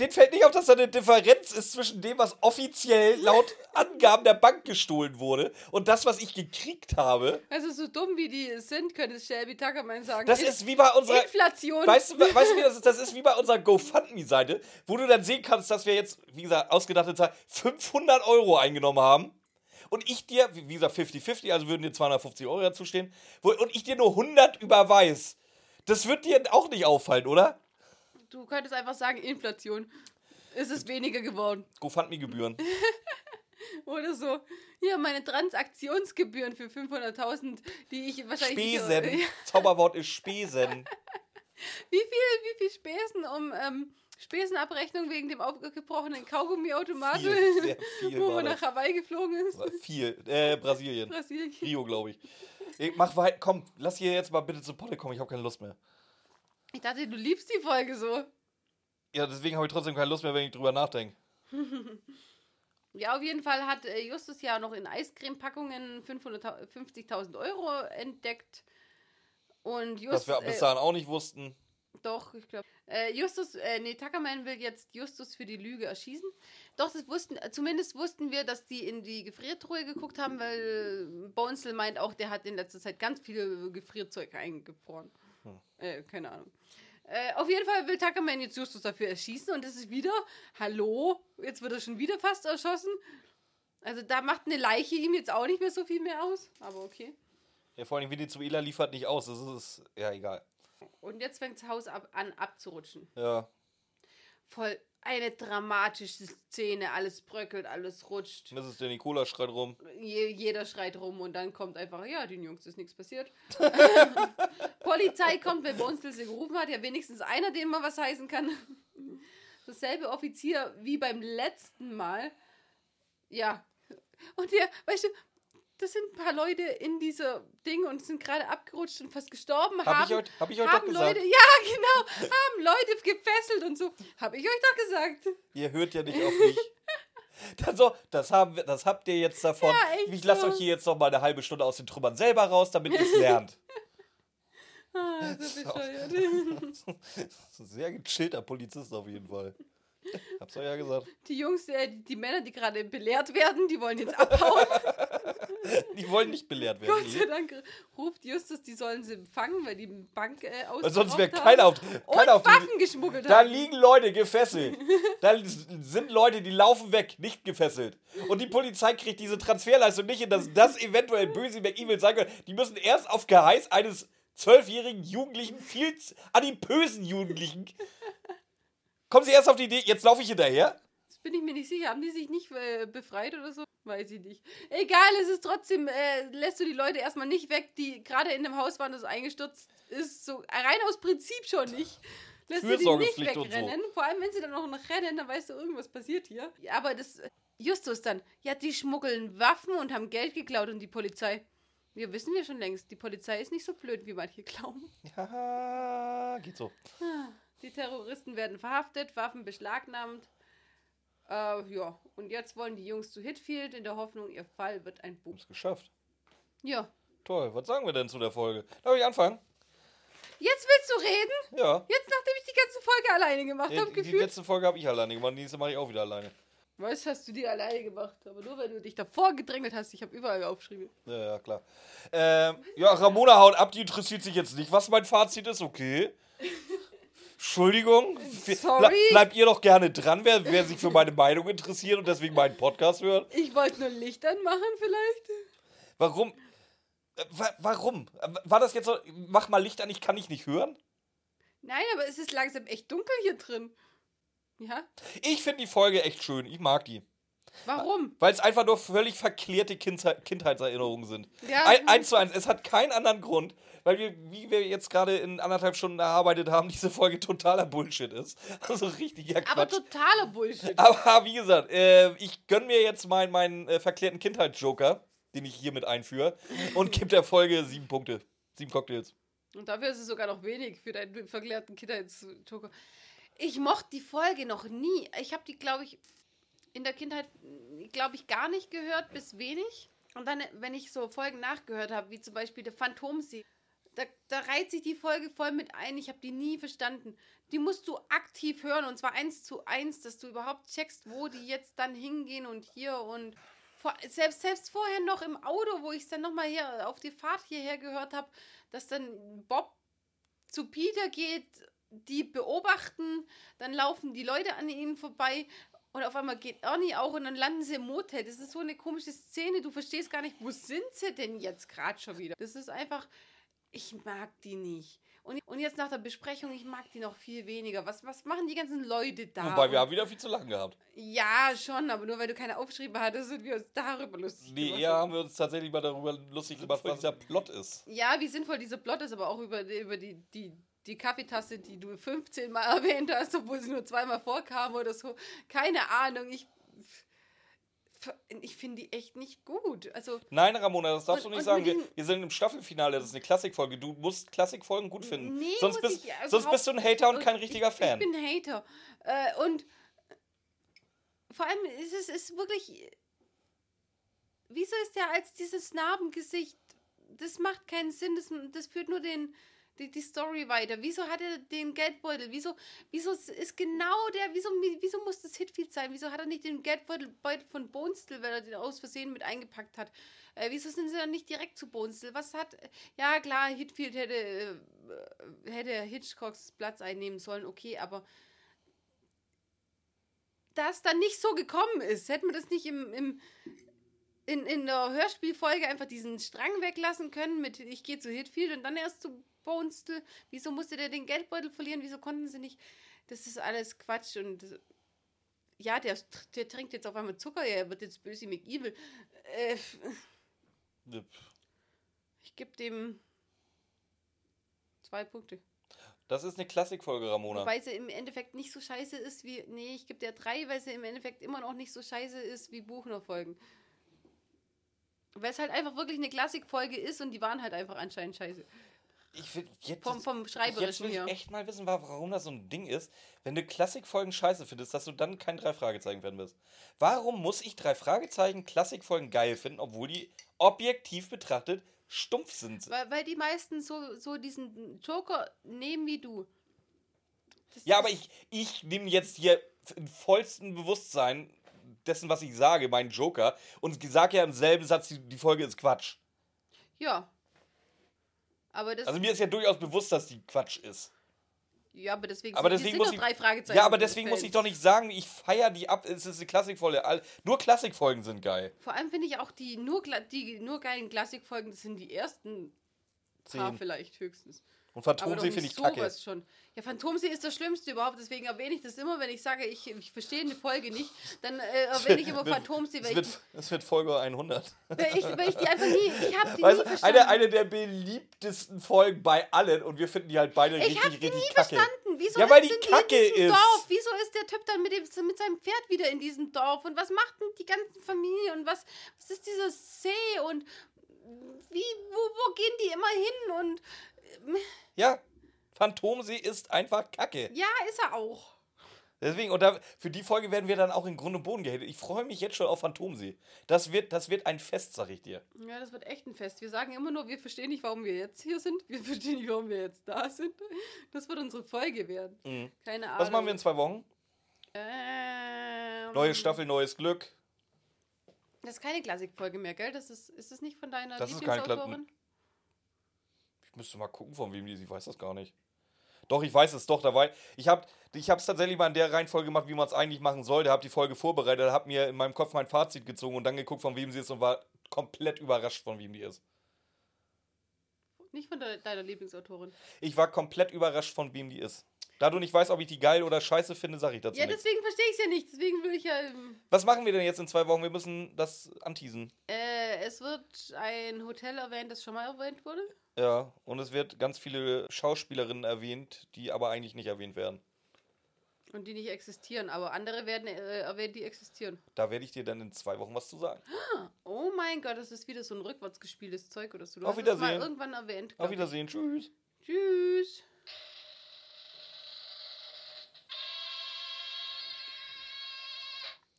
Den fällt nicht auf, dass da eine Differenz ist zwischen dem, was offiziell laut Angaben der Bank gestohlen wurde und das, was ich gekriegt habe. Also so dumm wie die sind, könnte Shelby Tuckerman sagen. Das In- ist wie bei unserer. Inflation. Weißt du, weißt du, wie das ist? Das ist wie bei unserer GoFundMe-Seite, wo du dann sehen kannst, dass wir jetzt, wie gesagt, ausgedachte Zahl, 500 Euro eingenommen haben. Und ich dir, wie gesagt, 50-50, also würden dir 250 Euro dazu stehen. wo- Und ich dir nur 100 überweis. Das wird dir auch nicht auffallen, oder? Du könntest einfach sagen, Inflation. Ist es weniger geworden. GoFundMe-Gebühren. Oder so. Hier, meine Transaktionsgebühren für 500.000, die ich wahrscheinlich... Spesen. Ja. Zauberwort ist Spesen. Wie viel, wie viel Spesen um ähm, Spesenabrechnung wegen dem aufgebrochenen Kaugummiautomaten, Viel, sehr viel wo man nach Hawaii geflogen ist? Viel. Äh, Brasilien. Brasilien. Rio, glaube ich. ich. Mach weit, komm, lass hier jetzt mal bitte zu Potte kommen, ich habe keine Lust mehr. Ich dachte, du liebst die Folge so. Ja, deswegen habe ich trotzdem keine Lust mehr, wenn ich drüber nachdenke. Ja, auf jeden Fall hat äh, Justus ja noch in Eiscreme-Packungen 500 50.000 Euro entdeckt. Und Justus. Was wir bis äh, dahin auch nicht wussten. Doch, ich glaube. Äh, Justus, äh, nee, Tuckerman will jetzt Justus für die Lüge erschießen. Doch, das wussten, äh, zumindest wussten wir, dass die in die Gefriertruhe geguckt haben, weil äh, Bonesel meint auch, der hat in letzter Zeit ganz viel Gefrierzeug eingefroren. Hm. Äh, keine Ahnung. Äh, auf jeden Fall will Tuckerman jetzt Justus dafür erschießen und das ist wieder, hallo, jetzt wird er schon wieder fast erschossen. Also da macht eine Leiche ihm jetzt auch nicht mehr so viel mehr aus, aber okay. Ja, vor allem Venezuela liefert nicht aus. Das ist, ja, egal. Und jetzt fängt das Haus ab, an abzurutschen. Ja. voll eine dramatische Szene, alles bröckelt, alles rutscht. Mrs. Der Nicola schreit rum. Je, jeder schreit rum und dann kommt einfach, ja, den Jungs ist nichts passiert. Polizei kommt, weil Bonesville sie gerufen hat, ja wenigstens einer, dem mal was heißen kann. Dasselbe Offizier wie beim letzten Mal. Ja. Und ja, weißt du, das sind ein paar Leute in dieser Ding und sind gerade abgerutscht und fast gestorben. Hab haben, ich euch- hab ich euch doch haben gesagt. Leute, ja, genau, haben Leute gefesselt und so. Habe ich euch doch gesagt. Ihr hört ja nicht auf mich. Dann so, das, haben wir, das habt ihr jetzt davon. Ja, ich lasse so. euch hier jetzt noch mal eine halbe Stunde aus den Trümmern selber raus, damit ihr es lernt. Ah, so bescheuert. Das sehr gechillter Polizist auf jeden Fall. Hab's euch ja gesagt. Die Jungs, äh, die, die Männer, die gerade belehrt werden, die wollen jetzt abhauen. Die wollen nicht belehrt werden. Gott sei Dank ruft Justus, die sollen sie empfangen, weil die Bank äh, Weil sonst wäre keiner auf, und keiner auf die, Waffen geschmuggelt Da haben. liegen Leute gefesselt. Da sind Leute, die laufen weg, nicht gefesselt. Und die Polizei kriegt diese Transferleistung nicht hin, dass das eventuell böse McEvil sein könnte. Die müssen erst auf Geheiß eines zwölfjährigen Jugendlichen, viel adipösen Jugendlichen, kommen sie erst auf die Idee, jetzt laufe ich hinterher. Bin ich mir nicht sicher. Haben die sich nicht äh, befreit oder so? Weiß ich nicht. Egal, es ist trotzdem, äh, lässt du die Leute erstmal nicht weg, die gerade in dem Haus waren, das eingestürzt ist. So rein aus Prinzip schon nicht. Lässt du die nicht und so. wegrennen. Vor allem, wenn sie dann auch noch rennen, dann weißt du, irgendwas passiert hier. Ja, aber das. Justus dann. Ja, die schmuggeln Waffen und haben Geld geklaut und die Polizei. Wir wissen wir schon längst, die Polizei ist nicht so blöd, wie manche glauben. Ja, geht so. Die Terroristen werden verhaftet, Waffen beschlagnahmt. Äh, ja, und jetzt wollen die Jungs zu Hitfield in der Hoffnung, ihr Fall wird ein Buch. Hab's geschafft. Ja. Toll, was sagen wir denn zu der Folge? Darf ich anfangen? Jetzt willst du reden? Ja. Jetzt, nachdem ich die ganze Folge alleine gemacht habe, Die, die gefühlt. letzte Folge habe ich alleine gemacht, die nächste mache ich auch wieder alleine. Was hast du dir alleine gemacht? Aber nur, weil du dich davor gedrängelt hast. Ich habe überall aufgeschrieben. Ja, ja, klar. Ähm, ja, Ramona haut ab, die interessiert sich jetzt nicht, was mein Fazit ist, okay. Entschuldigung. Sorry. Ble bleibt ihr doch gerne dran, wer, wer sich für meine Meinung interessiert und deswegen meinen Podcast hört. Ich wollte nur Licht anmachen, vielleicht. Warum? Äh, wa warum? Äh, War das jetzt so, mach mal Licht an, ich kann dich nicht hören? Nein, aber es ist langsam echt dunkel hier drin. Ja? Ich finde die Folge echt schön, ich mag die. Warum? Weil es einfach nur völlig verklärte Kindheit Kindheitserinnerungen sind. Ja. Ein, eins zu eins. Es hat keinen anderen Grund, weil wir, wie wir jetzt gerade in anderthalb Stunden erarbeitet haben, diese Folge totaler Bullshit ist. Also richtiger Aber Quatsch. totaler Bullshit. Aber wie gesagt, äh, ich gönn mir jetzt meinen meinen äh, verklärten Kindheitsjoker, den ich hiermit einführe, und gebe der Folge sieben Punkte. Sieben Cocktails. Und dafür ist es sogar noch wenig für deinen verklärten Kindheitsjoker. Ich mochte die Folge noch nie. Ich habe die, glaube ich, in der Kindheit, glaube ich, gar nicht gehört, bis wenig. Und dann, wenn ich so Folgen nachgehört habe, wie zum Beispiel der Phantomsee, da, da reiht sich die Folge voll mit ein. Ich habe die nie verstanden. Die musst du aktiv hören und zwar eins zu eins, dass du überhaupt checkst, wo die jetzt dann hingehen und hier und vor, selbst, selbst vorher noch im Auto, wo ich es dann nochmal hier auf die Fahrt hierher gehört habe, dass dann Bob zu Peter geht, die beobachten, dann laufen die Leute an ihnen vorbei und auf einmal geht Ernie auch und dann landen sie im Motel. Das ist so eine komische Szene. Du verstehst gar nicht, wo sind sie denn jetzt gerade schon wieder? Das ist einfach, ich mag die nicht. Und, und jetzt nach der Besprechung, ich mag die noch viel weniger. Was, was machen die ganzen Leute da? Wobei, wir haben wieder viel zu lang gehabt. Ja, schon, aber nur weil du keine aufgeschrieben hattest, sind wir uns darüber lustig Nee, gemacht. eher haben wir uns tatsächlich mal darüber lustig gemacht, was der Plot ist. Ja, wie sinnvoll dieser Plot ist, aber auch über, über die, die, die Kaffeetasse, die du 15 Mal erwähnt hast, obwohl sie nur zweimal vorkam oder so. Keine Ahnung, ich, ich finde die echt nicht gut. Also, Nein, Ramona, das darfst Und- du nicht sagen. Wir, wir sind im Staffelfinale, das ist eine Klassikfolge. Du musst Klassikfolgen gut finden. Nee, sonst, bist, sonst bist du ein Hater und kein richtiger ich, Fan. Ich bin Hater. Äh, und vor allem ist es ist wirklich. Wieso ist der als dieses Narbengesicht? Das macht keinen Sinn. Das, das führt nur den, die, die Story weiter. Wieso hat er den Geldbeutel? Wieso, wieso ist genau der. Wieso, wieso muss das Hitfield sein? Wieso hat er nicht den Geldbeutel Beutel von Bonestill, weil er den aus Versehen mit eingepackt hat? Äh, wieso sind sie dann nicht direkt zu Bonestill? Was hat. Ja, klar, Hitfield hätte, äh, hätte Hitchcocks Platz einnehmen sollen, okay, aber da es dann nicht so gekommen ist, hätten wir das nicht im, im, in, in der Hörspielfolge einfach diesen Strang weglassen können mit ich gehe zu Hitfield und dann erst zu Bonestill. Wieso musste der den Geldbeutel verlieren? Wieso konnten sie nicht? Das ist alles Quatsch und ja, der, der trinkt jetzt auf einmal Zucker, er wird jetzt böse McEvil. Äh, ich gebe dem zwei Punkte. Das ist eine Klassikfolge, Ramona. Wobei sie im Endeffekt nicht so scheiße ist wie. Nee, ich gebe der drei, weil sie im Endeffekt immer noch nicht so scheiße ist wie Buchner-Folgen. Weil es halt einfach wirklich eine Klassikfolge ist und die waren halt einfach anscheinend scheiße. Ich will jetzt, Vom, vom jetzt will ich echt mal wissen, warum das so ein Ding ist, wenn du Klassikfolgen scheiße findest, dass du dann kein drei Fragezeichen werden wirst. Warum muss ich drei Fragezeichen Klassikfolgen geil finden, obwohl die objektiv betrachtet stumpf sind? Weil, weil die meisten so, so diesen Joker nehmen wie du. Das Ja, aber ich, ich nehme jetzt hier im vollsten Bewusstsein dessen, was ich sage, meinen Joker, und sage ja im selben Satz, die, die Folge ist Quatsch. Ja. Aber das. Also mir ist ja durchaus bewusst, dass die Quatsch ist. ja, aber deswegen, Aber sind, deswegen muss ich, drei Fragezeichen. ja, aber deswegen muss ich doch nicht sagen, ich feiere die ab. Es ist eine Klassikfolge. All- Nur Klassikfolgen sind geil. Vor allem finde ich auch die nur, die nur geilen Klassikfolgen, das sind die ersten paar Zehn. vielleicht höchstens. Und Phantomsee finde ich kacke. schon. Ja, Phantomsee ist das Schlimmste überhaupt, deswegen erwähne ich das immer, wenn ich sage, ich, ich verstehe eine Folge nicht, dann äh, erwähne ich immer Phantomsee, Es wird, ich, wird Folge 100. weil, ich, weil ich die einfach nie, ich habe die Weißt, nie verstanden. eine, eine der beliebtesten Folgen bei allen und wir finden die halt beide ich richtig, habe die richtig nie kacke. verstanden. Wieso Ja, weil die Kacke die ist. Dorf? Wieso ist der Typ dann mit, dem, mit seinem Pferd wieder in diesem Dorf? Und was macht denn die ganze Familie? Und was, was ist dieser See? Und wie, wo, wo gehen die immer hin? Und Ja, Phantomsee ist einfach kacke. ja, ist er auch. Deswegen, und da, für die Folge werden wir dann auch in Grund und Boden gehatet. Ich freue mich jetzt schon auf Phantomsee. Das wird, das wird ein Fest, sag ich dir. Ja, das wird echt ein Fest. Wir sagen immer nur, wir verstehen nicht, warum wir jetzt hier sind. Wir verstehen nicht, warum wir jetzt da sind. Das wird unsere Folge werden. Mhm. Keine Ahnung. Was machen wir in zwei Wochen? Ähm, Neue Staffel, neues Glück. Das ist keine Klassikfolge mehr, gell? Das ist, ist das nicht von deiner Das ist keine Kla- Lieblingsautorin? Ich müsste mal gucken, von wem die ist. Ich weiß das gar nicht. Doch, ich weiß es doch. Da war, ich habe ich es tatsächlich mal in der Reihenfolge gemacht, wie man es eigentlich machen sollte. Habe die Folge vorbereitet, habe mir in meinem Kopf mein Fazit gezogen und dann geguckt, von wem sie ist und war komplett überrascht, von wem die ist. Nicht von de deiner Lieblingsautorin. Ich war komplett überrascht, von wem die ist. Da du nicht weißt, ob ich die geil oder scheiße finde, sage ich dazu Ja, deswegen verstehe ich es ja nicht. Deswegen will ich ja. ähm, Was machen wir denn jetzt in zwei Wochen? Wir müssen das anteasen. Äh, es wird ein Hotel erwähnt, das schon mal erwähnt wurde. Ja, und es wird ganz viele Schauspielerinnen erwähnt, die aber eigentlich nicht erwähnt werden. Und die nicht existieren. Aber andere werden äh, erwähnt, die existieren. Da werde ich dir dann in zwei Wochen was zu sagen. Oh mein Gott, das ist wieder so ein rückwärts gespieltes Zeug oder so. Du Auf hast es mal Wiedersehen. irgendwann erwähnt. Auf glaub ich. Wiedersehen. Tschüss. Tschüss.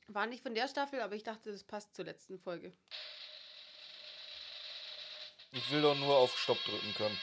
War nicht von der Staffel, aber ich dachte, das passt zur letzten Folge. Ich will doch nur auf Stopp drücken können.